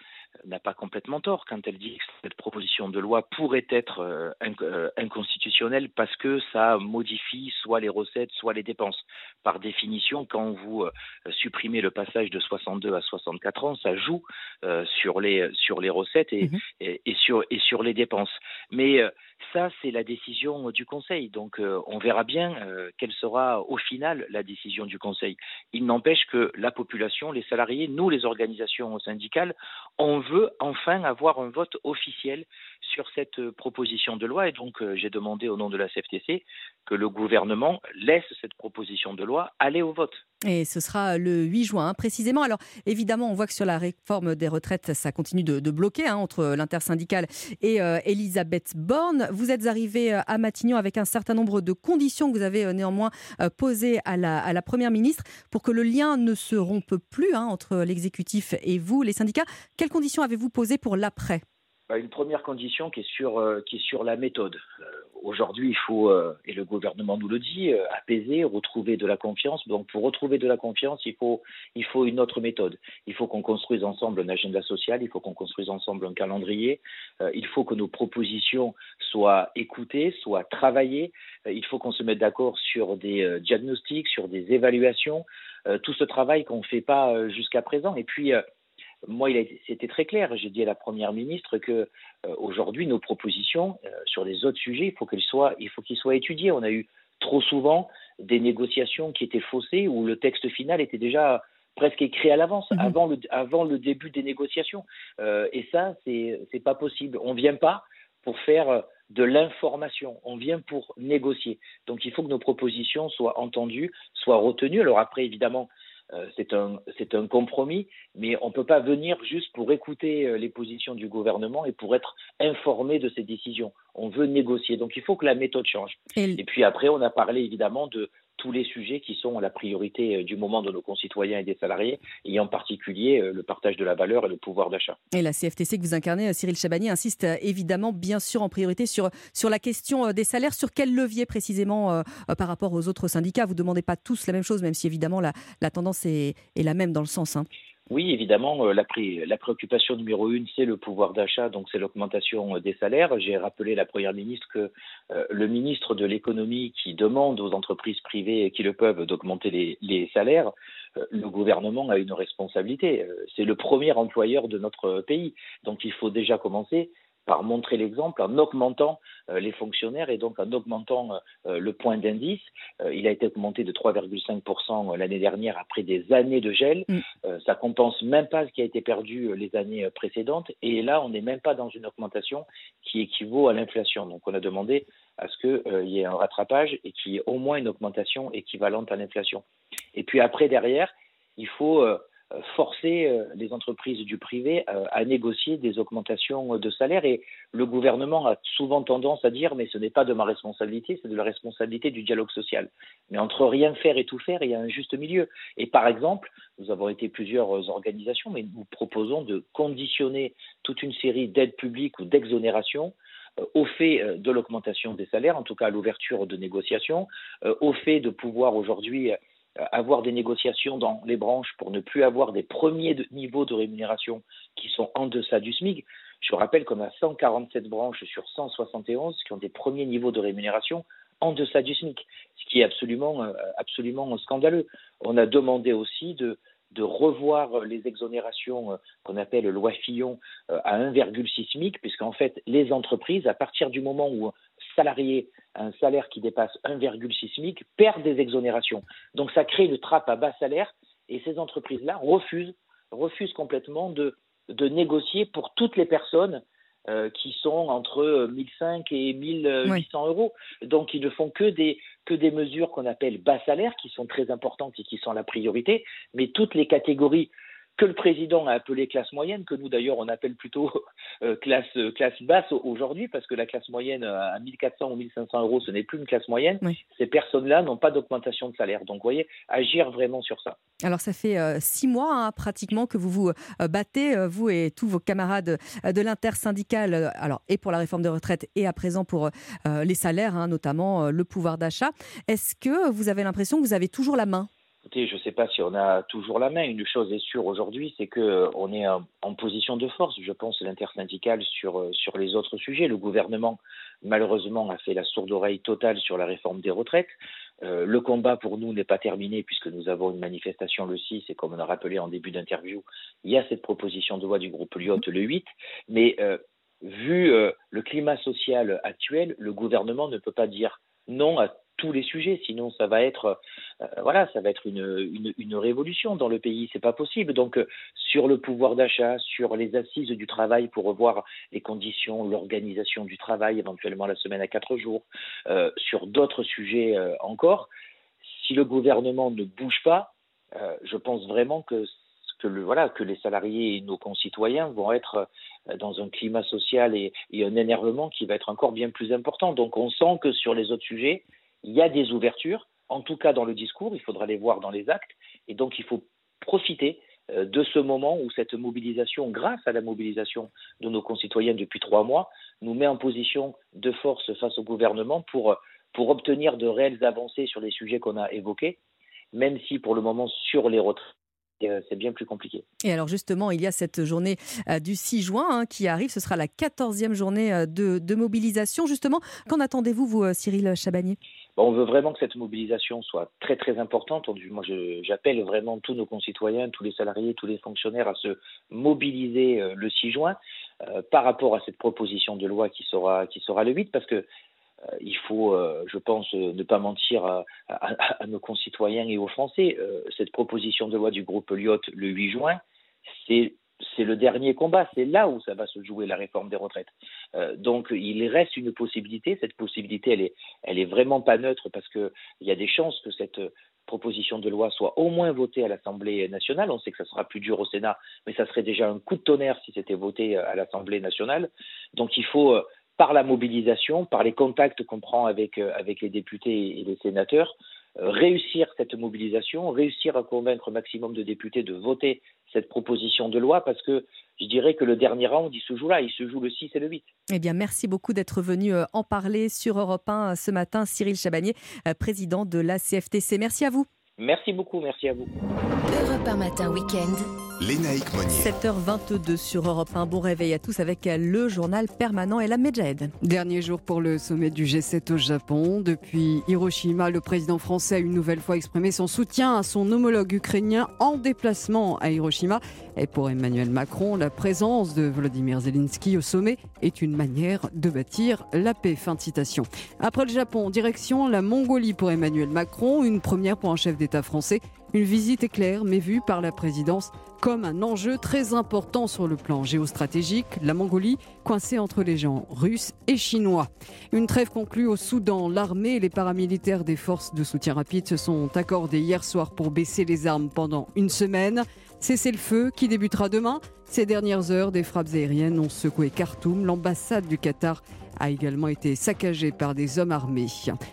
n'a pas complètement tort quand elle dit que cette proposition de loi pourrait être euh, euh, inconstitutionnelle parce que ça modifie soit les recettes, soit les dépenses. Par définition, quand vous euh, supprimez le passage de 62 à 64 ans, ça joue sur les sur les recettes et, et, et sur, et sur les dépenses. Mais ça, c'est la décision du Conseil. Donc, euh, on verra bien euh, quelle sera au final la décision du Conseil. Il n'empêche que la population, les salariés, nous, les organisations syndicales, on veut enfin avoir un vote officiel sur cette euh, proposition de loi. Et donc, euh, j'ai demandé au nom de la CFTC que le gouvernement laisse cette proposition de loi aller au vote. Et ce sera le 8 juin, précisément. Alors, évidemment, on voit que sur la réforme des retraites, ça continue de, bloquer hein, entre l'intersyndicale et euh, Elisabeth Borne. Vous êtes arrivé euh, à Matignon avec un certain nombre de conditions que vous avez euh, néanmoins euh, posées à la, Première ministre pour que le lien ne se rompe plus hein, entre l'exécutif et vous, les syndicats. Quelles conditions avez-vous posées pour l'après? Une première condition qui est sur, euh, la méthode. Euh, Aujourd'hui, il faut, euh, et le gouvernement nous le dit, apaiser, retrouver de la confiance. Donc, pour retrouver de la confiance, il faut, il faut une autre méthode. Il faut qu'on construise ensemble un agenda social, il faut qu'on construise ensemble un calendrier, il faut que nos propositions soient écoutées, soient travaillées, il faut qu'on se mette d'accord sur des diagnostics, sur des évaluations, tout ce travail qu'on ne fait pas jusqu'à présent. Et puis, moi, c'était très clair. J'ai dit à la première ministre que euh, aujourd'hui, nos propositions euh, sur les autres sujets, il faut qu'elles soient, il faut qu'ils soient étudiés. On a eu trop souvent des négociations qui étaient faussées où le texte final était déjà presque écrit à l'avance, avant, le, avant le début des négociations. Euh, et ça, c'est pas possible. On vient pas pour faire de l'information. On vient pour négocier. Donc, il faut que nos propositions soient entendues, soient retenues. Alors après, évidemment, c'est un, c'est un compromis, mais on ne peut pas venir juste pour écouter euh, les positions du gouvernement et pour être informé de ces décisions. On veut négocier. Donc il faut que la méthode change. Et puis après, on a parlé évidemment de tous les sujets qui sont la priorité euh, du moment de nos concitoyens et des salariés, et en particulier euh, le partage de la valeur et le pouvoir d'achat. Et la CFTC que vous incarnez, euh, Cyril Chabani, insiste évidemment, bien sûr, en priorité sur, sur la question des salaires. Sur quel levier précisément par rapport aux autres syndicats? Vous ne demandez pas tous la même chose, même si évidemment la, la tendance est, est la même dans le sens. hein. Oui, évidemment, euh, la, pré- la préoccupation numéro une, c'est le pouvoir d'achat, donc c'est l'augmentation euh, des salaires. J'ai rappelé à la Première ministre que euh, le ministre de l'économie qui demande aux entreprises privées qui le peuvent d'augmenter les, les salaires, euh, le gouvernement a une responsabilité. Euh, C'est le premier employeur de notre pays. Donc il faut déjà commencer par montrer l'exemple en augmentant euh, les fonctionnaires et donc en augmentant euh, le point d'indice. Euh, il a été augmenté de 3,5% l'année dernière après des années de gel. Euh, ça compense même pas ce qui a été perdu euh, les années euh, précédentes. Et là, on n'est même pas dans une augmentation qui équivaut à l'inflation. Donc, on a demandé à ce qu'il y ait un rattrapage et qu'il y ait au moins une augmentation équivalente à l'inflation. Et puis après, derrière, il faut euh, euh, forcer euh, les entreprises du privé euh, à négocier des augmentations euh, de salaire. Et le gouvernement a souvent tendance à dire, mais ce n'est pas de ma responsabilité, c'est de la responsabilité du dialogue social. Mais entre rien faire et tout faire, il y a un juste milieu. Et par exemple, nous avons été plusieurs euh, organisations, mais nous proposons de conditionner toute une série d'aides publiques ou d'exonérations euh, au fait euh, de l'augmentation des salaires, en tout cas à l'ouverture de négociations, euh, au fait de pouvoir aujourd'hui euh, avoir des négociations dans les branches pour ne plus avoir des premiers niveaux de rémunération qui sont en deçà du SMIC. Je rappelle qu'on a 147 branches sur 171 qui ont des premiers niveaux de rémunération en deçà du SMIC, ce qui est absolument, euh, absolument scandaleux. On a demandé aussi de, de revoir les exonérations euh, qu'on appelle loi Fillon euh, à 1,6 SMIC, puisqu'en fait, les entreprises, à partir du moment où un salarié a un salaire qui dépasse 1,6 SMIC, perdent des exonérations. Donc ça crée une trappe à bas salaire, et ces entreprises-là refusent, refusent complètement de, de négocier pour toutes les personnes euh, qui sont entre euh, 1005 et 1800 euros. Donc, ils ne font que des, que des mesures qu'on appelle bas salaire, qui sont très importantes et qui sont la priorité, mais toutes les catégories que le président a appelées classe moyenne, que nous d'ailleurs on appelle plutôt euh, classe, euh, classe basse au- aujourd'hui, parce que la classe moyenne euh, à 1400 ou 1500 euros, ce n'est plus une classe moyenne. Ces personnes-là n'ont pas d'augmentation de salaire. Donc, vous voyez, agir vraiment sur ça. Alors ça fait euh, six mois hein, pratiquement que vous vous euh, battez, vous et tous vos camarades de l'intersyndicale, alors et pour la réforme des retraites et à présent pour les salaires, hein, notamment le pouvoir d'achat. Est-ce que vous avez l'impression que vous avez toujours la main? Je ne sais pas si on a toujours la main. Une chose est sûre aujourd'hui, c'est qu'on est en, position de force, je pense, l'intersyndicale sur, sur les autres sujets. Le gouvernement, malheureusement, a fait la sourde oreille totale sur la réforme des retraites. Euh, le combat pour nous n'est pas terminé puisque nous avons une manifestation le 6 et comme on a rappelé en début d'interview, il y a cette proposition de loi du groupe Lyot le 8. Mais euh, vu euh, le climat social actuel, le gouvernement ne peut pas dire non à tous les sujets, sinon ça va être euh, voilà, ça va être une, une, révolution dans le pays, c'est pas possible. Donc euh, sur le pouvoir d'achat, sur les assises du travail pour revoir les conditions, l'organisation du travail, éventuellement la semaine à quatre jours, euh, sur d'autres sujets encore, si le gouvernement ne bouge pas, je pense vraiment que que, le, voilà, que les salariés et nos concitoyens vont être dans un climat social et, et, un énervement qui va être encore bien plus important. Donc on sent que sur les autres sujets, il y a des ouvertures, en tout cas dans le discours, il faudra les voir dans les actes, et donc il faut profiter euh, de ce moment où cette mobilisation, grâce à la mobilisation de nos concitoyens depuis trois mois, nous met en position de force face au gouvernement pour, obtenir de réelles avancées sur les sujets qu'on a évoqués, même si pour le moment sur les retraites, c'est bien plus compliqué. Et alors justement, il y a cette journée euh, du 6 juin hein, qui arrive, ce sera la 14e journée euh, de, de mobilisation. Justement, qu'en attendez-vous, vous, Cyril Chabagnier bon, On veut vraiment que cette mobilisation soit très très importante. Moi, j'appelle vraiment tous nos concitoyens, tous les salariés, tous les fonctionnaires à se mobiliser le 6 juin euh, par rapport à cette proposition de loi qui sera, qui sera le 8, parce que euh, il faut, euh, je pense, ne pas mentir à, nos concitoyens et aux Français. Euh, cette proposition de loi du groupe Lyot le 8 juin, c'est le dernier combat, c'est là où ça va se jouer la réforme des retraites. Euh, donc il reste une possibilité, cette possibilité elle est vraiment pas neutre parce qu'il y a des chances que cette proposition de loi soit au moins votée à l'Assemblée nationale. On sait que ça sera plus dur au Sénat, mais ça serait déjà un coup de tonnerre si c'était voté à l'Assemblée nationale. Donc il faut par la mobilisation, par les contacts qu'on prend avec, euh, avec les députés et les sénateurs, euh, réussir cette mobilisation, réussir à convaincre un maximum de députés de voter cette proposition de loi parce que je dirais que le dernier round, il se joue là, il se joue le 6 et le 8. Eh bien, merci beaucoup d'être venu euh, en parler sur Europe 1 ce matin, Cyril Chabagnier, président de la CFTC. Merci à vous. Merci beaucoup, merci à vous. Europe 1 matin week-end. Lénaïque Monnier. 7h22 sur Europe 1. Bon réveil à tous avec le journal permanent et la Medjahed. Dernier jour pour le sommet du G7 au Japon. Depuis Hiroshima, le président français a une nouvelle fois exprimé son soutien à son homologue ukrainien en déplacement à Hiroshima. Et pour Emmanuel Macron, la présence de Volodymyr Zelensky au sommet est une manière de bâtir la paix. Fin de citation. Après le Japon, direction la Mongolie pour Emmanuel Macron, une première pour un chef d'État français. Une visite éclair, mais vue par la présidence comme un enjeu très important sur le plan géostratégique, la Mongolie coincée entre les gens russes et chinois. Une trêve conclue au Soudan, l'armée et les paramilitaires des forces de soutien rapide se sont accordés hier soir pour baisser les armes pendant une semaine. Cessez le feu qui débutera demain. Ces dernières heures, des frappes aériennes ont secoué Khartoum, l'ambassade du Qatar a également été saccagé par des hommes armés.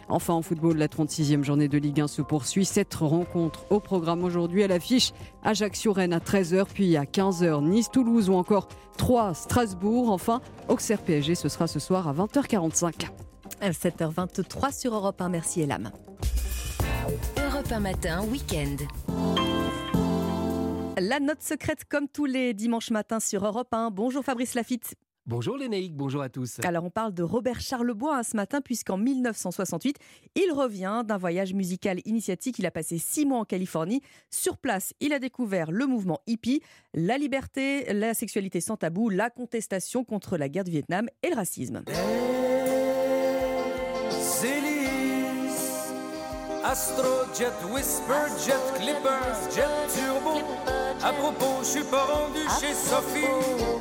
Enfin, en football, la 36e journée de Ligue 1 se poursuit. Cette rencontre au programme aujourd'hui à l'affiche Ajaccio-Rennes à 13h, puis à 15h Nice-Toulouse ou encore 3 Strasbourg. Enfin, Auxerre-PSG, ce sera ce soir à 20h45. 7h23 sur Europe 1. Merci Elam. Europe 1 matin, week-end. La note secrète comme tous les dimanches matins sur Europe 1. Bonjour Fabrice Lafitte. Bonjour Lénaïque, bonjour à tous. Alors on parle de Robert Charlebois hein, ce matin puisqu'en 1968, il revient d'un voyage musical initiatique. Il a passé six mois en Californie. Sur place, il a découvert le mouvement hippie, la liberté, la sexualité sans tabou, la contestation contre la guerre du Vietnam et le racisme. Astro, Jet, Whisper, Jet, Clipper, Jet Turbo. À propos, je suis pas rendu chez Sophie.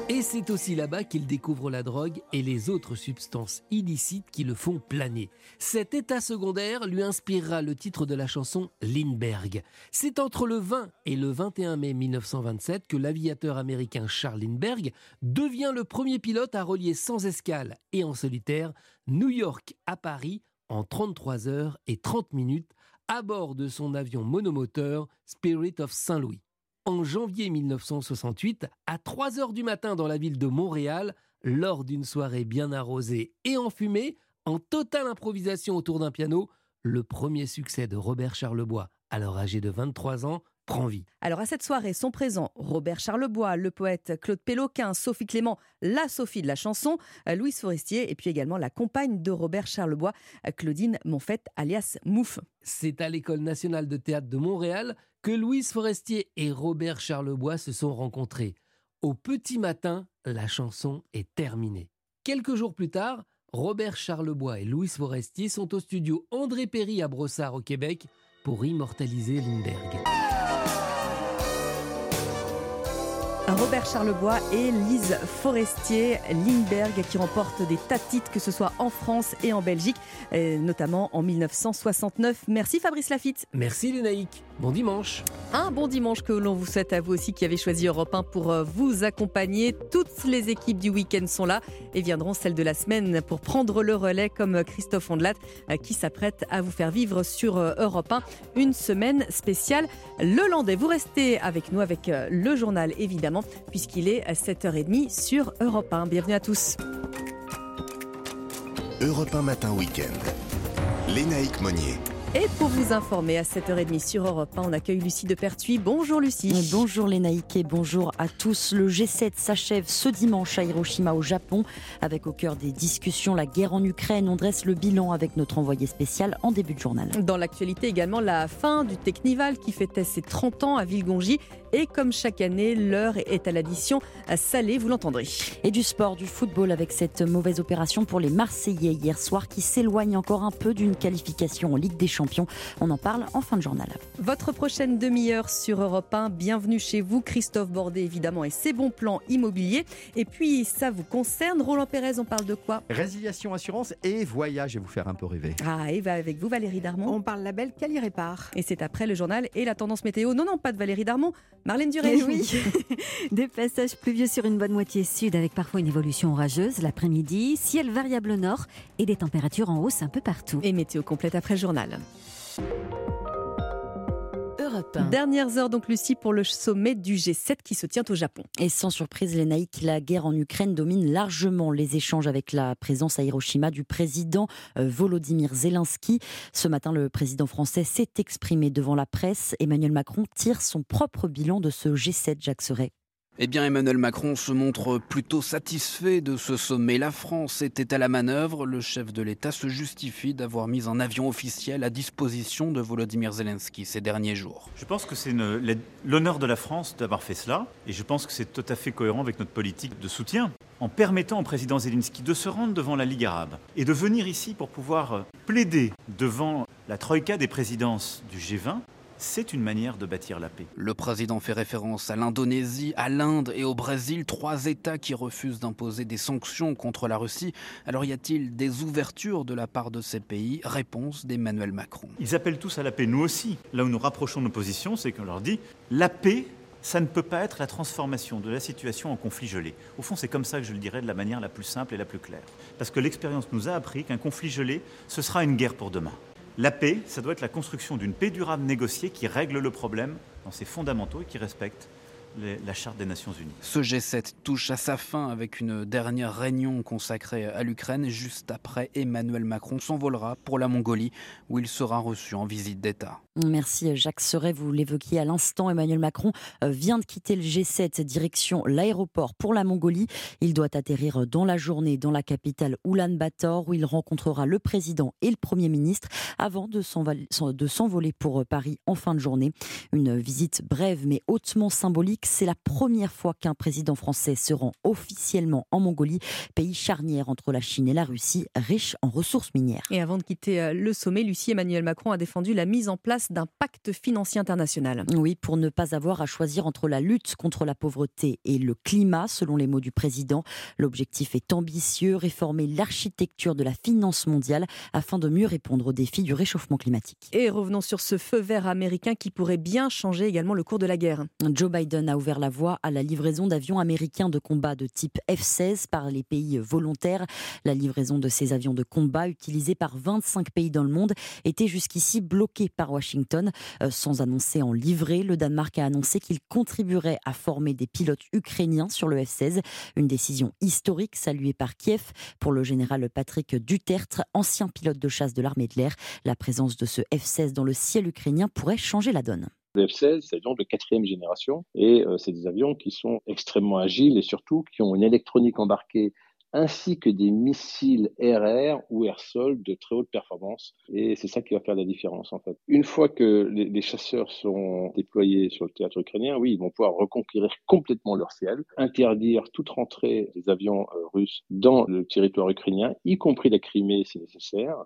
Et c'est aussi là-bas qu'il découvre la drogue et les autres substances illicites qui le font planer. Cet état secondaire lui inspirera le titre de la chanson Lindbergh. C'est entre le 20 et le 21 mai 1927 que l'aviateur américain Charles Lindbergh devient le premier pilote à relier sans escale et en solitaire New York à Paris en 33 heures et 30 minutes à bord de son avion monomoteur Spirit of Saint-Louis. En janvier 1968, à 3 heures du matin dans la ville de Montréal, lors d'une soirée bien arrosée et enfumée, en totale improvisation autour d'un piano, le premier succès de Robert Charlebois alors âgé de 23 ans, prend vie. Alors à cette soirée sont présents Robert Charlebois, le poète Claude Péloquin, Sophie Clément, la Sophie de la chanson, euh, Louise Forestier et puis également la compagne de Robert Charlebois, euh, Claudine Monfette alias Mouffe. C'est à l'École nationale de théâtre de Montréal que Louise Forestier et Robert Charlebois se sont rencontrés. Au petit matin, la chanson est terminée. Quelques jours plus tard, Robert Charlebois et Louise Forestier sont au studio André Perry à Brossard au Québec pour immortaliser Lindbergh. Robert Charlebois et Lise Forestier, Lindbergh qui remportent des tas de titres, que ce soit en France et en Belgique, notamment en 1969. Merci Fabrice Lafitte. Merci Lénaïque. Bon dimanche. Un bon dimanche que l'on vous souhaite à vous aussi qui avez choisi Europe 1 pour euh, vous accompagner. Toutes les équipes du week-end sont là et viendront celles de la semaine pour prendre le relais comme Christophe Ondelat euh, qui s'apprête à vous faire vivre sur Europe 1 une semaine spéciale Le Landais. Vous restez avec nous avec le journal évidemment puisqu'il est à 7h30 sur Europe 1. Bienvenue à tous. Europe 1 Matin Week-end. Lénaïque Monnier. Et pour vous informer, à 7h30 sur Europe 1, on accueille Lucie de Pertuis. Bonjour Lucie. Bonjour Lénaïque et bonjour à tous. Le G7 s'achève ce dimanche à Hiroshima au Japon. Avec au cœur des discussions la guerre en Ukraine, on dresse le bilan avec notre envoyé spécial en début de journal. Dans l'actualité également, la fin du Technival qui fêtait ses 30 ans à Villegongy. Et comme chaque année, l'heure est à l'addition salée, vous l'entendrez. Et du sport, du football avec cette mauvaise opération pour les Marseillais hier soir qui s'éloignent encore un peu d'une qualification en Ligue des Champions. On en parle en fin de journal. Votre prochaine demi-heure sur Europe 1, bienvenue chez vous. Christophe Bordet évidemment et ses bons plans immobiliers. Et puis ça vous concerne, Roland Pérez, on parle de quoi? Résiliation assurance et voyage, vais vous faire un peu rêver. Ah, et va avec vous Valérie Darmon. On parle label Cali Répare. Et c'est après le journal et la tendance météo. Non, non, pas de Valérie Darmon. Marlène Duré. Eh oui, des passages pluvieux sur une bonne moitié sud avec parfois une évolution orageuse l'après-midi, ciel variable au nord et des températures en hausse un peu partout. Et météo complète après le journal. Dernières heures donc Lucie pour le sommet du G7 qui se tient au Japon. Et sans surprise les Naïcs, la guerre en Ukraine domine largement les échanges avec la présence à Hiroshima du président euh, Volodymyr Zelensky. Ce matin le président français s'est exprimé devant la presse. Emmanuel Macron tire son propre bilan de ce G7 Jacques Serret. Eh bien, Emmanuel Macron se montre plutôt satisfait de ce sommet. La France était à la manœuvre. Le chef de l'État se justifie d'avoir mis un avion officiel à disposition de Volodymyr Zelensky ces derniers jours. Je pense que c'est l'honneur de la France d'avoir fait cela. Et je pense que c'est tout à fait cohérent avec notre politique de soutien. En permettant au président Zelensky de se rendre devant la Ligue arabe et de venir ici pour pouvoir plaider devant la troïka des présidences du G20 c'est une manière de bâtir la paix. Le président fait référence à l'Indonésie, à l'Inde et au Brésil, trois États qui refusent d'imposer des sanctions contre la Russie. Alors y a-t-il des ouvertures de la part de ces pays? Réponse d'Emmanuel Macron. Ils appellent tous à la paix, nous aussi. Là où nous rapprochons nos positions, c'est qu'on leur dit la paix ça ne peut pas être la transformation de la situation en conflit gelé. Au fond, c'est comme ça que je le dirais de la manière la plus simple et la plus claire. Parce que l'expérience nous a appris qu'un conflit gelé, ce sera une guerre pour demain. La paix, ça doit être la construction d'une paix durable négociée qui règle le problème dans ses fondamentaux et qui respecte la Charte des Nations Unies. Ce G7 touche à sa fin avec une dernière réunion consacrée à l'Ukraine. Juste après, Emmanuel Macron s'envolera pour la Mongolie où il sera reçu en visite d'État. Merci Jacques Serret, vous l'évoquiez à l'instant. Emmanuel Macron euh, vient de quitter le G7 direction l'aéroport pour la Mongolie. Il doit atterrir dans la journée dans la capitale Oulan-Bator où il rencontrera le président et le Premier ministre avant de s'envoler pour euh, Paris en fin de journée. Une visite brève mais hautement symbolique. C'est la première fois qu'un président français se rend officiellement en Mongolie, pays charnière entre la Chine et la Russie, riche en ressources minières. Et avant de quitter euh, le sommet, Lucie Emmanuel Macron a défendu la mise en place d'un pacte financier international. Oui, pour ne pas avoir à choisir entre la lutte contre la pauvreté et le climat, selon les mots du président. L'objectif est ambitieux, réformer l'architecture de la finance mondiale afin de mieux répondre aux défis du réchauffement climatique. Et revenons sur ce feu vert américain qui pourrait bien changer également le cours de la guerre. Joe Biden a ouvert la voie à la livraison d'avions américains de combat de type F-16 par les pays volontaires. La livraison de ces avions de combat utilisés par 25 pays dans le monde était jusqu'ici bloquée par Washington Euh, sans annoncer en livrée, le Danemark a annoncé qu'il contribuerait à former des pilotes ukrainiens sur le F-16. Une décision historique saluée par Kiev pour le général Patrick Dutertre, ancien pilote de chasse de l'armée de l'air. La présence de ce F-16 dans le ciel ukrainien pourrait changer la donne. Le F-16, c'est l'avion de quatrième génération et euh, c'est des avions qui sont extrêmement agiles et surtout qui ont une électronique embarquée ainsi que des missiles RR ou air-sol de très haute performance. Et c'est ça qui va faire la différence, en fait. Une fois que les, chasseurs sont déployés sur le théâtre ukrainien, oui, ils vont pouvoir reconquérir complètement leur ciel, interdire toute rentrée des avions euh, russes dans le territoire ukrainien, y compris la Crimée si nécessaire.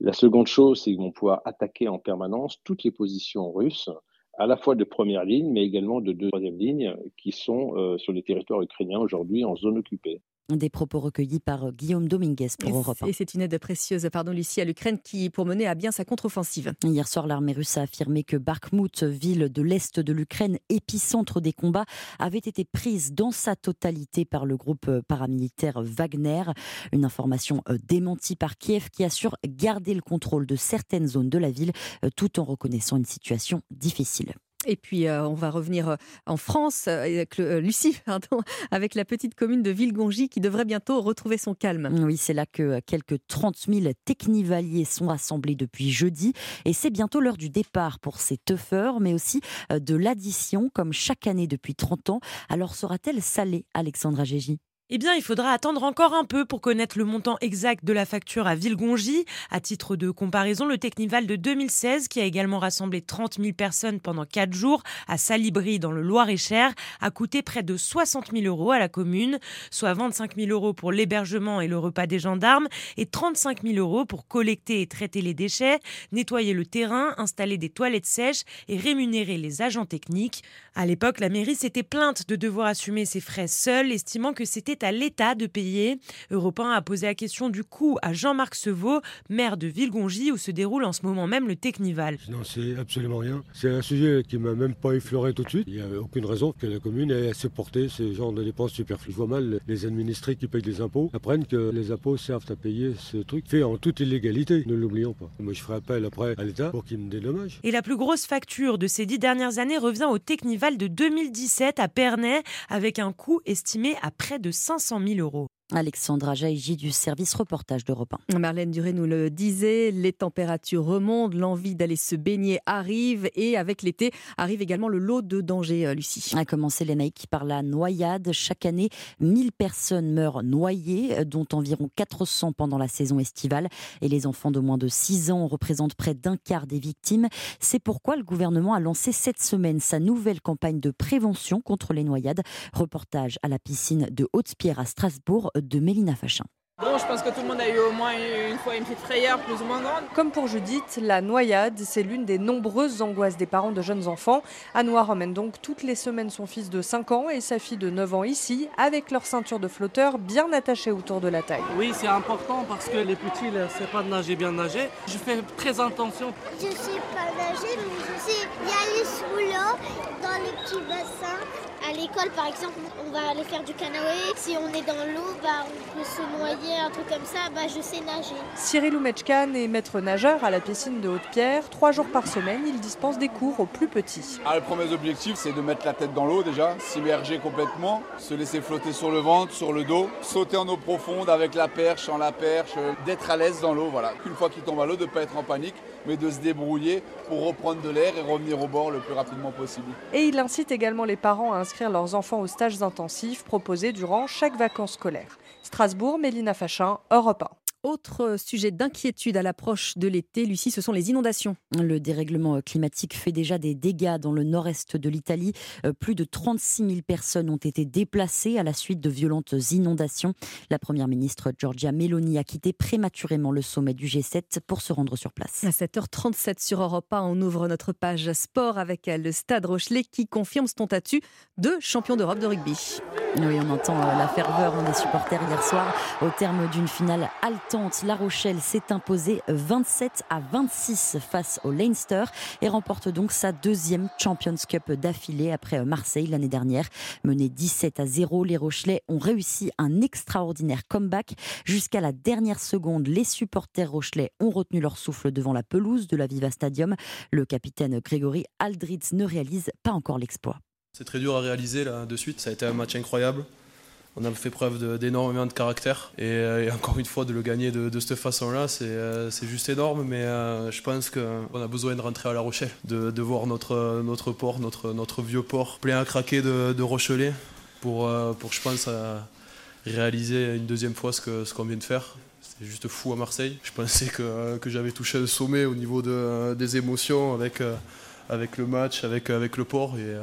La seconde chose, c'est qu'ils vont pouvoir attaquer en permanence toutes les positions russes à la fois de première ligne, mais également de deuxième ligne, qui sont euh, sur les territoires ukrainiens aujourd'hui en zone occupée. Des propos recueillis par Guillaume Dominguez pour Europe 1. Et c'est une aide précieuse, pardon Lucie, à l'Ukraine qui pour mener à bien sa contre-offensive. Hier soir, l'armée russe a affirmé que Bakhmut, ville de l'est de l'Ukraine, épicentre des combats, avait été prise dans sa totalité par le groupe paramilitaire Wagner. Une information euh, démentie par Kiev qui assure garder le contrôle de certaines zones de la ville euh, tout en reconnaissant une situation difficile. Et puis, euh, on va revenir euh, en France, euh, avec Lucie, avec la petite commune de Villegongy qui devrait bientôt retrouver son calme. Oui, c'est là que quelques 30 000 technivaliers sont rassemblés depuis jeudi. Et c'est bientôt l'heure du départ pour ces teufeurs, mais aussi de l'addition, comme chaque année depuis 30 ans. Alors sera-t-elle salée, Alexandra Gégy? Eh bien, il faudra attendre encore un peu pour connaître le montant exact de la facture à Villegongy. À titre de comparaison, le Technival de 2016, qui a également rassemblé 30 000 personnes pendant 4 jours à Salibri dans le Loir-et-Cher, a coûté près de 60 000 euros à la commune, soit 25 000 euros pour l'hébergement et le repas des gendarmes et 35 000 euros pour collecter et traiter les déchets, nettoyer le terrain, installer des toilettes sèches et rémunérer les agents techniques. À l'époque, la mairie s'était plainte de devoir assumer ses frais seule, estimant que c'était à l'État de payer. Europe 1 a posé la question du coût à Jean-Marc Sevaux, maire de Villegongy, où se déroule en ce moment même le Technival. Non, c'est absolument rien. C'est un sujet qui m'a même pas effleuré tout de suite. Il n'y a aucune raison que la commune ait à supporter ce genre de dépenses superflues. Je vois mal les administrés qui payent des impôts apprennent que les impôts servent à payer ce truc fait en toute illégalité. Ne l'oublions pas. Moi, je ferai appel après à l'État pour qu'il me dédommage. Et la plus grosse facture de ces dix dernières années revient au Technival de 2017 à Pernay, avec un coût estimé à près de 500 000 euros. Alexandra Jaïgi du service reportage d'Europe 1. Marlène Duré nous le disait, les températures remontent, l'envie d'aller se baigner arrive et avec l'été arrive également le lot de danger, Lucie. A commencé l'ENAIC par la noyade. Chaque année, 1000 personnes meurent noyées, dont environ 400 pendant la saison estivale. Et les enfants de moins de 6 ans représentent près d'un quart des victimes. C'est pourquoi le gouvernement a lancé cette semaine sa nouvelle campagne de prévention contre les noyades. Reportage à la piscine de Haute-Pierre à Strasbourg de Mélina Fachin. Bon, je pense que tout le monde a eu au moins une fois une petite frayeur plus ou moins grande. Comme pour Judith, la noyade, c'est l'une des nombreuses angoisses des parents de jeunes enfants. Anouar emmène donc toutes les semaines son fils de 5 ans et sa fille de 9 ans ici, avec leur ceinture de flotteur bien attachée autour de la taille. Oui, c'est important parce que les petits ne savent pas nager bien nager. Je fais très attention. Je sais pas nager, mais je sais y aller sous l'eau, dans les petits bassins. À l'école, par exemple, on va aller faire du canoë. Si on est dans l'eau, bah, on peut se noyer, un truc comme ça. Bah, je sais nager. Cyril Oumechkan est maître nageur à la piscine de Haute-Pierre. Trois jours par semaine, il dispense des cours aux plus petits. Ah, le premier objectif, c'est de mettre la tête dans l'eau déjà, s'immerger complètement, se laisser flotter sur le ventre, sur le dos, sauter en eau profonde avec la perche, en la perche, d'être à l'aise dans l'eau. Voilà. Une fois qu'il tombe à l'eau, de ne pas être en panique, mais de se débrouiller pour reprendre de l'air et revenir au bord le plus rapidement possible. Et il incite également les parents à inscrire leurs enfants aux stages intensifs proposés durant chaque vacances scolaires. Strasbourg, Mélina Fachin, Europe 1. Autre sujet d'inquiétude à l'approche de l'été, Lucie, ce sont les inondations. Le dérèglement climatique fait déjà des dégâts dans le nord-est de l'Italie. Euh, plus de 36 000 personnes ont été déplacées à la suite de violentes inondations. La première ministre Giorgia Meloni a quitté prématurément le sommet du G7 pour se rendre sur place. À 7h37 sur Europe 1, on ouvre notre page sport avec le Stade Rochelet qui confirme son statut de champion d'Europe de rugby. Oui, on entend euh, la ferveur hein, des supporters hier soir. Au terme d'une finale haletante, La Rochelle s'est imposée 27 à 26 face au Leinster et remporte donc sa deuxième Champions Cup d'affilée après Marseille l'année dernière. Mené 17 à 0, les Rochelais ont réussi un extraordinaire comeback. Jusqu'à la dernière seconde, les supporters rochelais ont retenu leur souffle devant la pelouse de la Viva Stadium. Le capitaine Grégory Aldritz ne réalise pas encore l'exploit. C'est très dur à réaliser là de suite. Ça a été un match incroyable. On a fait preuve d'énormément de, caractère et, encore une fois de le gagner de, cette façon-là, c'est euh, juste énorme. Mais euh, je pense qu'on a besoin de rentrer à La Rochelle, de, voir notre, notre port, notre, notre vieux port plein à craquer de, Rochelais pour, euh, pour, je pense, réaliser une deuxième fois ce qu'on vient de faire. C'est juste fou à Marseille. Je pensais que, que j'avais touché le sommet au niveau de, des émotions avec, avec le match, avec, avec le port. Et,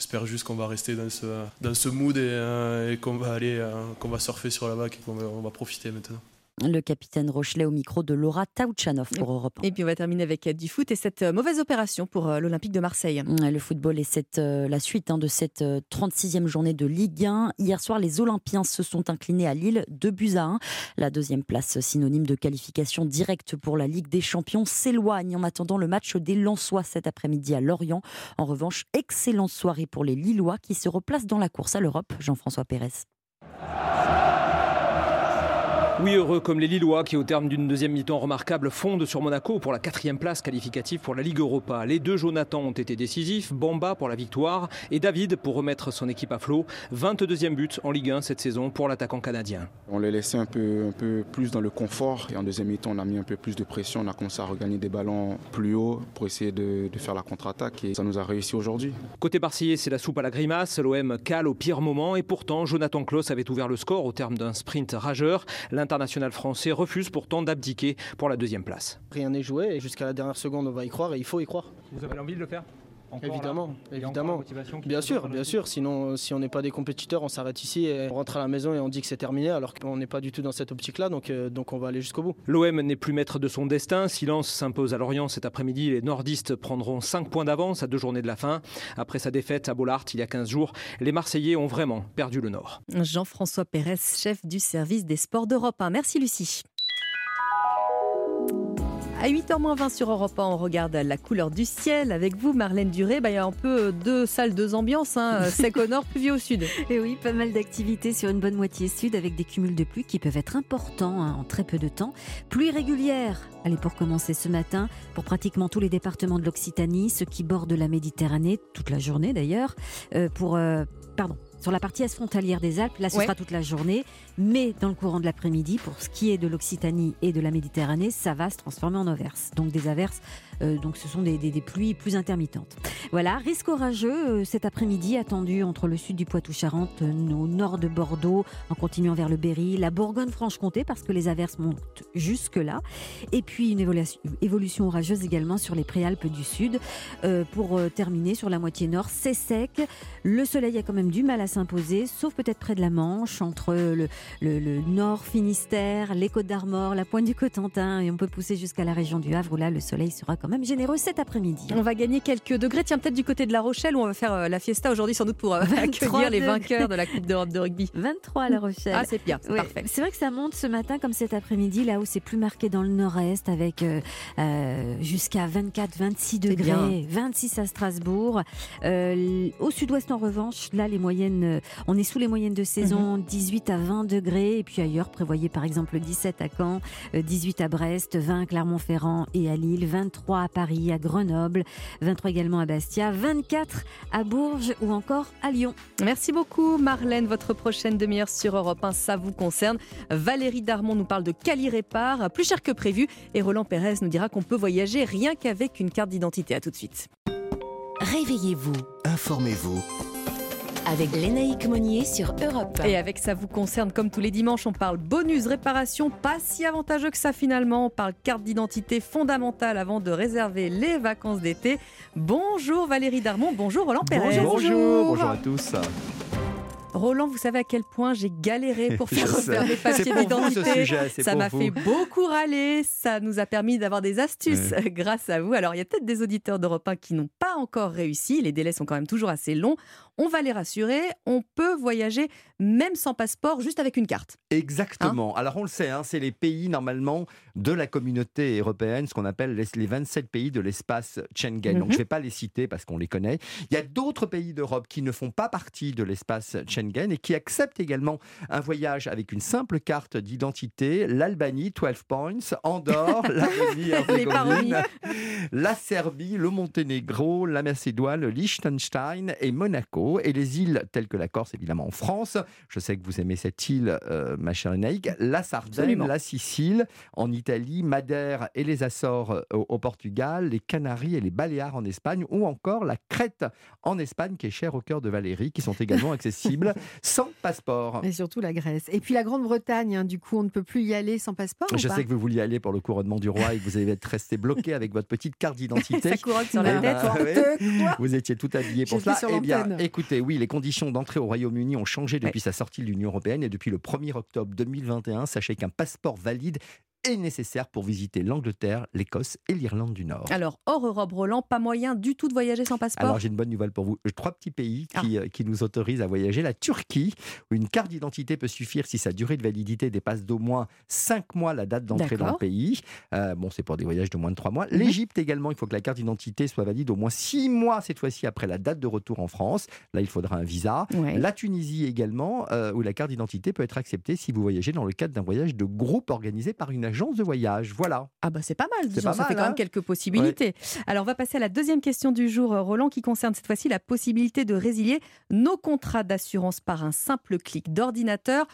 J'espère juste qu'on va rester dans ce, dans ce mood et, euh, qu'on va aller, euh, qu'on va surfer sur la vague et qu'on va, va profiter maintenant. Le capitaine Rochelet au micro de Laura Taouchanov pour Europe 1. Et puis on va terminer avec du foot et cette euh, mauvaise opération pour euh, l'Olympique de Marseille. Le football est cette, euh, la suite hein, de cette 36e journée de Ligue 1. Hier soir, les Olympiens se sont inclinés à Lille, 2 buts à 1. La deuxième place, synonyme de qualification directe pour la Ligue des Champions, s'éloigne en attendant le match des Lensois cet après-midi à Lorient. En revanche, excellente soirée pour les Lillois qui se replacent dans la course à l'Europe. Jean-François Pérez. Oui, heureux comme les Lillois qui, au terme d'une deuxième mi-temps remarquable, fondent sur Monaco pour la quatrième place qualificative pour la Ligue Europa. Les deux Jonathan ont été décisifs, Bamba pour la victoire et David pour remettre son équipe à flot. 22e but en Ligue 1 cette saison pour l'attaquant canadien. On les laissé un peu, un peu plus dans le confort et en deuxième mi-temps, on a mis un peu plus de pression. On a commencé à regagner des ballons plus haut pour essayer de, de faire la contre-attaque et ça nous a réussi aujourd'hui. Côté Barcillais, c'est la soupe à la grimace. L'OM cale au pire moment et pourtant, Jonathan Klaus avait ouvert le score au terme d'un sprint rageur international français refuse pourtant d'abdiquer pour la deuxième place. Rien n'est joué et jusqu'à la dernière seconde on va y croire et il faut y croire. Vous avez envie de le faire? Évidemment, évidemment. Bien sûr, bien sûr. Sinon, si on n'est pas des compétiteurs, on s'arrête ici et on rentre à la maison et on dit que c'est terminé, alors qu'on n'est pas du tout dans cette optique-là. Donc, euh, donc, on va aller jusqu'au bout. L'OM n'est plus maître de son destin. Silence s'impose à Lorient cet après-midi. Les nordistes prendront 5 points d'avance à deux journées de la fin. Après sa défaite à Bollard il y a 15 jours, les Marseillais ont vraiment perdu le Nord. Jean-François Pérez, chef du service des sports d'Europe 1. Merci Lucie. À 8h20 sur Europe 1, on regarde la couleur du ciel avec vous, Marlène Duré. Bah, il y a un peu deux salles, deux ambiances, hein. sec au nord, pluvieux au sud. Et oui, pas mal d'activités sur une bonne moitié sud avec des cumuls de pluie qui peuvent être importants hein, en très peu de temps. Pluie régulière, allez pour commencer ce matin, pour pratiquement tous les départements de l'Occitanie, ceux qui bordent la Méditerranée, toute la journée d'ailleurs, euh, pour... Euh, pardon, sur la partie est frontalière des Alpes, là ce sera toute la journée, mais dans le courant de l'après-midi, pour ce qui est de l'Occitanie et de la Méditerranée, ça va se transformer en averses. Donc des averses, donc ce sont des, pluies plus intermittentes. Voilà, risque orageux euh, cet après-midi attendu entre le sud du Poitou-Charentes, euh, au nord de Bordeaux, en continuant vers le Berry, la Bourgogne-Franche-Comté, parce que les averses montent jusque-là, et puis une évolution, orageuse également sur les préalpes du sud. pour terminer sur la moitié nord, c'est sec, le soleil a quand même du mal à s'imposer, sauf peut-être près de la Manche, entre le, le, nord Finistère, les Côtes d'Armor, la pointe du Cotentin, et on peut pousser jusqu'à la région du Havre où là le soleil sera quand même généreux cet après-midi. On va gagner quelques degrés. Tiens, peut-être du côté de La Rochelle où on va faire euh, la fiesta aujourd'hui sans doute pour euh, accueillir les vainqueurs de la Coupe d'Europe de rugby. 23 à La Rochelle. Ah, c'est bien, c'est parfait. C'est vrai que ça monte ce matin comme cet après-midi, là où c'est plus marqué dans le nord-est avec euh, jusqu'à 24-26 degrés, 26 à Strasbourg. au sud-ouest en revanche, là les moyennes, on est sous les moyennes de saison, 18 mhm. à 20 degrés. Et puis ailleurs, prévoyez par exemple 17 à Caen, 18 à Brest, 20 à Clermont-Ferrand et à Lille, 23 à Paris, à Grenoble, 23 également à Bastia, 24 à Bourges ou encore à Lyon. Merci beaucoup Marlène. Votre prochaine demi-heure sur Europe 1, ça vous concerne. Valérie Darmon nous parle de Cali Répar, plus cher que prévu. Et Roland Pérez nous dira qu'on peut voyager rien qu'avec une carte d'identité. À tout de suite. Réveillez-vous. Informez-vous avec Lénaïque Monnier sur Europe. Et avec ça vous concerne, comme tous les dimanches, on parle bonus, réparation, pas si avantageux que ça finalement. On parle carte d'identité fondamentale avant de réserver les vacances d'été. Bonjour Valérie Darmon, bonjour Roland Pérez. Bonjour, bonjour, bonjour à tous. Roland, vous savez à quel point j'ai galéré pour faire refaire mes papiers d'identité. Ça m'a fait beaucoup râler. Ça nous a permis d'avoir des astuces grâce à vous. Alors, il y a peut-être des auditeurs d'Europe 1 qui n'ont pas encore réussi. Les délais sont quand même toujours assez longs. On va les rassurer. On peut voyager même sans passeport, juste avec une carte. Exactement. Alors on le sait, hein, c'est les pays normalement de la communauté européenne, ce qu'on appelle les, les 27 pays de l'espace Schengen. Donc Mhm. je ne vais pas les citer parce qu'on les connaît. Il y a d'autres pays d'Europe qui ne font pas partie de l'espace Schengen et qui acceptent également un voyage avec une simple carte d'identité. L'Albanie, 12 points, Andorre, la la Serbie, le Monténégro, la Macédoine, le Liechtenstein et Monaco. Et les îles telles que la Corse, évidemment en France. Je sais que vous aimez cette île, euh, ma chère Enaïk. La Sardaigne, Absolument. la Sicile en Italie, Madère et les Açores euh, au, au Portugal, les Canaries et les Baléares en Espagne, ou encore la Crète en Espagne, qui est chère au cœur de Valérie, qui sont également accessibles sans passeport. Et surtout la Grèce. Et puis la Grande-Bretagne, hein, du coup, on ne peut plus y aller sans passeport. Je sais que vous vouliez aller pour le couronnement du roi et que vous avez être resté bloqué avec votre petite carte d'identité. Couronne sur la Eh ben, tête. oui. Quoi Vous étiez tout habillé pour cela. Eh bien. Écoutez, oui, les conditions d'entrée au Royaume-Uni ont changé depuis sa sortie de l'Union européenne et depuis le 1er octobre 2021, sachez qu'un passeport valide est nécessaire pour visiter l'Angleterre, l'Écosse et l'Irlande du Nord. Alors, hors Europe, Roland, pas moyen du tout de voyager sans passeport Alors j'ai une bonne nouvelle pour vous. Trois petits pays Ah. qui, euh, qui nous autorisent à voyager. La Turquie, où une carte d'identité peut suffire si sa durée de validité dépasse d'au moins 5 mois la date d'entrée dans le pays. Euh, bon, c'est pour des voyages de moins de 3 mois. Mhm. L'Égypte également, il faut que la carte d'identité soit valide au moins 6 mois cette fois-ci après la date de retour en France. Là, il faudra un visa. Ouais. La Tunisie également, euh, où la carte d'identité peut être acceptée si vous voyagez dans le cadre d'un voyage de groupe organisé par une agence de voyage. Voilà. Ah bah c'est pas mal, disons, pas ça mal, fait quand hein même quelques possibilités. Alors on va passer à la deuxième question du jour, euh, Roland, qui concerne cette fois-ci la possibilité de résilier nos contrats d'assurance par un simple clic d'ordinateur.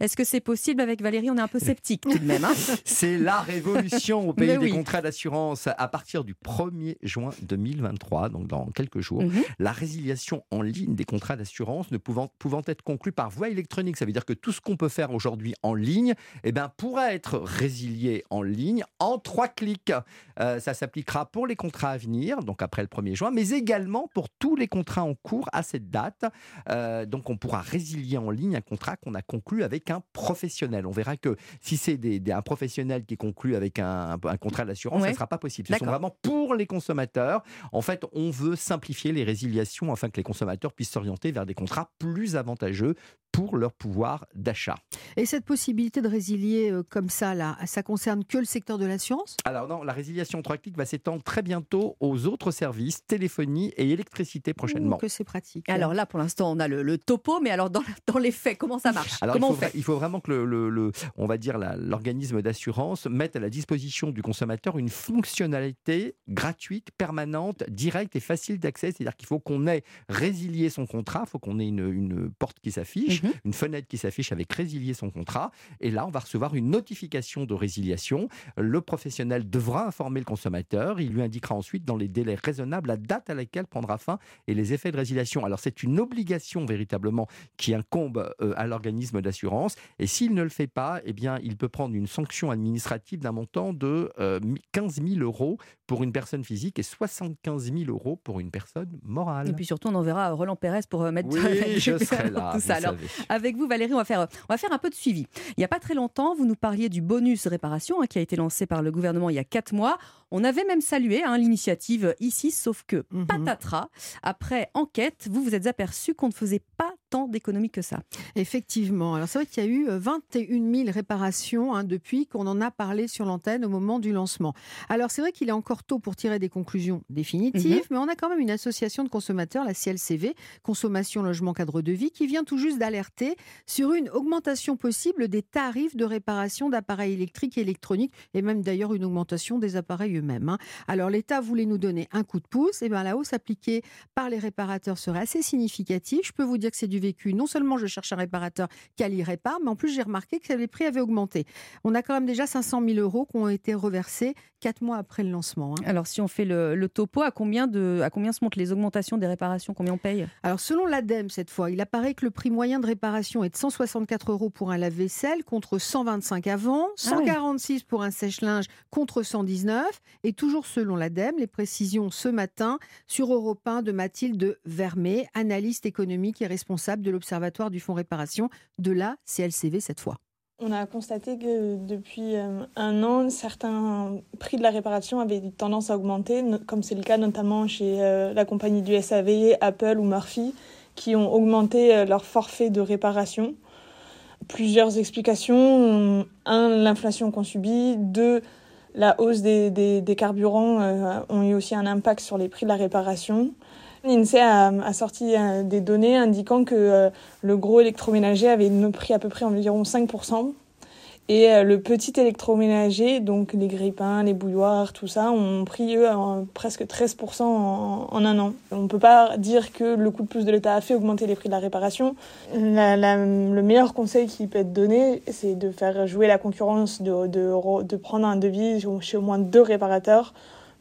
Est-ce que c'est possible avec Valérie? On est un peu sceptique tout de même. hein. C'est la révolution au pays des contrats d'assurance. À partir du 1er juin 2023, donc dans quelques jours, Mhm. la résiliation en ligne des contrats d'assurance ne pouvant, pouvant être conclue par voie électronique. Ça veut dire que tout ce qu'on peut faire aujourd'hui en ligne eh ben, pourra être résilié en ligne en trois clics. Euh, ça s'appliquera pour les contrats à venir, donc après le 1er juin, mais également pour tous les contrats en cours à cette date. Euh, donc on pourra résilier en ligne un contrat qu'on a conclu avec un professionnel. On verra que si c'est des, des- un professionnel qui est conclu avec un, un contrat d'assurance, ça Ouais. ne sera pas possible. Ce sont vraiment pour les consommateurs. En fait, on veut simplifier les résiliations afin que les consommateurs puissent s'orienter vers des contrats plus avantageux pour leur pouvoir d'achat. Et cette possibilité de résilier euh, comme ça, là, ça concerne que le secteur de l'assurance Alors non, la résiliation en trois clics va s'étendre très bientôt aux autres services, téléphonie et électricité prochainement. Ouh, Que c'est pratique. Alors là, pour l'instant, on a le, le topo, mais alors dans, dans les faits, comment ça marche? Alors Comment il on faut, fait? vra- il faut vraiment que le, le- le- on va dire la- l'organisme d'assurance mette à la disposition du consommateur une fonctionnalité gratuite, permanente, directe et facile d'accès. C'est-à-dire qu'il faut qu'on ait résilié son contrat, il faut qu'on ait une, une porte qui s'affiche, Mhm. une fenêtre qui s'affiche avec résilier son contrat. Et là, on va recevoir une notification de résiliation. Le professionnel devra informer le consommateur. Il lui indiquera ensuite dans les délais raisonnables la date à laquelle prendra fin et les effets de résiliation. Alors c'est une obligation véritablement qui incombe euh, à l'organisme d'assurance. Et s'il ne le fait pas, eh bien, il peut prendre une sanction administrative d'un montant de euh, 15 000 euros pour une personne physique et 75 000 euros pour une personne morale. Et puis surtout, on enverra Roland Pérez pour euh, mettre Oui, je serai là, tout ça. Alors, avec vous, Valérie, on va, faire, on va faire un peu de suivi. Il n'y a pas très longtemps, vous nous parliez du bonus réparation hein, qui a été lancé par le gouvernement il y a quatre mois. On avait même salué hein, l'initiative ici, sauf que Mhm. patatras, après enquête, vous vous êtes aperçu qu'on ne faisait pas tant d'économies que ça. Effectivement. Alors c'est vrai qu'il y a eu euh, 21 000 réparations hein, depuis qu'on en a parlé sur l'antenne au moment du lancement. Alors c'est vrai qu'il est encore tôt pour tirer des conclusions définitives, Mhm. mais on a quand même une association de consommateurs, la CLCV, Consommation Logement Cadre de Vie, qui vient tout juste d'alerter sur une augmentation possible des tarifs de réparation d'appareils électriques et électroniques, et même d'ailleurs une augmentation des appareils hein. Alors l'État voulait nous donner un coup de pouce, et bien la hausse appliquée par les réparateurs serait assez significative. Je peux vous dire que c'est du vécu. Non seulement je cherche un réparateur qui y répare, mais en plus j'ai remarqué que les prix avaient augmenté. On a quand même déjà 500 000 euros qui ont été reversés quatre mois après le lancement. hein. Alors si on fait le, le topo, à combien, de, à combien se montent les augmentations des réparations? Combien on paye? Alors, selon l'ADEME, cette fois, il apparaît que le prix moyen de réparation est de 164 euros pour un lave-vaisselle contre 125 avant, Ah ouais. 146 pour un sèche-linge contre 119 Et toujours selon l'ADEME, les précisions ce matin sur Europe 1 de Mathilde Vermet, analyste économique et responsable de l'Observatoire du Fonds Réparation de la CLCV cette fois. On a constaté que depuis euh, un an, certains prix de la réparation avaient tendance à augmenter, comme c'est le cas notamment chez euh, la compagnie du SAV, Apple ou Murphy, qui ont augmenté euh, leur forfait de réparation. Plusieurs explications. Un, l'inflation qu'on subit. Deux, la hausse des, carburants ont eu aussi un impact sur les prix de la réparation. L'INSEE a, sorti euh, des données indiquant que euh, le gros électroménager avait pris à peu près environ 5%. Et euh, le petit électroménager, donc les grippins, les bouilloires, tout ça, ont pris eux presque 13% en, un an. On ne peut pas dire que le coup de pouce de l'État a fait augmenter les prix de la réparation. le meilleur conseil qui peut être donné, c'est de faire jouer la concurrence, de, prendre un devis chez au moins deux réparateurs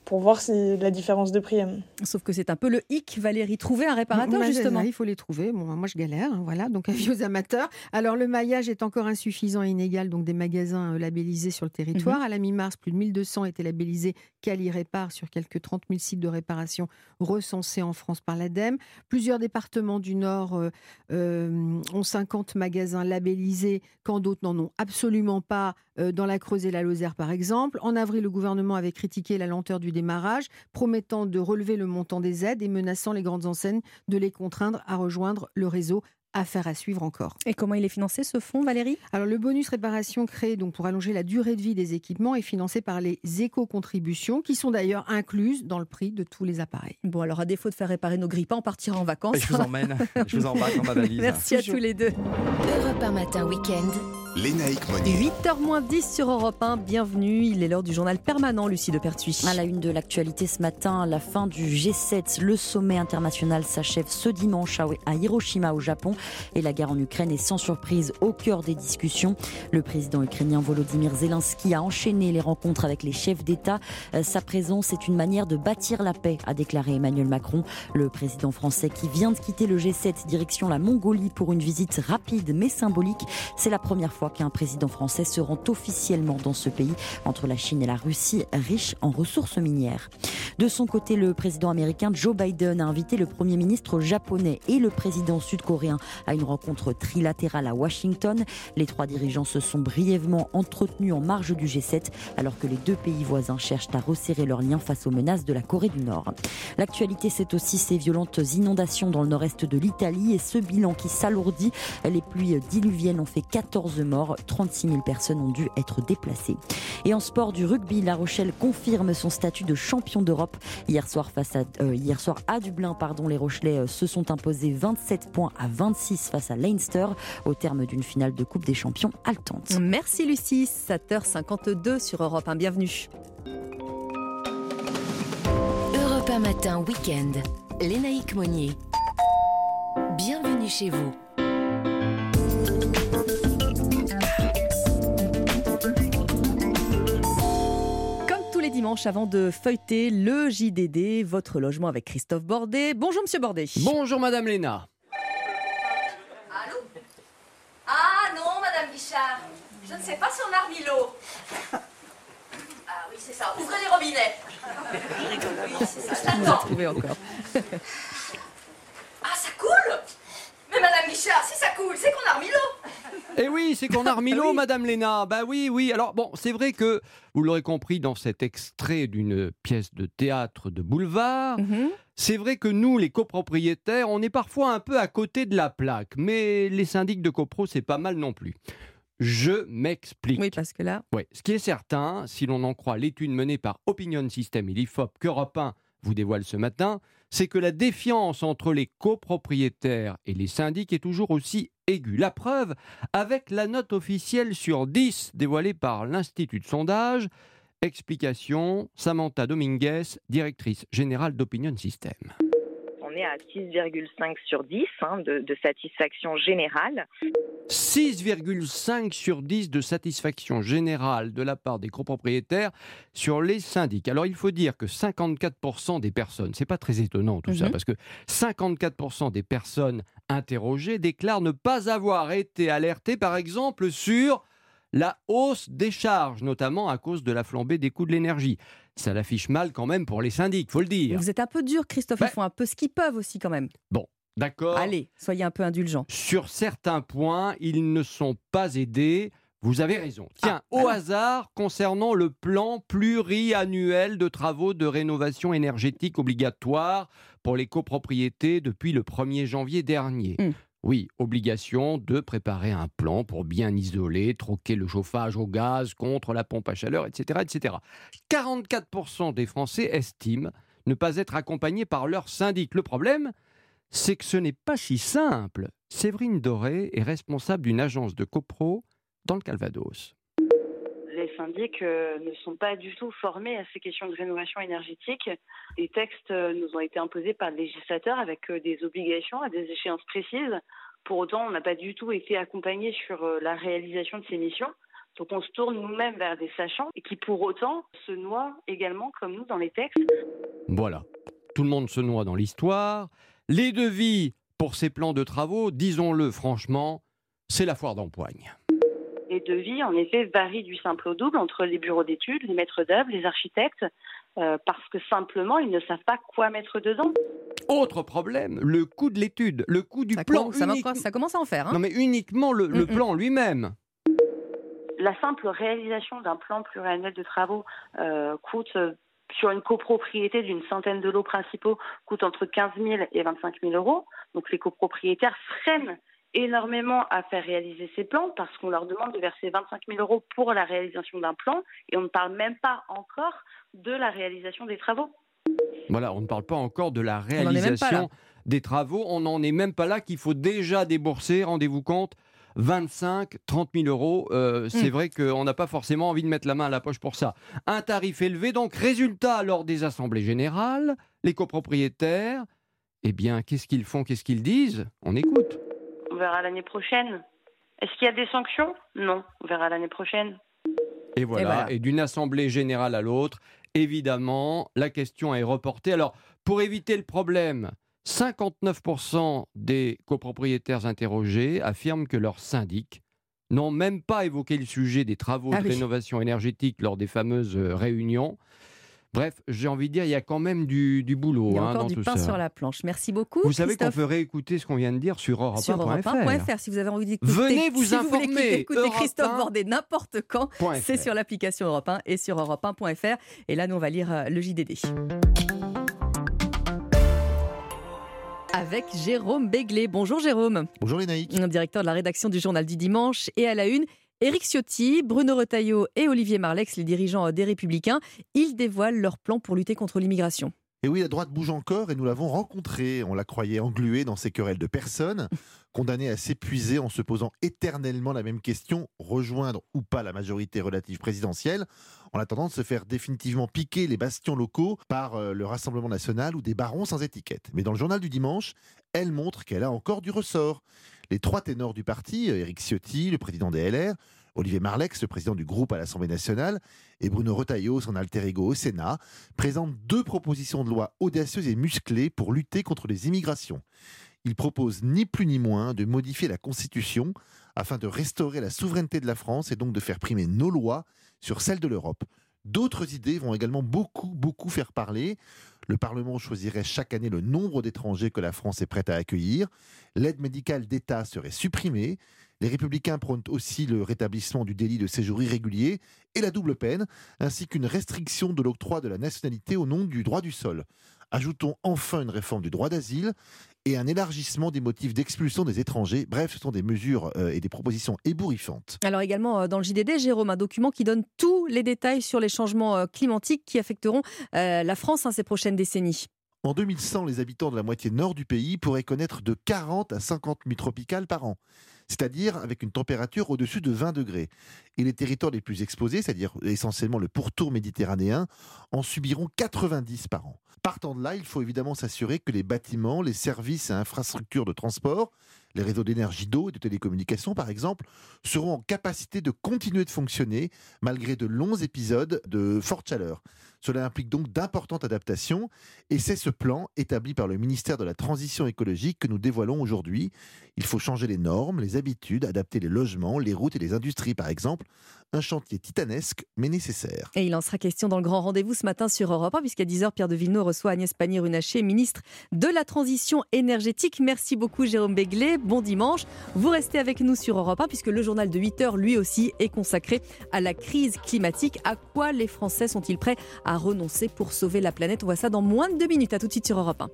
pour voir si la différence de prix. Sauf que c'est un peu le hic, Valérie. Trouver un réparateur, justement. Il faut les trouver. Bon, moi, je galère. Hein, voilà, donc avis aux amateurs. Alors, le maillage est encore insuffisant et inégal. Donc, des magasins euh, labellisés sur le territoire. Mhm. À la mi-mars, plus de 1200 étaient labellisés Cali Répare sur quelques 30 000 sites de réparation recensés en France par l'ADEME. Plusieurs départements du Nord euh, euh, ont 50 magasins labellisés, quand d'autres n'en ont absolument pas. Dans la Creuse et la Lozère, par exemple. En avril, le gouvernement avait critiqué la lenteur du démarrage, promettant de relever le montant des aides et menaçant les grandes enseignes de les contraindre à rejoindre le réseau Affaire à suivre encore. Et comment il est financé ce fonds, Valérie? Alors le bonus réparation créé donc pour allonger la durée de vie des équipements est financé par les éco-contributions qui sont d'ailleurs incluses dans le prix de tous les appareils. Bon alors à défaut de faire réparer nos grippins, on partira en vacances. je vous emmène, je vous embarque dans ma valise. Merci à tous les deux. Europe un matin week-end. Lénaïque Monnier. 8h 10 sur Europe 1, bienvenue. Il est l'heure du journal permanent, Lucie de Pertuis. À la une de l'actualité ce matin, la fin du G7. Le sommet international s'achève ce dimanche à Hiroshima au Japon. Et la guerre en Ukraine est sans surprise au cœur des discussions. Le président ukrainien Volodymyr Zelensky a enchaîné les rencontres avec les chefs d'État. Euh, sa présence est une manière de bâtir la paix, a déclaré Emmanuel Macron. Le président français qui vient de quitter le G7 direction la Mongolie pour une visite rapide mais symbolique. C'est la première fois qu'un président français se rend officiellement dans ce pays, entre la Chine et la Russie, riche en ressources minières. De son côté, le président américain Joe Biden a invité le premier ministre japonais et le président sud-coréen à une rencontre trilatérale à Washington. Les trois dirigeants se sont brièvement entretenus en marge du G7, alors que les deux pays voisins cherchent à resserrer leurs liens face aux menaces de la Corée du Nord. L'actualité, c'est aussi ces violentes inondations dans le nord-est de l'Italie et ce bilan qui s'alourdit. Les pluies diluviennes ont fait 14 morts, 36 000 personnes ont dû être déplacées. Et en sport du rugby, La Rochelle confirme son statut de champion d'Europe. Hier soir, face à, euh, hier soir à Dublin, pardon, les Rochelais euh, se sont imposés 27 points à 26 face à Leinster au terme d'une finale de Coupe des Champions haletante. Merci Lucie, 7h52 sur Europe 1, bienvenue. Europe 1 matin, week-end. Lénaïque Monnier. Bienvenue chez vous. Dimanche avant de feuilleter le JDD, votre logement avec Christophe Bordet. Bonjour Monsieur Bordet. Bonjour Madame Léna. Allô Ah non Madame Guichard, je ne sais pas si on a remis l'eau. Ah oui c'est ça, ouvrez les robinets. Oui c'est ça, je encore. Ah ça coule Madame Guichard, si ça coule, c'est qu'on a remis l'eau. Eh oui, c'est qu'on a remis l'eau, Madame Léna. Bah oui, oui. Alors bon, c'est vrai que vous l'aurez compris dans cet extrait d'une pièce de théâtre de boulevard. Mhm. C'est vrai que nous, les copropriétaires, on est parfois un peu à côté de la plaque, mais les syndics de copro, c'est pas mal non plus. Je m'explique. Oui, parce que là. Oui, ce qui est certain, si l'on en croit l'étude menée par Opinion System et l'IFOP qu'Europe 1 vous dévoile ce matin, c'est que la défiance entre les copropriétaires et les syndics est toujours aussi aiguë. La preuve avec la note officielle sur 10 dévoilée par l'Institut de sondage. Explication, Samantha Dominguez, directrice générale d'Opinion System on est à 6,5 sur 10 hein, de, satisfaction générale. 6,5 sur 10 de satisfaction générale de la part des copropriétaires sur les syndics. Alors il faut dire que 54% des personnes, c'est pas très étonnant tout ça, mhm. parce que 54% des personnes interrogées déclarent ne pas avoir été alertées par exemple sur la hausse des charges, notamment à cause de la flambée des coûts de l'énergie. Ça l'affiche mal quand même pour les syndics, faut le dire. Vous êtes un peu dur, Christophe. Ils font un peu ce qu'ils peuvent aussi quand même. Bon, d'accord. Allez, soyez un peu indulgents. Sur certains points, ils ne sont pas aidés. Vous avez raison. Tiens, Ah, au alors. hasard, concernant le plan pluriannuel de travaux de rénovation énergétique obligatoire pour les copropriétés depuis le 1er janvier dernier. Hmm. Oui, obligation de préparer un plan pour bien isoler, troquer le chauffage au gaz contre la pompe à chaleur, etc. etc. 44% des Français estiment ne pas être accompagnés par leur syndic. Le problème, c'est que ce n'est pas si simple. Séverine Doré est responsable d'une agence de copro dans le Calvados. Les syndics euh, ne sont pas du tout formés à ces questions de rénovation énergétique. Les textes euh, nous ont été imposés par le législateur avec euh, des obligations à des échéances précises. Pour autant, on n'a pas du tout été accompagnés sur la réalisation de ces missions. Donc on se tourne nous-mêmes vers des sachants et qui pour autant se noient également comme nous dans les textes. Voilà. Tout le monde se noie dans l'histoire. Les devis pour ces plans de travaux, disons-le franchement, c'est la foire d'empoigne. Les devis, en effet, varient du simple au double entre les bureaux d'études, les maîtres d'œuvre, les architectes, euh, parce que simplement, ils ne savent pas quoi mettre dedans. Autre problème, le coût de l'étude, le coût du Ça, plan. ça va- unique- ça commence à en faire. hein. Non mais uniquement le, le Mm, mm. plan lui-même. La simple réalisation d'un plan pluriannuel de travaux euh, coûte, euh, sur une copropriété d'une centaine de lots principaux, coûte entre 15 000 et 25 000 euros. Donc les copropriétaires freinent énormément à faire réaliser ces plans parce qu'on leur demande de verser 25 000 euros pour la réalisation d'un plan et on ne parle même pas encore de la réalisation des travaux. Voilà, on ne parle pas encore de la n'en est même pas là. réalisation des travaux. On n'en est même pas là qu'il faut déjà débourser, rendez-vous compte, 25, 30 000 euros. Euh, C'est Mm. vrai qu'on n'a pas forcément envie de mettre la main à la poche pour ça. Un tarif élevé, donc résultat lors des assemblées générales, les copropriétaires, eh bien, qu'est-ce qu'ils font, qu'est-ce qu'ils disent? On écoute. On verra l'année prochaine. Est-ce qu'il y a des sanctions? Non, on verra l'année prochaine. Et voilà, voilà. et d'une assemblée générale à l'autre, évidemment, la question est reportée. Alors, pour éviter le problème, 59% des copropriétaires interrogés affirment que leurs syndics n'ont même pas évoqué le sujet des travaux Ah de oui. rénovation énergétique lors des fameuses euh, réunions. Bref, j'ai envie de dire, il y a quand même du, du boulot Il y a hein, encore dans du tout pain ça. sur la planche. Merci beaucoup. Vous savez qu'on peut réécouter ce qu'on vient de dire sur Europe sur 1.fr. europe1.fr si vous avez envie d'écouter. Venez vous si Vous voulez informer. écouter Europe Christophe 1. Bordet n'importe quand, c'est sur l'application Europe 1 et sur europe1.fr. Et là, nous, on va lire euh, le JDD. Avec Jérôme Béglé. Bonjour Jérôme. Bonjour naïcs. Directeur de la rédaction du journal du dimanche et à la une. Éric Ciotti, Bruno Retailleau et Olivier Marlex, les dirigeants euh, des Républicains, ils dévoilent leur plan pour lutter contre l'immigration. Et oui, la droite bouge encore et nous l'avons rencontrée. On la croyait engluée dans ses querelles de personnes, condamnée à s'épuiser en se posant éternellement la même question rejoindre ou pas la majorité relative présidentielle, en attendant de se faire définitivement piquer les bastions locaux par euh, le Rassemblement national ou des barons sans étiquette. Mais dans le journal du dimanche, elle montre qu'elle a encore du ressort. Les trois ténors du parti, euh, Éric Ciotti, le président des LR, Olivier Marlex, le président du groupe à l'Assemblée nationale, et Bruno Retailleau, son alter ego au Sénat, présentent deux propositions de loi audacieuses et musclées pour lutter contre les immigrations. Ils proposent ni plus ni moins de modifier la Constitution afin de restaurer la souveraineté de la France et donc de faire primer nos lois sur celles de l'Europe. D'autres idées vont également beaucoup, beaucoup faire parler. Le Parlement choisirait chaque année le nombre d'étrangers que la France est prête à accueillir. L'aide médicale d'État serait supprimée. Les républicains prônent aussi le rétablissement du délit de séjour irrégulier et la double peine, ainsi qu'une restriction de l'octroi de la nationalité au nom du droit du sol. Ajoutons enfin une réforme du droit d'asile et un élargissement des motifs d'expulsion des étrangers. Bref, ce sont des mesures euh, et des propositions ébouriffantes. Alors également euh, dans le JDD, Jérôme, un document qui donne tous les détails sur les changements euh, climatiques qui affecteront la France hein, ces prochaines décennies. En 2100, les habitants de la moitié nord du pays pourraient connaître de 40 à 50 nuits tropicales par an, c'est-à-dire avec une température au-dessus de 20 degrés. Et les territoires les plus exposés, c'est-à-dire essentiellement le pourtour méditerranéen, en subiront 90 par an. Partant de là, il faut évidemment s'assurer que les bâtiments, les services et infrastructures de transport Les réseaux d'énergie d'eau et de télécommunications, par exemple, seront en capacité de continuer de fonctionner malgré de longs épisodes de forte chaleur. Cela implique donc d'importantes adaptations et c'est ce plan établi par le ministère de la Transition écologique que nous dévoilons aujourd'hui. Il faut changer les normes, les habitudes, adapter les logements, les routes et les industries par exemple. Un chantier titanesque mais nécessaire. Et il en sera question dans le grand rendez-vous ce matin sur Europe 1, puisqu'à 10h, Pierre de Villeneuve reçoit Agnès Pannier-Runacher, ministre de la Transition énergétique. Merci beaucoup Jérôme Béglé, bon dimanche. Vous restez avec nous sur Europe 1, puisque le journal de 8h, lui aussi, est consacré à la crise climatique. À quoi les Français sont-ils prêts à renoncer pour sauver la planète On voit ça dans moins de deux minutes. À tout de suite sur Europe 1.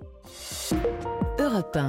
Europe 1.